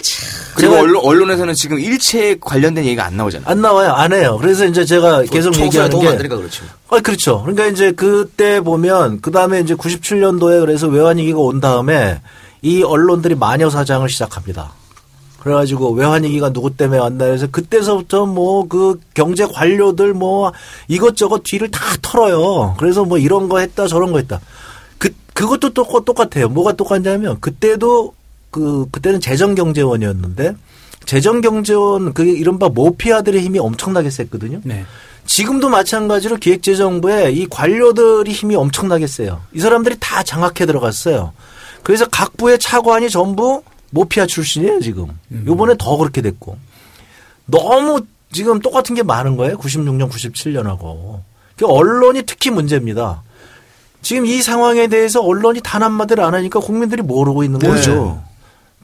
참. 그리고 언론, 언론에서는 지금 일체 관련된 얘기가 안 나오잖아요. 안 나와요. 안 해요. 그래서 이제 제가 계속 청소에 얘기하는 도움 게 안 되니까 그렇죠. 아, 그렇죠. 그러니까 이제 그때 보면 그 다음에 이제 97년도에 그래서 외환위기가 온 다음에 이 언론들이 마녀 사장을 시작합니다. 그래가지고 외환위기가 누구 때문에 왔나 해서 그때서부터 뭐 그 경제 관료들 뭐 이것저것 뒤를 다 털어요. 그래서 뭐 이런 거 했다 저런 거 했다. 그, 그것도 똑, 똑같아요. 뭐가 똑같냐면 그때도 그, 그때는 재정경제원이었는데 재정경제원 그 이른바 모피아들의 힘이 엄청나게 셌거든요. 네. 지금도 마찬가지로 기획재정부에 이 관료들이 힘이 엄청나게 세요. 이 사람들이 다 장악해 들어갔어요. 그래서 각 부의 차관이 전부 모피아 출신이에요, 지금. 요번에 더 그렇게 됐고. 너무 지금 똑같은 게 많은 거예요. 96년, 97년하고. 그 언론이 특히 문제입니다. 지금 이 상황에 대해서 언론이 단 한마디를 안 하니까 국민들이 모르고 있는 거죠. 모르죠.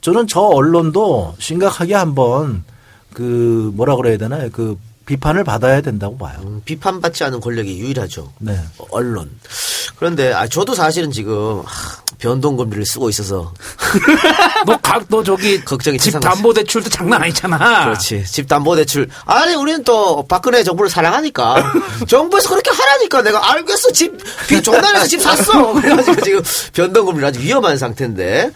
저는 저 언론도 심각하게 한번 그 뭐라 그래야 되나요? 그 비판을 받아야 된다고 봐요. 음, 비판받지 않은 권력이 유일하죠. 네. 언론. 그런데 아 저도 사실은 지금 하, 변동금리를 쓰고 있어서 너, 각, 너 저기 걱정이 집 세상 담보 대출도 장난 아니잖아. 그렇지. 집 담보 대출. 아니, 우리는 또 박근혜 정부를 사랑하니까. 정부에서 그렇게 하라니까 내가 알겠어. 집, 비 종단에서 집 샀어. 그래가지고 지금 변동금리 아주 위험한 상태인데.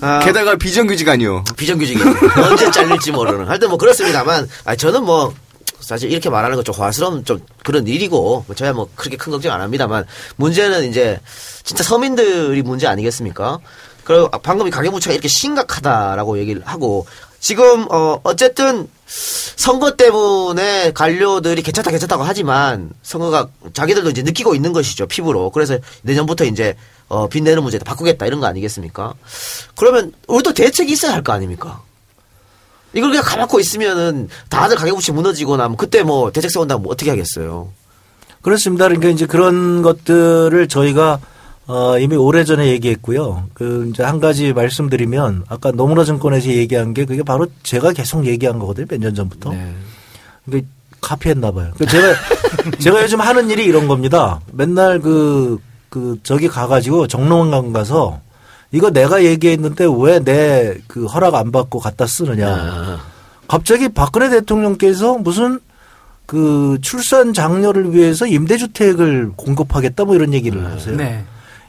아, 게다가 비정규직 아니요. 비정규직이 언제 잘릴지 모르는. 하여튼 뭐 그렇습니다만, 아 저는 뭐 사실 이렇게 말하는 건좀 화스러운 좀 그런 일이고, 뭐 저야 뭐 그렇게 큰 걱정 안 합니다만, 문제는 이제 진짜 서민들이 문제 아니겠습니까? 그리고 방금 이 가계부채가 이렇게 심각하다라고 얘기를 하고, 지금 어 어쨌든 선거 때문에 관료들이 괜찮다 괜찮다고 하지만 선거가 자기들도 이제 느끼고 있는 것이죠 피부로 그래서 내년부터 이제 어 빚내는 문제 바꾸겠다 이런 거 아니겠습니까? 그러면 우리도 대책이 있어야 할 거 아닙니까? 이걸 그냥 가만고 있으면은 다들 가계부채 무너지거나 하면 그때 뭐 대책 세운다면 뭐 어떻게 하겠어요? 그렇습니다. 그러니까 이제 그런 것들을 저희가 어, 이미 오래전에 얘기했고요. 그, 이제 한 가지 말씀드리면, 아까 노무라 증권에서 얘기한 게 그게 바로 제가 계속 얘기한 거거든요. 몇 년 전부터. 그러니까 카피했나 봐요. 그러니까 제가, 제가 요즘 하는 일이 이런 겁니다. 맨날 그, 그, 저기 가가지고 정론관 가서 이거 내가 얘기했는데 왜 내 그 허락 안 받고 갖다 쓰느냐. 갑자기 박근혜 대통령께서 무슨 그 출산 장려를 위해서 임대주택을 공급하겠다 뭐 이런 얘기를 하세요. 네.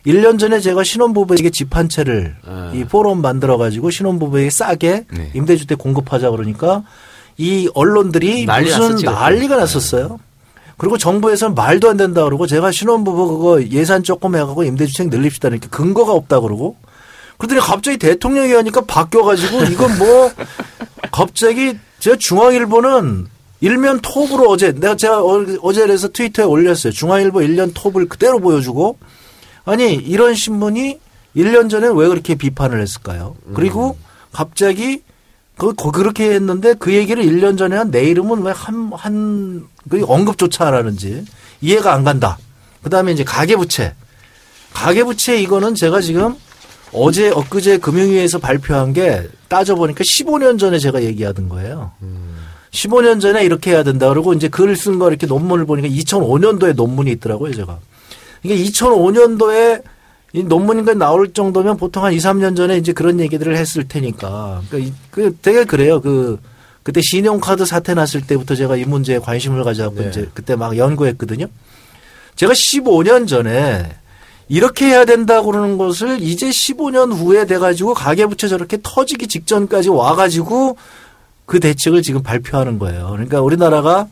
1년 전에 제가 신혼부부에게 집 한 채를 이 포럼 만들어 가지고 신혼부부에게 싸게 네. 임대주택 공급하자 그러니까 이 언론들이 난리 무슨 났었지. 난리가 났었어요. 그리고 정부에서는 말도 안 된다 그러고 제가 신혼부부 그거 예산 조금 해가고 임대주택 늘립시다 이렇게 근거가 없다 그러고 그러더니 갑자기 대통령이 하니까 바뀌어가지고 이건 뭐 갑자기 제가 중앙일보는 일면 톱으로 어제 내가 제가 어- 어제 그래서 트위터에 올렸어요. 중앙일보 일면 톱을 그대로 보여주고 아니 이런 신문이 1년 전에 왜 그렇게 비판을 했을까요? 그리고 갑자기 그, 그- 그렇게 했는데 그 얘기를 1년 전에 한 내 이름은 왜 한, 한, 그 언급조차 안 하는지 이해가 안 간다. 그 다음에 이제 가계부채. 가계부채 이거는 제가 지금 어제 엊그제 금융위에서 발표한 게 따져보니까 15년 전에 제가 얘기하던 거예요. 15년 전에 이렇게 해야 된다. 그러고 이제 글을 쓴 거 이렇게 논문을 보니까 2005년도에 논문이 있더라고요, 제가. 그러니까 2005년도에 이 논문인가 나올 정도면 보통 한 2, 3년 전에 이제 그런 얘기들을 했을 테니까. 그러니까 이- 그 되게 그래요. 그 그때 신용카드 사태 났을 때부터 제가 이 문제에 관심을 가져갖고 네. 이제 그때 막 연구했거든요. 제가 15년 전에 이렇게 해야 된다고 그러는 것을 이제 15년 후에 돼가지고 가계부채 저렇게 터지기 직전까지 와가지고 그 대책을 지금 발표하는 거예요. 그러니까 우리나라가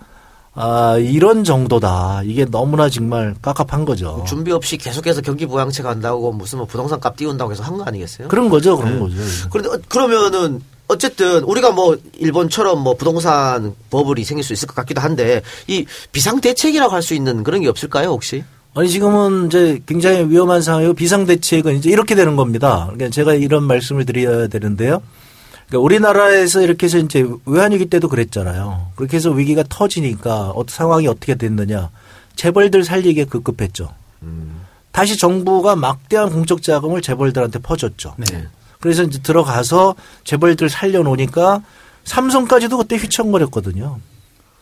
아, 이런 정도다. 이게 너무나 정말 깝깝한 거죠. 준비 없이 계속해서 경기 부양책 한다고 무슨 뭐 부동산 값 띄운다고 해서 한 거 아니겠어요? 그런 거죠, 그런 네. 거죠. 그런데 어, 그러면은 어쨌든 우리가 뭐 일본처럼 뭐 부동산 버블이 생길 수 있을 것 같기도 한데 이 비상 대책이라고 할 수 있는 그런 게 없을까요 혹시? 아니 지금은 이제 굉장히 위험한 상황이고 비상 대책은 이제 이렇게 되는 겁니다. 그러니까 제가 이런 말씀을 드려야 되는데요. 그러니까 우리나라에서 이렇게 해서 이제 외환위기 때도 그랬잖아요. 그렇게 해서 위기가 터지니까 어, 상황이 어떻게 됐느냐. 재벌들 살리기에 급급했죠. 다시 정부가 막대한 공적 자금을 재벌들한테 퍼줬죠. 그래서 이제 들어가서 재벌들 살려놓으니까 삼성까지도 그때 휘청거렸거든요.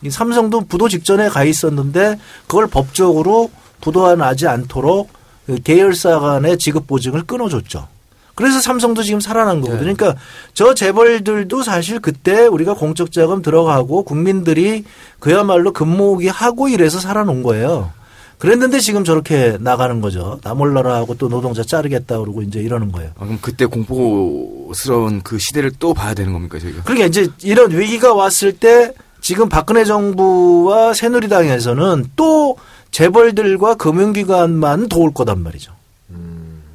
이 삼성도 부도 직전에 가 있었는데 그걸 법적으로 부도하지 않도록 그 계열사 간의 지급 보증을 끊어줬죠. 그래서 삼성도 지금 살아난 거거든요. 그러니까 저 재벌들도 사실 그때 우리가 공적 자금 들어가고 국민들이 그야말로 금모으기 하고 이래서 살아놓은 거예요. 그랬는데 지금 저렇게 나가는 거죠. 나 몰라라 하고 또 노동자 자르겠다 그러고 이제 이러는 거예요. 아, 그럼 그때 공포스러운 그 시대를 또 봐야 되는 겁니까 저희가? 그러니까 이제 이런 위기가 왔을 때 지금 박근혜 정부와 새누리당에서는 또 재벌들과 금융기관만 도울 거단 말이죠.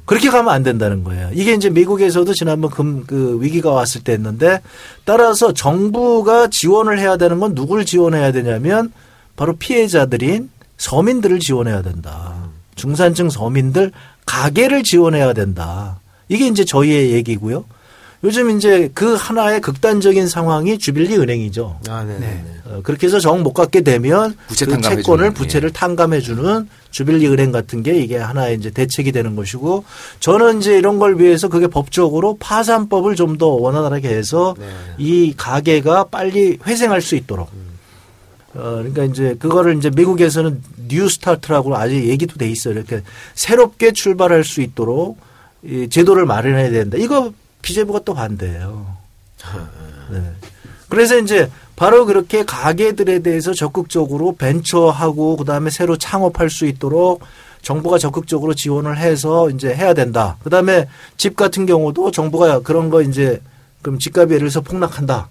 그렇게 가면 안 된다는 거예요. 이게 이제 미국에서도 지난번 금, 그 위기가 왔을 때 했는데 따라서 정부가 지원을 해야 되는 건 누굴 지원해야 되냐면 바로 피해자들인 서민들을 지원해야 된다. 중산층 서민들 가게를 지원해야 된다. 이게 이제 저희의 얘기고요. 요즘 이제 그 하나의 극단적인 상황이 주빌리 은행이죠. 아, 네. 어, 그렇게 해서 정 못 갚게 되면 부채 그 탕감해 채권을 주는, 부채를 탕감해 주는 주빌리 은행 같은 게 이게 하나의 이제 대책이 되는 것이고 저는 이제 이런 걸 위해서 그게 법적으로 파산법을 좀 더 원활하게 해서 이 가계가 빨리 회생할 수 있도록. 어, 그러니까 이제 그거를 이제 미국에서는 New Start라고 아직 얘기도 돼 있어요. 이렇게 새롭게 출발할 수 있도록 이 제도를 마련해야 된다. 이거 비재부가 또 반대예요. 네. 그래서 이제 바로 그렇게 가게들에 대해서 적극적으로 벤처하고 그다음에 새로 창업할 수 있도록 정부가 적극적으로 지원을 해서 이제 해야 된다. 그다음에 집 같은 경우도 정부가 그런 거 이제 그럼 집값이 예를 들어서 폭락한다.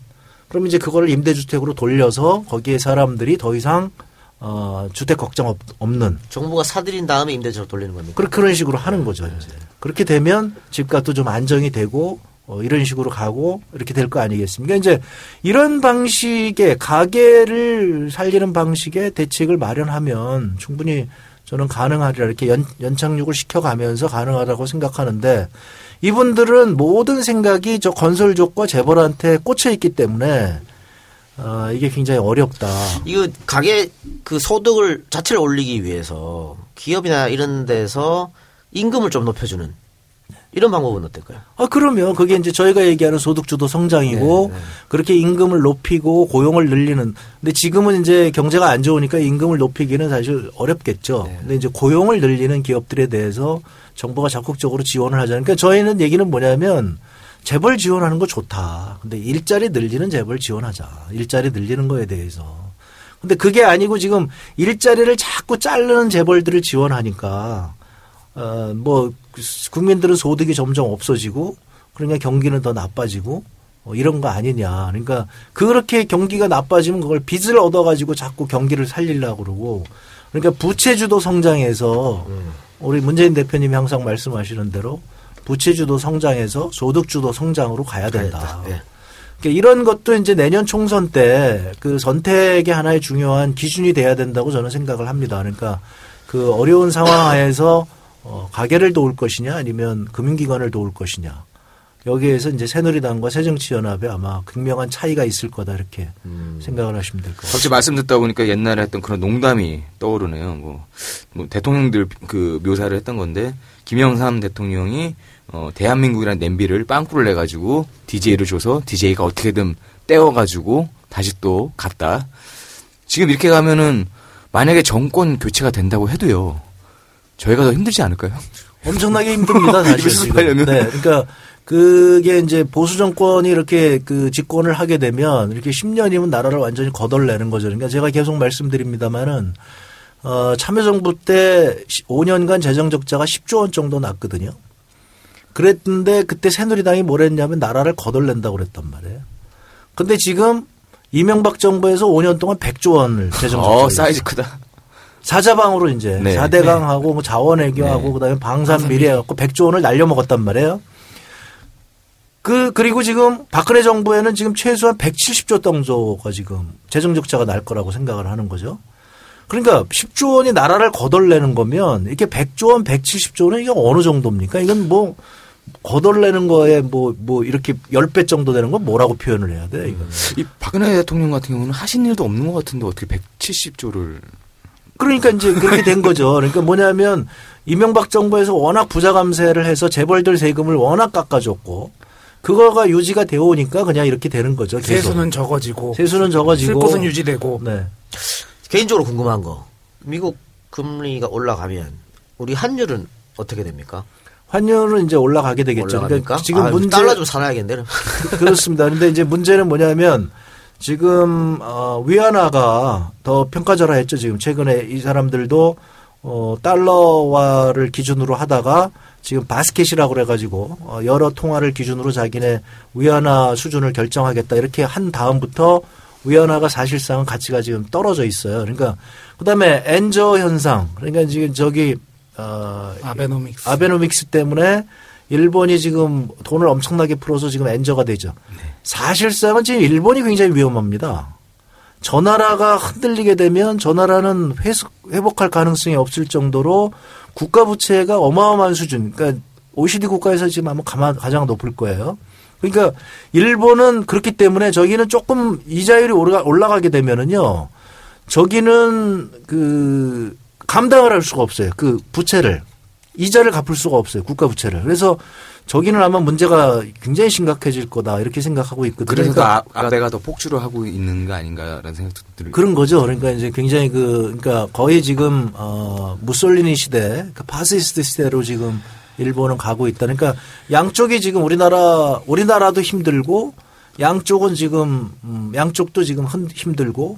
그럼 이제 그거를 임대주택으로 돌려서 거기에 사람들이 더 이상 어, 주택 걱정 없, 없는 정부가 사들인 다음에 임대차로 돌리는 겁니까? 그런 그런 식으로 하는 거죠. 이제. 그렇게 되면 집값도 좀 안정이 되고 어, 이런 식으로 가고 이렇게 될 거 아니겠습니까? 이제 이런 방식의 가게를 살리는 방식의 대책을 마련하면 충분히 저는 가능하리라 이렇게 연, 연착륙을 시켜가면서 가능하다고 생각하는데 이분들은 모든 생각이 저 건설족과 재벌한테 꽂혀 있기 때문에 어, 이게 굉장히 어렵다. 이거 가게 그 소득을 자체를 올리기 위해서 기업이나 이런 데서 임금을 좀 높여주는 이런 방법은 어떨까요? 아, 그러면 그게 이제 저희가 얘기하는 소득주도 성장이고 네, 네. 그렇게 임금을 높이고 고용을 늘리는 근데 지금은 이제 경제가 안 좋으니까 임금을 높이기는 사실 어렵겠죠. 네. 근데 이제 고용을 늘리는 기업들에 대해서 정부가 적극적으로 지원을 하자는 그러니까 저희는 얘기는 뭐냐면 재벌 지원하는 거 좋다. 근데 일자리 늘리는 재벌 지원하자. 일자리 늘리는 거에 대해서. 근데 그게 아니고 지금 일자리를 자꾸 자르는 재벌들을 지원하니까 어, 뭐, 국민들은 소득이 점점 없어지고, 그러니까 경기는 더 나빠지고, 어, 이런 거 아니냐. 그러니까, 그렇게 경기가 나빠지면 그걸 빚을 얻어 가지고 자꾸 경기를 살리려고 그러고, 그러니까 부채 주도 성장해서, 우리 문재인 대표님이 항상 말씀하시는 대로, 부채주도 성장해서 소득주도 성장으로 가야 된다. 예. 그러니까 이런 것도 이제 내년 총선 때 그 선택의 하나의 중요한 기준이 돼야 된다고 저는 생각을 합니다. 그러니까 그 어려운 상황하에서 어, 가게를 도울 것이냐 아니면 금융기관을 도울 것이냐. 여기에서 이제 새누리당과 새정치연합에 아마 극명한 차이가 있을 거다 이렇게 생각을 하시면 될 것 같아요. 갑자기 말씀 듣다 보니까 옛날에 했던 그런 농담이 떠오르네요. 뭐, 뭐 대통령들 그 묘사를 했던 건데 김영삼 대통령이 어, 대한민국이라는 냄비를 빵꾸를 내가지고 DJ를 줘서 DJ가 어떻게든 떼어가지고 다시 또 갔다. 지금 이렇게 가면은 만약에 정권 교체가 된다고 해도요. 저희가 더 힘들지 않을까요? 엄청나게 힘듭니다, 사실. 지금. 네, 그러니까 그게 이제 보수 정권이 이렇게 그 집권을 하게 되면 이렇게 10년이면 나라를 완전히 거덜내는 거죠. 그러니까 제가 계속 말씀드립니다만은 어, 참여정부 때 5년간 재정 적자가 10조 원 정도 났거든요. 그랬는데 그때 새누리당이 뭘 했냐면 나라를 거덜낸다고 그랬단 말이에요. 근데 지금 이명박 정부에서 5년 동안 100조 원을 재정 적자. 어, 사이즈 크다. 사자방으로 이제 네. 사 4대강하고 뭐 자원외교하고 네. 그다음에 방산 미래 갖고 100조 원을 날려 먹었단 말이에요. 그 그리고 지금 박근혜 정부에는 지금 최소한 170조 정도가 지금 재정 적자가 날 거라고 생각을 하는 거죠. 그러니까 10조 원이 나라를 거덜내는 거면 이렇게 100조 원, 170조 원은 이게 어느 정도입니까? 이건 뭐 거덜내는 거에 뭐 뭐 이렇게 10배 정도 되는 건 뭐라고 표현을 해야 돼? 이거. 이 박근혜 대통령 같은 경우는 하신 일도 없는 것 같은데 어떻게 170조를 그러니까 이제 그렇게 된 거죠. 그러니까 뭐냐면 이명박 정부에서 워낙 부자 감세를 해서 재벌들 세금을 워낙 깎아줬고 그거가 유지가 되어 오니까 그냥 이렇게 되는 거죠. 계속. 세수는 적어지고 세수는 적어지고 쓸 곳은 유지되고 네. 개인적으로 궁금한 거. 미국 금리가 올라가면 우리 환율은 어떻게 됩니까? 환율은 이제 올라가게 되겠죠. 올라갑니까? 그러니까 지금 아, 문제 달러 좀 사놔야겠네. 그렇습니다. 그런데 이제 문제는 뭐냐면 지금 어, 위안화가 더 평가절하했죠. 지금 최근에 이 사람들도 어, 달러화를 기준으로 하다가 지금 바스켓이라고 그래가지고 어, 여러 통화를 기준으로 자기네 위안화 수준을 결정하겠다 이렇게 한 다음부터 위안화가 사실상은 가치가 지금 떨어져 있어요. 그러니까 그다음에 엔저 현상 그러니까 지금 저기 어, 아베노믹스. 아베노믹스 때문에 일본이 지금 돈을 엄청나게 풀어서 지금 엔저가 되죠. 사실상은 지금 일본이 굉장히 위험합니다. 저 나라가 흔들리게 되면 저 나라는 회수, 회복할 가능성이 없을 정도로 국가 부채가 어마어마한 수준. 그러니까 OECD 국가에서 지금 아마 가장 높을 거예요. 그러니까 일본은 그렇기 때문에 저기는 조금 이자율이 올라가, 올라가게 되면은요. 저기는 그 감당을 할 수가 없어요. 그 부채를 이자를 갚을 수가 없어요. 국가 부채를. 그래서 저기는 아마 문제가 굉장히 심각해질 거다 이렇게 생각하고 있거든요. 그래서 그러니까 아, 아베가 더 폭주를 하고 있는 거 아닌가라는 생각도 들어요. 그런 거죠. 그러니까 이제 굉장히 그 그러니까 거의 지금 어 무솔리니 시대, 그 파시스트 시대로 지금 일본은 가고 있다. 그러니까 양쪽이 지금 우리나라 우리나라도 힘들고 양쪽은 지금 음, 양쪽도 지금 흔- 힘들고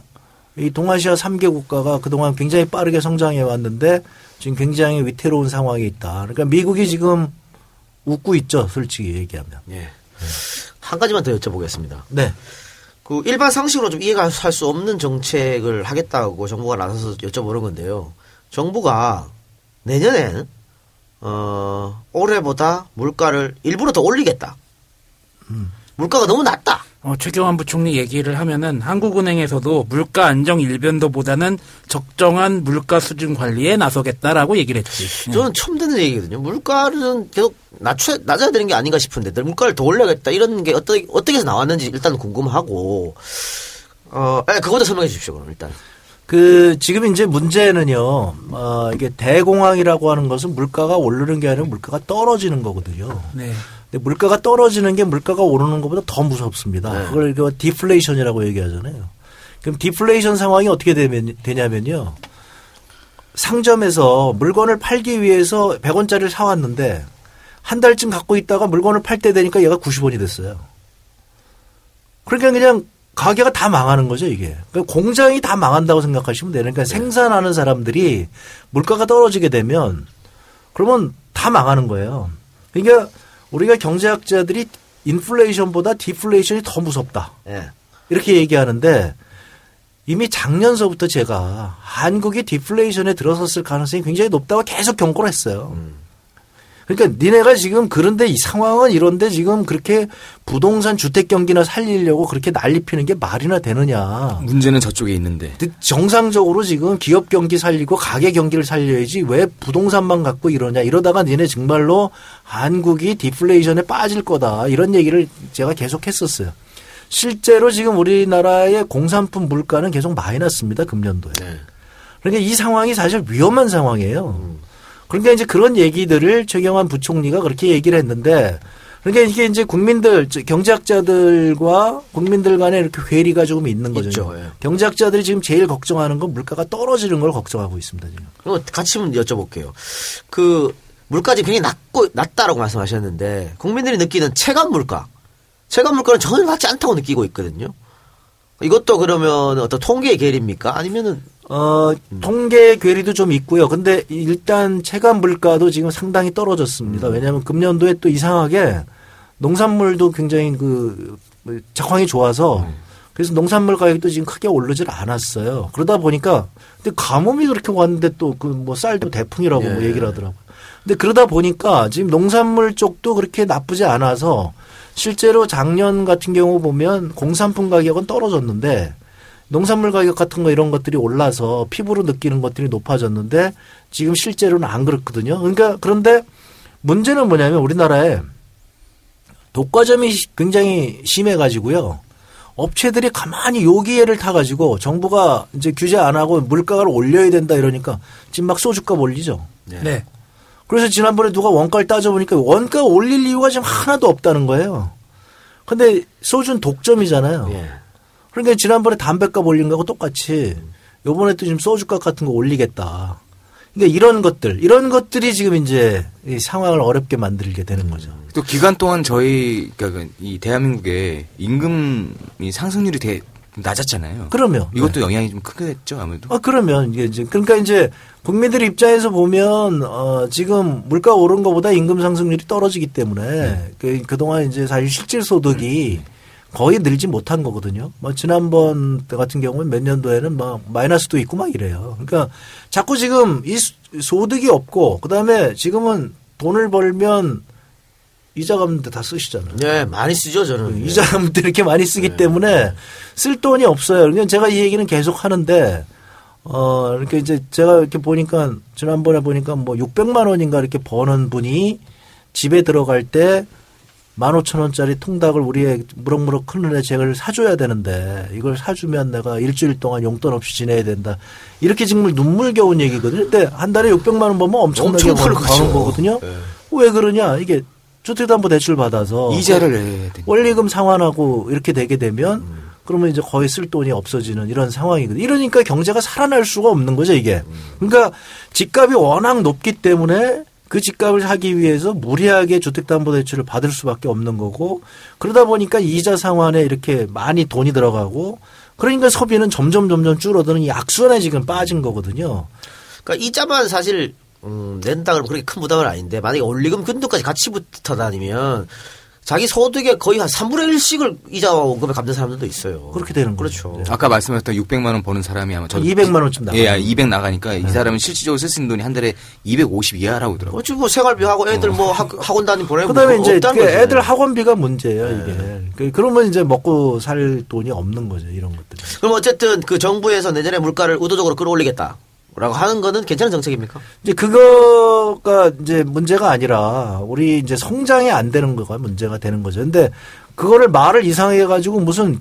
이 동아시아 3개 국가가 그동안 굉장히 빠르게 성장해 왔는데 지금 굉장히 위태로운 상황에 있다. 그러니까 미국이 지금 웃고 있죠, 솔직히 얘기하면. 예. 한 가지만 더 여쭤보겠습니다. 네. 그 일반 상식으로 좀 이해가 할 수 없는 정책을 하겠다고 정부가 나서서 여쭤보는 건데요. 정부가 내년엔 어 올해보다 물가를 일부러 더 올리겠다. 물가가 너무 낮다. 어, 최경환 부총리 얘기를 하면은 한국은행에서도 물가 안정 일변도보다는 적정한 물가 수준 관리에 나서겠다라고 얘기를 했지. 저는 처음 듣는 얘기거든요. 물가는 계속 낮춰 낮아야 되는 게 아닌가 싶은데 늘 물가를 더 올려야겠다 이런 게 어떻게 어떻게 해서 나왔는지 일단 궁금하고 어 예, 그것도 설명해 주십시오 그럼 일단. 그 지금 이제 문제는요. 어, 이게 대공황이라고 하는 것은 물가가 오르는 게 아니라 물가가 떨어지는 거거든요. 네. 근데 물가가 떨어지는 게 물가가 오르는 것보다 더 무섭습니다. 네. 그걸 그 디플레이션이라고 얘기하잖아요. 그럼 디플레이션 상황이 어떻게 되면, 되냐면요. 상점에서 물건을 팔기 위해서 100원짜리를 사왔는데 한 달쯤 갖고 있다가 물건을 팔 때 되니까 얘가 90원이 됐어요. 그러니까 그냥 가게가 다 망하는 거죠, 이게. 그러니까 공장이 다 망한다고 생각하시면 돼요. 그러니까 생산하는 사람들이 물가가 떨어지게 되면 그러면 다 망하는 거예요. 그러니까 우리가 경제학자들이 인플레이션보다 디플레이션이 더 무섭다. 예. 이렇게 얘기하는데 이미 작년서부터 제가 한국이 디플레이션에 들어섰을 가능성이 굉장히 높다고 계속 경고를 했어요. 그러니까 니네가 지금 그런데 이 상황은 이런데 지금 그렇게 부동산 주택 경기나 살리려고 그렇게 난리 피는 게 말이나 되느냐. 문제는 저쪽에 있는데. 근데 정상적으로 지금 기업 경기 살리고 가계 경기를 살려야지 왜 부동산만 갖고 이러냐 이러다가 니네 정말로 한국이 디플레이션에 빠질 거다 이런 얘기를 제가 계속 했었어요. 실제로 지금 우리나라의 공산품 물가는 계속 마이너스입니다 금년도에. 그러니까 이 상황이 사실 위험한 상황이에요. 그러니까 이제 그런 얘기들을 최경환 부총리가 그렇게 얘기를 했는데 그러니까 이게 이제 국민들 경제학자들과 국민들 간에 이렇게 괴리가 조금 있는 거죠. 있죠, 예. 경제학자들이 지금 제일 걱정하는 건 물가가 떨어지는 걸 걱정하고 있습니다. 지금. 그럼 같이 한번 여쭤볼게요. 그 물가 지금 굉장히 낮고 낮다라고 말씀하셨는데 국민들이 느끼는 체감 물가, 체감 물가는 전혀 낮지 않다고 느끼고 있거든요. 이것도 그러면 어떤 통계의 계리입니까? 아니면은 어, 통계 괴리도 좀 있고요. 근데 일단 체감 물가도 지금 상당히 떨어졌습니다. 왜냐하면 금년도에 또 이상하게 농산물도 굉장히 그 작황이 좋아서 그래서 농산물 가격도 지금 크게 오르질 않았어요. 그러다 보니까 근데 가뭄이 그렇게 왔는데 또 그 뭐 쌀도 대풍이라고 뭐 예. 얘기를 하더라고요. 근데 그러다 보니까 지금 농산물 쪽도 그렇게 나쁘지 않아서 실제로 작년 같은 경우 보면 공산품 가격은 떨어졌는데 농산물 가격 같은 거 이런 것들이 올라서 피부로 느끼는 것들이 높아졌는데 지금 실제로는 안 그렇거든요. 그러니까 그런데 문제는 뭐냐면 우리나라에 독과점이 시- 굉장히 심해가지고요. 업체들이 가만히 요기회를 타가지고 정부가 이제 규제 안 하고 물가를 올려야 된다 이러니까 지금 막 소주값 올리죠. 네. 그래서 지난번에 누가 원가를 따져보니까 원가 올릴 이유가 지금 하나도 없다는 거예요. 근데 소주는 독점이잖아요. 예. 그러니까 지난번에 담배값 올린 거하고 똑같이 요번에 또 지금 소주값 같은 거 올리겠다. 그러니까 이런 것들, 이런 것들이 지금 이제 이 상황을 어렵게 만들게 되는 거죠. 또 기간 동안 저희 그러니까 이 대한민국의 임금이 상승률이 되게 낮았잖아요. 그러면 이것도 영향이 좀 크겠죠 아무래도. 아, 그러면 이게 이제 그러니까 이제 국민들 입장에서 보면 어 지금 물가 오른 것보다 임금 상승률이 떨어지기 때문에 그 그동안 이제 사실 실질 소득이 거의 늘지 못한 거거든요. 뭐 지난번 때 같은 경우는 몇 년도에는 막 마이너스도 있고 막 이래요. 그러니까 자꾸 지금 이 소- 소득이 없고 그다음에 지금은 돈을 벌면 이자 갚는 데 다 쓰시잖아요. 예, 많이 쓰죠 저는. 이자 갚는 데 이렇게 많이 쓰기 때문에 쓸 돈이 없어요. 그러니까 제가 이 얘기는 계속 하는데 어 이렇게 이제 제가 이렇게 보니까 지난번에 보니까 뭐 600만 원인가 이렇게 버는 분이 집에 들어갈 때 15,000원짜리 통닭을 우리의 무럭무럭 큰애 제가 사줘야 되는데 이걸 사주면 내가 일주일 동안 용돈 없이 지내야 된다. 이렇게 정말 눈물겨운 얘기거든요. 근데 한 달에 600만 원 버면 엄청나게 엄청 버는 거거든요. 예. 왜 그러냐? 이게 주택담보 대출 받아서 이자를. 원리금 상환하고 이렇게 되게 되면 그러면 이제 거의 쓸 돈이 없어지는 이런 상황이거든요. 이러니까 경제가 살아날 수가 없는 거죠, 이게. 그러니까 집값이 워낙 높기 때문에 그 집값을 하기 위해서 무리하게 주택담보대출을 받을 수밖에 없는 거고 그러다 보니까 이자 상환에 이렇게 많이 돈이 들어가고 그러니까 소비는 점점 점점 줄어드는 이 악순환에 지금 빠진 거거든요. 그러니까 이자만 사실 음, 낸다 그러면 그렇게 큰 부담은 아닌데 만약에 원리금 균등까지 같이 붙어 다니면 자기 소득의 거의 한 3분의 1씩을 이자와 원금에 갚는 사람들도 있어요. 그렇게 되는 거죠. 그렇죠. 아까 말씀하셨던 600만 원 버는 사람이 아마 저도 200만 원쯤 나가요. 예, 200 나가니까 이 사람은 실질적으로 쓸 수 있는 돈이 한 달에 250 이하라고 그러더라고요. 어찌 뭐 생활비하고 애들 뭐 학, 학원 다니 보내고 그다음에 뭐 이제 없다는 그. 애들 학원비가 문제예요 이게. 그- 그러면 이제 먹고 살 돈이 없는 거죠 이런 것들. 그럼 어쨌든 그 정부에서 내년에 물가를 의도적으로 끌어올리겠다 라고 하는 거는 괜찮은 정책입니까? 이제 그거가 이제 문제가 아니라 우리 이제 성장이 안 되는 거가 문제가 되는 거죠. 근데 그거를 말을 이상하게 해가지고 무슨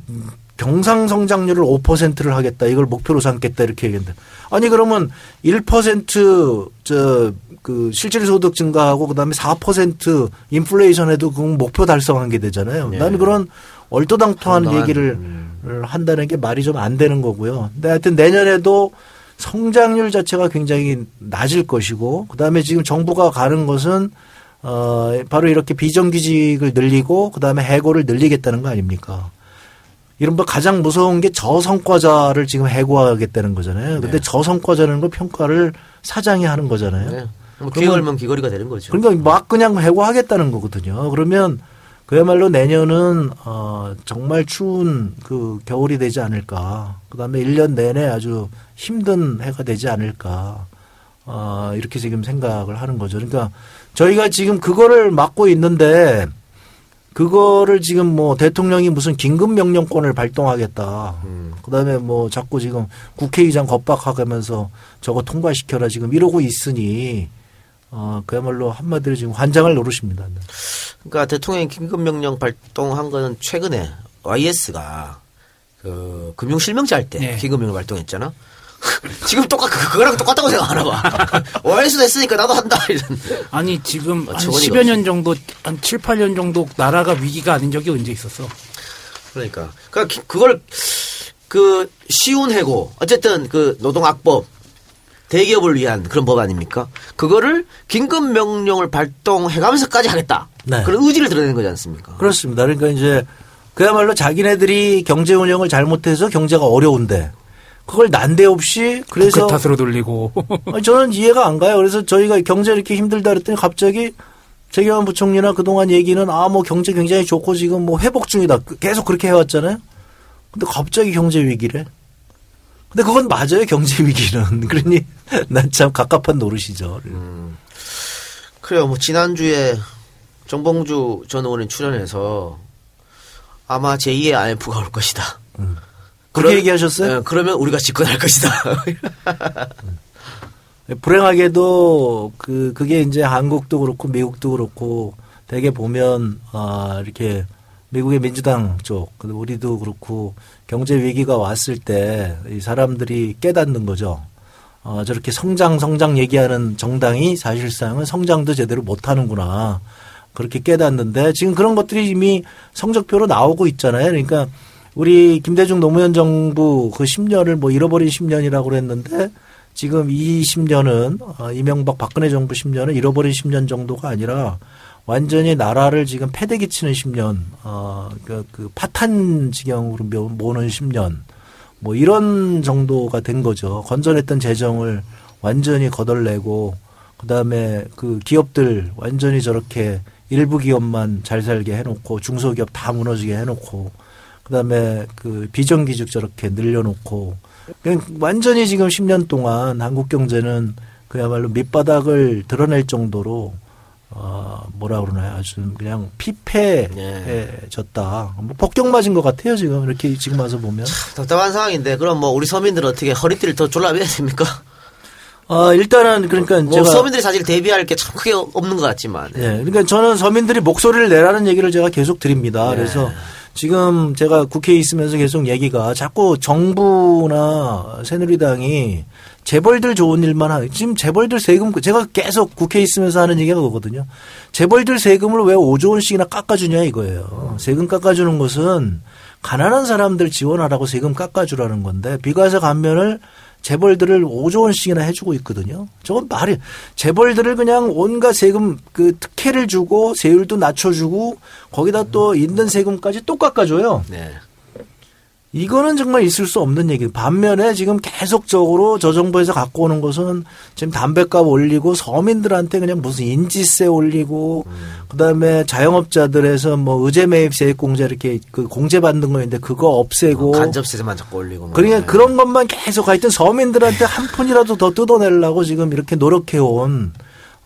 경상 성장률을 5%를 하겠다 이걸 목표로 삼겠다 이렇게 얘기했는데 아니 그러면 1%저 그 실질 소득 증가하고 그 다음에 4% 인플레이션에도 그 목표 달성한 게 되잖아요. 예. 나는 그런 얼토당토한 얘기를 한다는 게 말이 좀 안 되는 거고요. 근데 하여튼 내년에도 성장률 자체가 굉장히 낮을 것이고 그다음에 지금 정부가 가는 것은 어 바로 이렇게 비정규직을 늘리고 그다음에 해고를 늘리겠다는 거 아닙니까? 이른바 가장 무서운 게 저성과자를 지금 해고하겠다는 거잖아요. 근데 저성과자라는 걸 평가를 사장이 하는 거잖아요. 네. 뭐 그러면- 귀걸면 귀걸이가 되는 거죠. 그러니까 막 그냥 해고하겠다는 거거든요. 그러면 그야말로 내년은 어 정말 추운 그 겨울이 되지 않을까. 그다음에 1년 내내 아주 힘든 해가 되지 않을까. 어 이렇게 지금 생각을 하는 거죠. 그러니까 저희가 지금 그거를 막고 있는데 그거를 지금 뭐 대통령이 무슨 긴급 명령권을 발동하겠다. 그다음에 뭐 자꾸 지금 국회의장 겁박하면서 저거 통과시켜라 지금 이러고 있으니 어 그야말로 한마디로 지금 환장을 노릇입니다. 그러니까 대통령이 긴급 명령 발동한 거는 최근에 YS가 그 금융 실명제 할때 네. 긴급 명령 발동했잖아. 지금 똑같 그거랑 똑같다고 생각 하나 봐. YS도 했으니까 나도 한다. 아니 지금 한 저거니까 10여 년 정도 한 7, 8년 정도 나라가 위기가 아닌 적이 언제 있었어. 그러니까 그러니까 기- 그걸 그 쉬운 해고 어쨌든 그 노동악법 대기업을 위한 그런 법 아닙니까? 그거를 긴급 명령을 발동해가면서까지 하겠다. 네. 그런 의지를 드러내는 거지 않습니까? 그렇습니다. 그러니까 이제 그야말로 자기네들이 경제 운영을 잘못해서 경제가 어려운데 그걸 난데없이 그래서 그 탓으로 돌리고 저는 이해가 안 가요. 그래서 저희가 경제 이렇게 힘들다 그랬더니 갑자기 최경환 부총리나 그동안 얘기는 아 뭐 경제 굉장히 좋고 지금 뭐 회복 중이다. 계속 그렇게 해왔잖아요. 근데 갑자기 경제 위기래. 근데 그건 맞아요. 경제 위기는. 그러니 난 참 갑갑한 노릇이죠. 그래요. 뭐 지난주에 정봉주 전 의원이 출연해서 아마 제2의 IMF가 올 것이다. 그렇게 얘기하셨어요? 예, 그러면 우리가 집권할 것이다. 불행하게도 그 그게 이제 한국도 그렇고 미국도 그렇고 대개 보면 아 이렇게 미국의 민주당 쪽 우리도 그렇고 경제 위기가 왔을 때 이 사람들이 깨닫는 거죠. 어 저렇게 성장 성장 얘기하는 정당이 사실상은 성장도 제대로 못 하는구나. 그렇게 깨닫는데 지금 그런 것들이 이미 성적표로 나오고 있잖아요. 그러니까 우리 김대중 노무현 정부 그 10년을 뭐 잃어버린 10년이라고 그랬는데 지금 이 10년은 어, 이명박 박근혜 정부 10년은 잃어버린 10년 정도가 아니라 완전히 나라를 지금 패대기 치는 10년, 어, 그, 그 파탄 지경으로 모- 모는 10년, 뭐 이런 정도가 된 거죠. 건전했던 재정을 완전히 거덜내고, 그 다음에 그 기업들 완전히 저렇게 일부 기업만 잘 살게 해놓고, 중소기업 다 무너지게 해놓고, 그 다음에 그 비정규직 저렇게 늘려놓고, 완전히 지금 10년 동안 한국 경제는 그야말로 밑바닥을 드러낼 정도로 어 뭐라 그러나요? 아주 그냥 피폐해졌다. 뭐 폭격 맞은 것 같아요 지금. 이렇게 지금 와서 보면. 답답한 상황인데 그럼 뭐 우리 서민들은 어떻게 허리띠를 더 졸라매야 됩니까? 어 일단은 그러니까 뭐 제가 서민들이 사실 대비할 게 참 크게 없는 것 같지만. 예 그러니까 저는 서민들이 목소리를 내라는 얘기를 제가 계속 드립니다. 네. 그래서 지금 제가 국회에 있으면서 계속 얘기가 자꾸 정부나 새누리당이 재벌들 좋은 일만 하 지금 재벌들 세금 제가 계속 국회에 있으면서 하는 얘기가 그거거든요. 재벌들 세금을 왜 5조 원씩이나 깎아주냐 이거예요. 세금 깎아주는 것은 가난한 사람들 지원하라고 세금 깎아주라는 건데 비과세 감면을 재벌들을 5조 원씩이나 해주고 있거든요. 저건 말이 재벌들을 그냥 온갖 세금 그 특혜를 주고 세율도 낮춰주고 거기다 또 있는 세금까지 또 깎아줘요. 네. 이거는 정말 있을 수 없는 얘기. 반면에 지금 계속적으로 저 정부에서 갖고 오는 것은 지금 담배값 올리고 서민들한테 그냥 무슨 인지세 올리고 그다음에 자영업자들에서 뭐 의제 매입 세액 공제 이렇게 그 공제 받는 거 있는데 그거 없애고 간접세만 자꾸 올리고. 뭐. 그러니까 그런 것만 계속 하여튼 서민들한테 한 푼이라도 더 뜯어내려고 지금 이렇게 노력해 온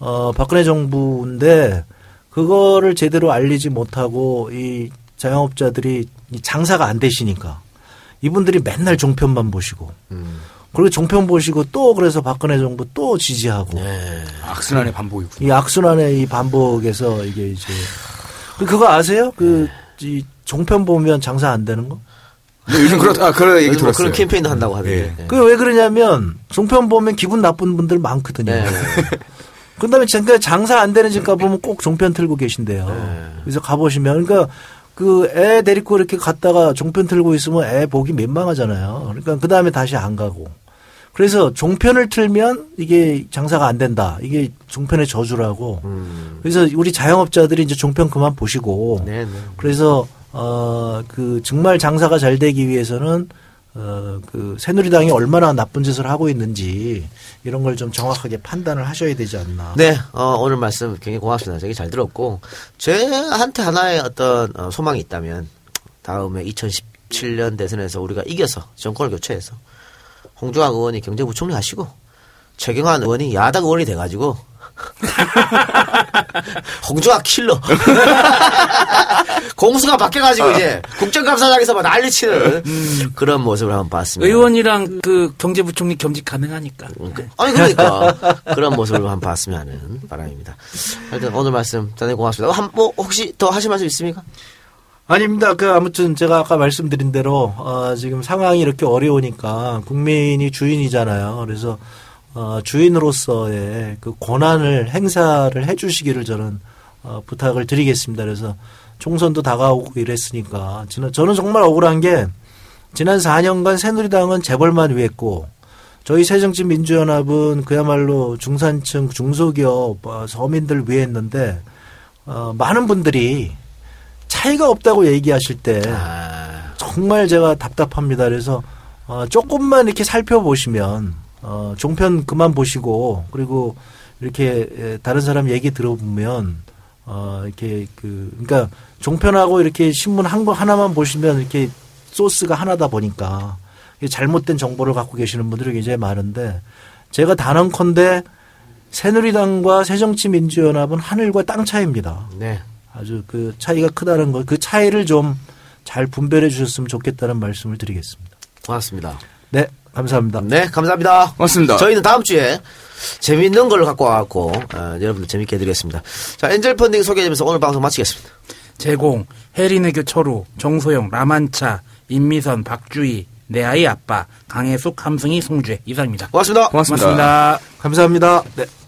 어 박근혜 정부인데 그거를 제대로 알리지 못하고 이 자영업자들이 이 장사가 안 되시니까 이분들이 맨날 종편만 보시고 그리고 종편 보시고 또 그래서 박근혜 정부 또 지지하고 네. 악순환의 반복이군요. 이 악순환의 이 반복에서 이게 이제 그- 그거 아세요? 그 이 종편 보면 장사 안 되는 거? 요즘 그렇다. 아, 그런 얘기 들었어요. 그런 캠페인도 한다고 하던데. 네. 그게 왜 그러냐면 종편 보면 기분 나쁜 분들 많거든요. 네. 그다음에 잠깐 장사 안 되는 집 가보면 꼭 종편 틀고 계신데요. 네. 그래서 가보시면 그러니까 그 애 데리고 이렇게 갔다가 종편 틀고 있으면 애 보기 민망하잖아요. 그러니까 그 다음에 다시 안 가고. 그래서 종편을 틀면 이게 장사가 안 된다. 이게 종편의 저주라고. 그래서 우리 자영업자들이 이제 종편 그만 보시고. 네, 네. 그래서 어 그 정말 장사가 잘 되기 위해서는 어 그 새누리당이 얼마나 나쁜 짓을 하고 있는지 이런 걸 좀 정확하게 판단을 하셔야 되지 않나. 네, 어, 오늘 말씀 굉장히 고맙습니다. 되게 잘 들었고, 저한테 하나의 어떤 어, 소망이 있다면, 다음에 2017년 대선에서 우리가 이겨서 정권을 교체해서, 홍종학 의원이 경제부총리 하시고, 최경환 의원이 야당 의원이 돼가지고, 홍종학 킬러. 공수가 바뀌어가지고 이제 국정감사장에서 막 난리치는 그런 모습을 한번 봤습니다. 의원이랑 그 경제부총리 겸직 가능하니까. 네. 아니 그러니까 그런 모습을 한번 봤으면 하는 바람입니다. 하여튼 오늘 말씀 대단히 고맙습니다. 한, 뭐 혹시 더 하실 말씀 있습니까? 아닙니다. 그 아무튼 제가 아까 말씀드린 대로 어, 지금 상황이 이렇게 어려우니까 국민이 주인이잖아요. 그래서 어, 주인으로서의 그 권한을 행사를 해주시기를 저는 어, 부탁을 드리겠습니다. 그래서 총선도 다가오고 이랬으니까 저는, 저는 정말 억울한 게 지난 4년간 새누리당은 재벌만 위했고 저희 새정치민주연합은 그야말로 중산층 중소기업 어, 서민들 위했는데 어, 많은 분들이 차이가 없다고 얘기하실 때 정말 제가 답답합니다. 그래서 어, 조금만 이렇게 살펴보시면 어, 종편 그만 보시고 그리고 이렇게 에, 다른 사람 얘기 들어보면 어, 이렇게 그 그러니까 종편하고 이렇게 신문 한 거 하나만 보시면 이렇게 소스가 하나다 보니까 잘못된 정보를 갖고 계시는 분들이 굉장히 많은데 제가 단언컨대 새누리당과 새정치민주연합은 하늘과 땅 차이입니다. 네. 아주 그 차이가 크다는 거, 그 차이를 좀 잘 분별해 주셨으면 좋겠다는 말씀을 드리겠습니다. 고맙습니다. 네, 감사합니다. 네, 감사합니다. 고맙습니다. 저희는 다음 주에 재미있는 걸 갖고 와갖고 어, 여러분들 재밌게 해드리겠습니다. 자, 엔젤 펀딩 소개해주면서 오늘 방송 마치겠습니다. 제공 해리네교 철우 정소영 라만차 임미선 박주희 내 아이 아빠 강혜숙 함승희 송주혜 이상입니다. 고맙습니다. 고맙습니다. 고맙습니다. 감사합니다. 네.